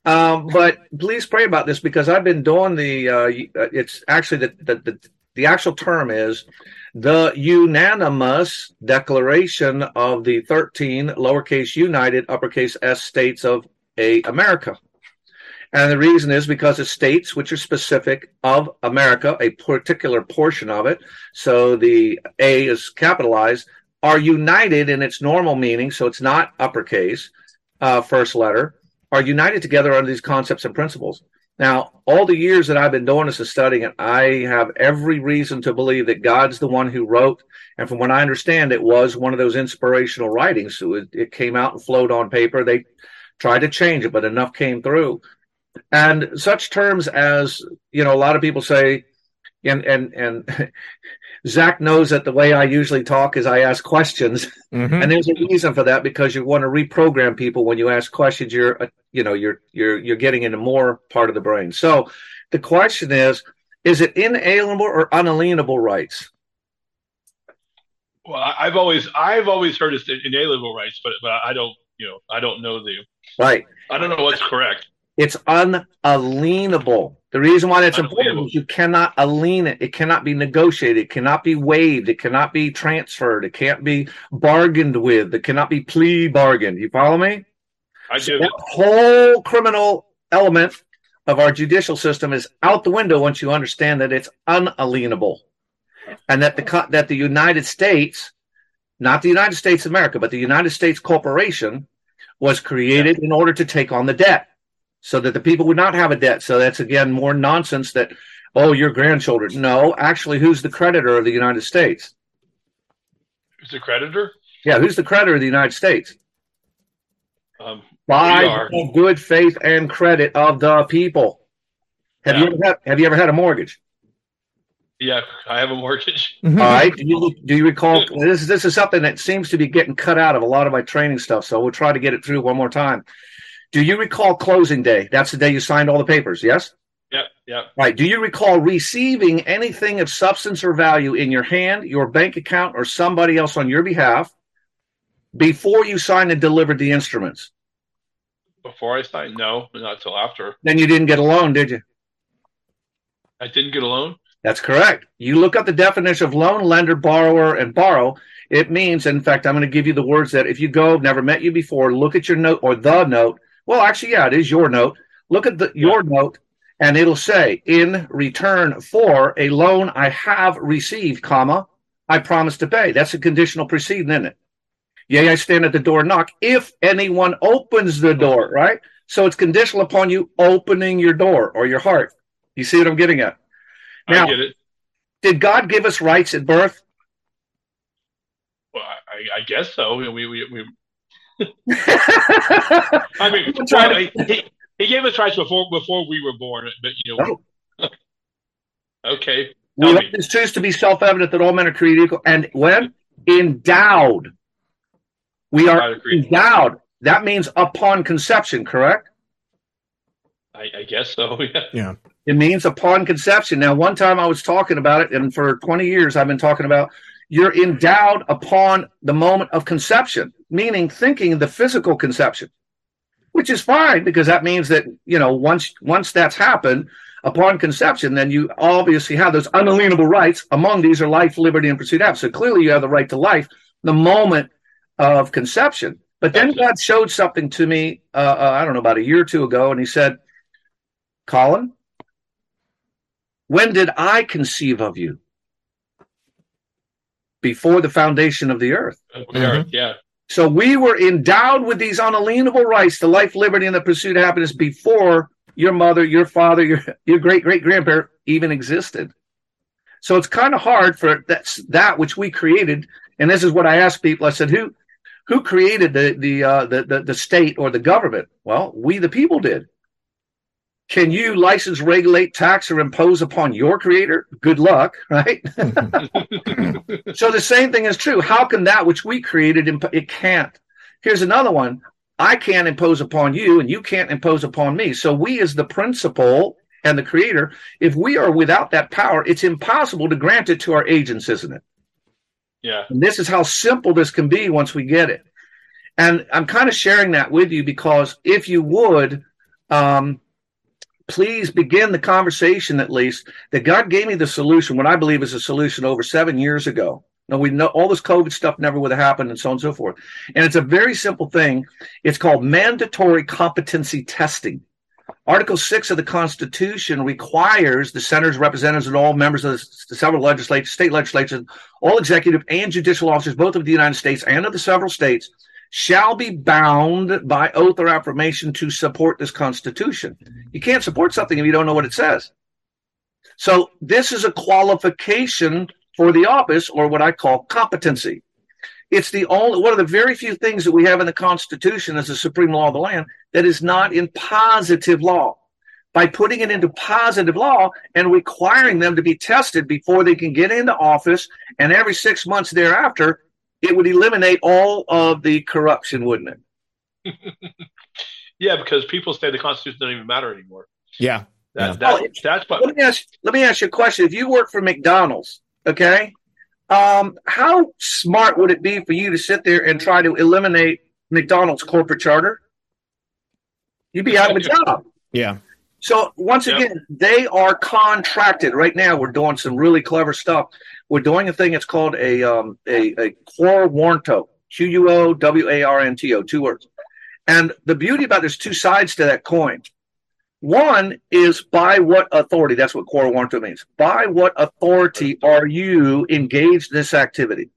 Um, but please pray about this because i've been doing the uh, uh, it's actually the, the, the the actual term is the unanimous declaration of the 13 lowercase united uppercase s states of a america. And the reason is because the states which are specific of America, a particular portion of it, so the A is capitalized, are united in its normal meaning, so it's not uppercase, uh, first letter, are united together under these concepts and principles. Now, all the years that I've been doing this and studying it, I have every reason to believe that God's the one who wrote. And from what I understand, it was one of those inspirational writings. So it, it came out and flowed on paper. They tried to change it, but enough came through. And such terms as, you know, a lot of people say, and and and *laughs* Zach knows that the way I usually talk is I ask questions, Mhm. and there's a reason for that because you want to reprogram people when you ask questions. You're, uh, you know, you're you're you're getting into more part of the brain. So the question is: Is it inalienable or unalienable rights? Well, I- I've always I've always heard it's inalienable rights, but but I don't you know I don't know the Right. I don't know what's correct. It's unalienable. The reason why that's important is you cannot alien it. It cannot be negotiated. It cannot be waived. It cannot be transferred. It can't be bargained with. It cannot be plea bargained. You follow me? I So give that whole criminal element of our judicial system is out the window once you understand that it's unalienable, and that the that the United States, not the United States of America, but the United States Corporation, was created in order to take on the debt, so that the people would not have a debt. So that's again more nonsense that oh your grandchildren. No, actually, who's the creditor of the United States? who's the creditor. Yeah, who's the creditor of the United States? Um, by the good faith and credit of the people. Have you ever had, have you ever had a mortgage? yeah, I have a mortgage. All right. Do you, do you recall this? This is something that seems to be getting cut out of a lot of my training stuff. So we'll try to get it through one more time. Do you recall closing day? That's the day you signed all the papers. Yes. Yep, yep. Right. Do you recall receiving anything of substance or value in your hand, your bank account, or somebody else on your behalf before you signed and delivered the instruments? Before I signed, no, not till after. Then you didn't get a loan, did you? I didn't get a loan. That's correct. You look up the definition of loan, lender, borrower, and borrow. It means, in fact, I'm going to give you the words that if you go, never met you before, look at your note or the note. Well, actually, yeah, it is your note. Look at the your note, and it'll say, "In return for a loan I have received, comma, I promise to pay." That's a conditional precedent, isn't it? Yea, I stand at the door and knock. If anyone opens the door, right? So it's conditional upon you opening your door or your heart. You see what I'm getting at? Now- get it. Did God give us rights at birth? Well, I, I guess so. We, we, we I I mean, I'm trying well, he, he gave us rights before before we were born, but you know, oh. okay. we Tell let this truth to be self-evident that all men are created equal, and when endowed, we are endowed. That means upon conception, correct? I, I guess so. *laughs* Yeah. It means upon conception. Now, one time I was talking about it, and for 20 years I've been talking about you're endowed upon the moment of conception, meaning thinking the physical conception, which is fine because that means that, you know, once once that's happened upon conception, then you obviously have those unalienable rights. Among these are life, liberty, and pursuit of. So clearly you have the right to life the moment of conception. But then God showed something to me, uh, uh, I don't know, about a year or two ago, and he said, Colin, when did I conceive of you? Before the foundation of the earth. We are, yeah. So we were endowed with these unalienable rights to life, liberty, and the pursuit of happiness before your mother, your father, your, your great great grandparent even existed. So it's kind of hard for that's that which we created. And this is what I asked people. I said, who who created the the uh, the, the the state or the government? Well, we the people did. Can you license, regulate, tax, or impose upon your creator? Good luck, right? *laughs* so the same thing is true. How can that which we created, imp- it can't? Here's another one. I can't impose upon you, and you can't impose upon me. So we, as the principal and the creator, if we are without that power, it's impossible to grant it to our agents, isn't it? Yeah. And this is how simple this can be once we get it. And I'm kind of sharing that with you because if you would, um, please begin the conversation at least that God gave me the solution, what I believe is a solution over seven years ago. Now we know all this COVID stuff never would have happened and so on and so forth. And it's a very simple thing. It's called mandatory competency testing. Article 6 of the Constitution requires the senators, representatives, and all members of the several legislatures, state legislatures, all executive and judicial officers, both of the United States and of the several states, shall be bound by oath or affirmation to support this Constitution. You can't support something if you don't know what it says. So, this is a qualification for the office, or what I call competency. It's the only one of the very few things that we have in the Constitution as the supreme law of the land that is not in positive law. By putting it into positive law and requiring them to be tested before they can get into office, and every six months thereafter, it would eliminate all of the corruption, wouldn't it? *laughs* yeah, because people say the Constitution doesn't even matter anymore. Yeah. That, yeah. That, that's what. Let me ask. Let me ask you a question. If you work for McDonald's, okay, um, how smart would it be for you to sit there and try to eliminate McDonald's corporate charter? You'd be out of a *laughs* job. Yeah. So once yep. again, they are contracted. Right now, we're doing some really clever stuff. We're doing a thing. It's called a um, a, a quo warranto. Q U O W A R N T O. Two words. And the beauty about there's two sides to that coin. One is by what authority? That's what quo warranto means. By what authority are you engaged in this activity?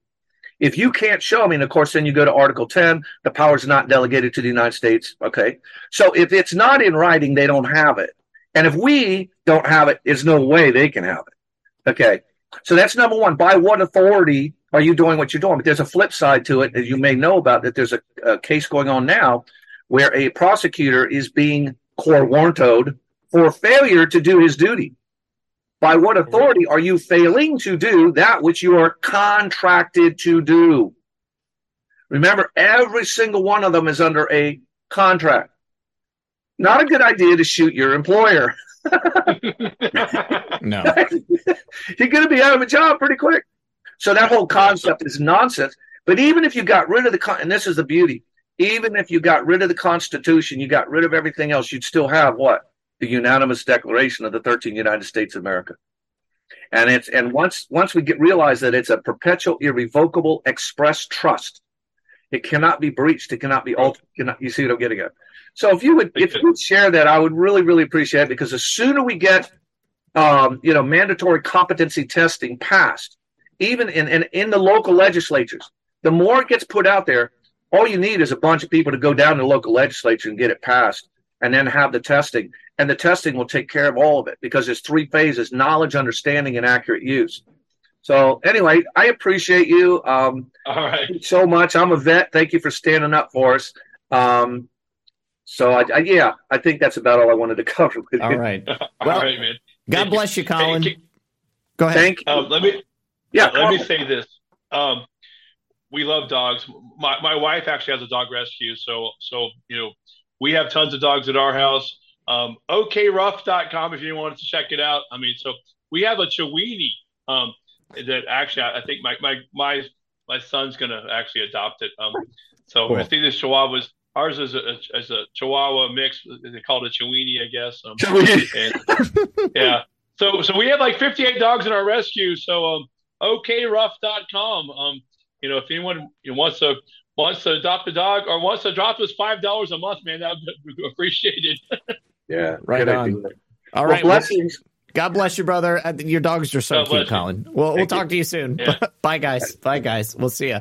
If you can't show, I mean, of course, then you go to Article 10, the power is not delegated to the United States. Okay. So if it's not in writing, they don't have it. And if we don't have it, there's no way they can have it. Okay. So that's number one. By what authority are you doing what you're doing? But there's a flip side to it, as you may know about, that there's a, a case going on now where a prosecutor is being quo warrantoed for failure to do his duty. By what authority are you failing to do that which you are contracted to do? Remember, every single one of them is under a contract. Not a good idea to shoot your employer. *laughs* no. *laughs* You're going to be out of a job pretty quick. So that whole concept is nonsense. But even if you got rid of the, con- and this is the beauty, even if you got rid of the Constitution, you got rid of everything else, you'd still have what? The unanimous declaration of the 13 United States of America. And it's and once once we get realize that it's a perpetual, irrevocable express trust, it cannot be breached, it cannot be altered. Cannot, you see what I'm getting at? So if you would if you would share that, I would really, really appreciate it because the sooner we get um, you know, mandatory competency testing passed, even in, in, in the local legislatures, the more it gets put out there, all you need is a bunch of people to go down to the local legislature and get it passed and then have the testing. And the testing will take care of all of it because there's three phases knowledge, understanding, and accurate use. So, anyway, I appreciate you. Um, all right. So much. I'm a vet. Thank you for standing up for us. Um, so, I, I, yeah, I think that's about all I wanted to *laughs* cover with you. *laughs* All right. Well, all right, man. God bless you, Colin. Hey, Go ahead. Thank you. Um, let me, yeah, let me say this. Um, we love dogs. My my wife actually has a dog rescue, so so you know we have tons of dogs at our house. Um, okruff.com if you wanted to check it out. I mean, so we have a Chiweenie um, that actually I, I think my my my my son's gonna actually adopt it. Um, so cool. I see this Chihuahuas. Ours is a, is a Chihuahua mix. They call it a Chiweenie, I guess. Um, and, yeah. So so we have like 58 dogs in our rescue. So um, okruff.com. Um, you know, if anyone wants to wants to adopt a dog or wants to drop us five dollars a month, man, that would be appreciated. *laughs* yeah, right on. All well, right, blessings. God bless you, brother. Uh, your dogs are so God cute, Colin. Well, we'll talk you. to you soon. Yeah. *laughs* Bye, guys. Bye, guys. We'll see you.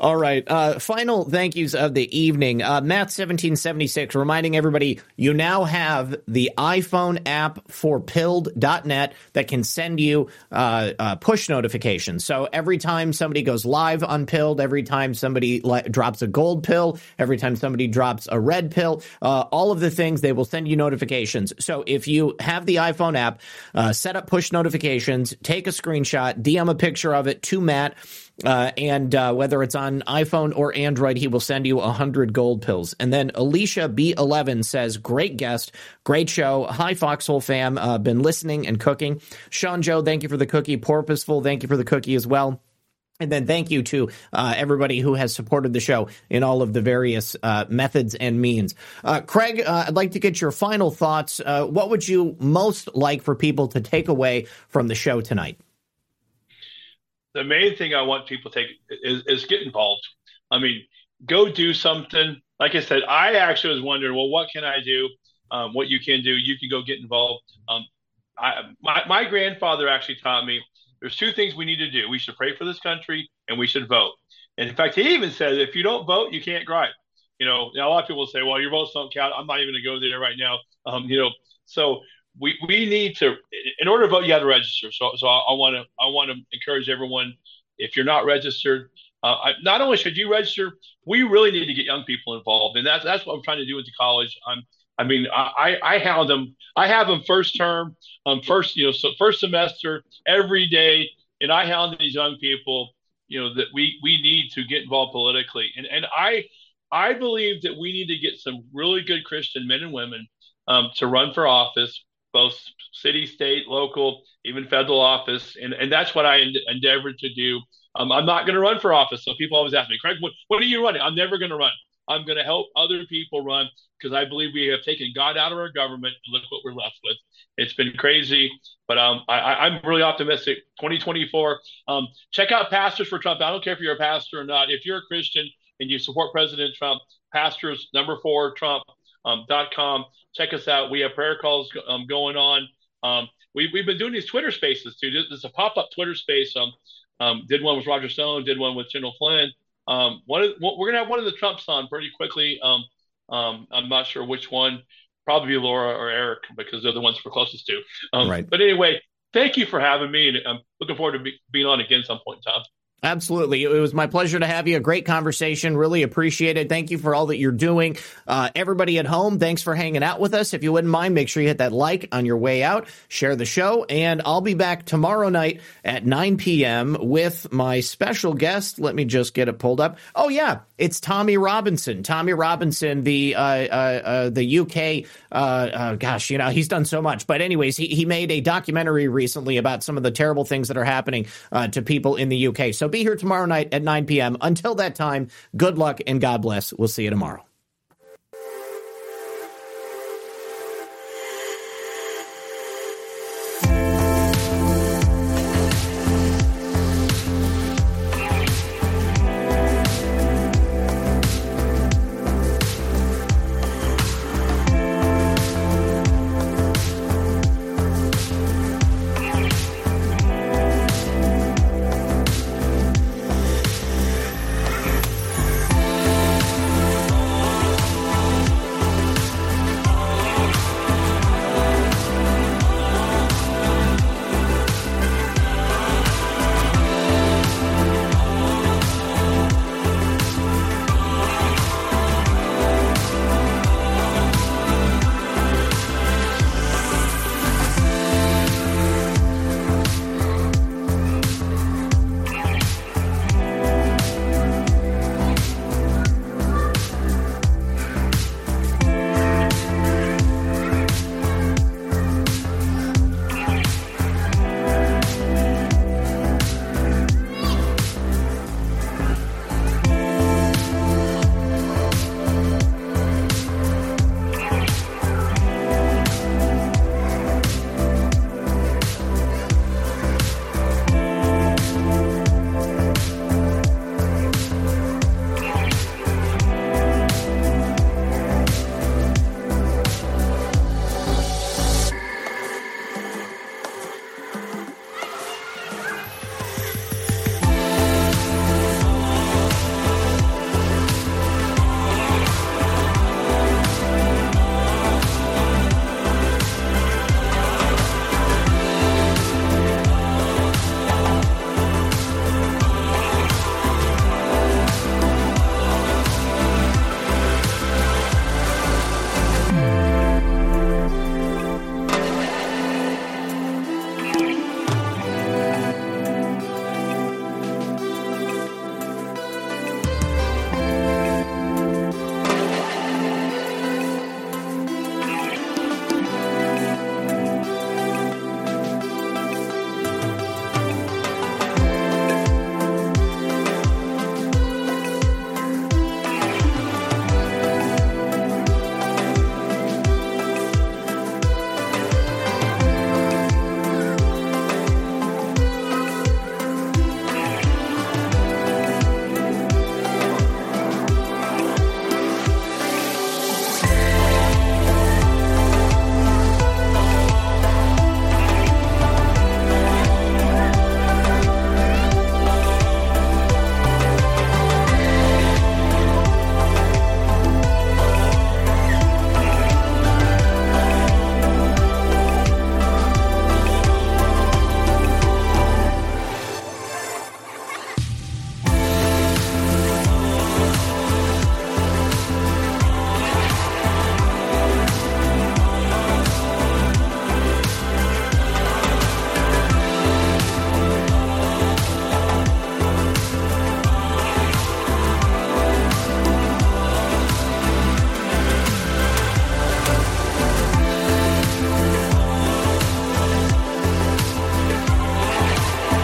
All right. Uh, final thank yous of the evening. Uh, Matt seventeen seventy six reminding everybody you now have the iPhone app for Pilled.net that can send you uh, uh, push notifications. So every time somebody goes live on Pilled, every time somebody le- drops a gold pill, every time somebody drops a red pill, uh, all of the things they will send you notifications. So if you have the iPhone app uh, set up push notifications, take a screenshot, DM a picture of it to Matt. Uh, and uh, whether it's on iPhone or Android, he will send you 100 gold pills. And then Alicia B11 says, Great guest, great show. Hi, Foxhole fam. Uh, been listening and cooking. Sean Joe, thank you for the cookie. Porpoiseful, thank you for the cookie as well. And then thank you to uh, everybody who has supported the show in all of the various uh, methods and means. Uh, Craig, uh, I'd like to get your final thoughts. Uh, what would you most like for people to take away from the show tonight? The main thing I want people to take is, is get involved. I mean, go do something. Like I said, I actually was wondering, well, what can I do? um, what you can do, you can go get involved. Um, I, my, my grandfather actually taught me there's two things we need to do. We should pray for this country and we should vote. And in fact, he even said if you don't vote, you can't gripe. You know, now a lot of people say, well, your votes don't count. I'm not even going to go there right now. Um, you know, so we, we need to, in order to vote, you have to register. So, so I want to, I want to encourage everyone, if you're not registered, uh, I, not only should you register, we really need to get young people involved, and that's that's what I'm trying to do into college. I'm I mean, I, I hound them. I have them first term, um, first, you know, so first semester every day, and I hound these young people, you know, that we we need to get involved politically, and and I I believe that we need to get some really good Christian men and women um, to run for office, both city, state, local, even federal office, and and that's what I endeavored to do. Um, I'm not going to run for office, so people always ask me, Craig, what, what are you running? I'm never going to run. I'm going to help other people run because I believe we have taken God out of our government and look what we're left with. It's been crazy, but um, I, am really optimistic. 2024. Um, check out Pastors for Trump. I don't care if you're a pastor or not. If you're a Christian and you support President Trump, pastors number four Trump um, dot com. Check us out. We have prayer calls um, going on. Um, we, we've been doing these Twitter spaces too. There's a pop up Twitter space. Um, did one with Roger Stone. Did one with General Flynn. Um, one of, we're gonna have one of the Trumps on pretty quickly. Um, um, I'm not sure which one. Probably Laura or Eric because they're the ones we're closest to. Um, right. But anyway, thank you for having me, and I'm looking forward to be, being on again some point in time. Absolutely. It was my pleasure to have you. A great conversation. Really appreciate it. Thank you for all that you're doing. Uh, everybody at home, thanks for hanging out with us. If you wouldn't mind, make sure you hit that like on your way out, share the show, and I'll be back tomorrow night at 9 p.m. with my special guest. Let me just get it pulled up. Oh, yeah. It's Tommy Robinson. Tommy Robinson, the uh, uh, uh the UK, uh, uh, gosh, you know, he's done so much. But anyways, he, he made a documentary recently about some of the terrible things that are happening to people in the UK. So be here tomorrow night at 9 p.m. Until that time, good luck and God bless. We'll see you tomorrow.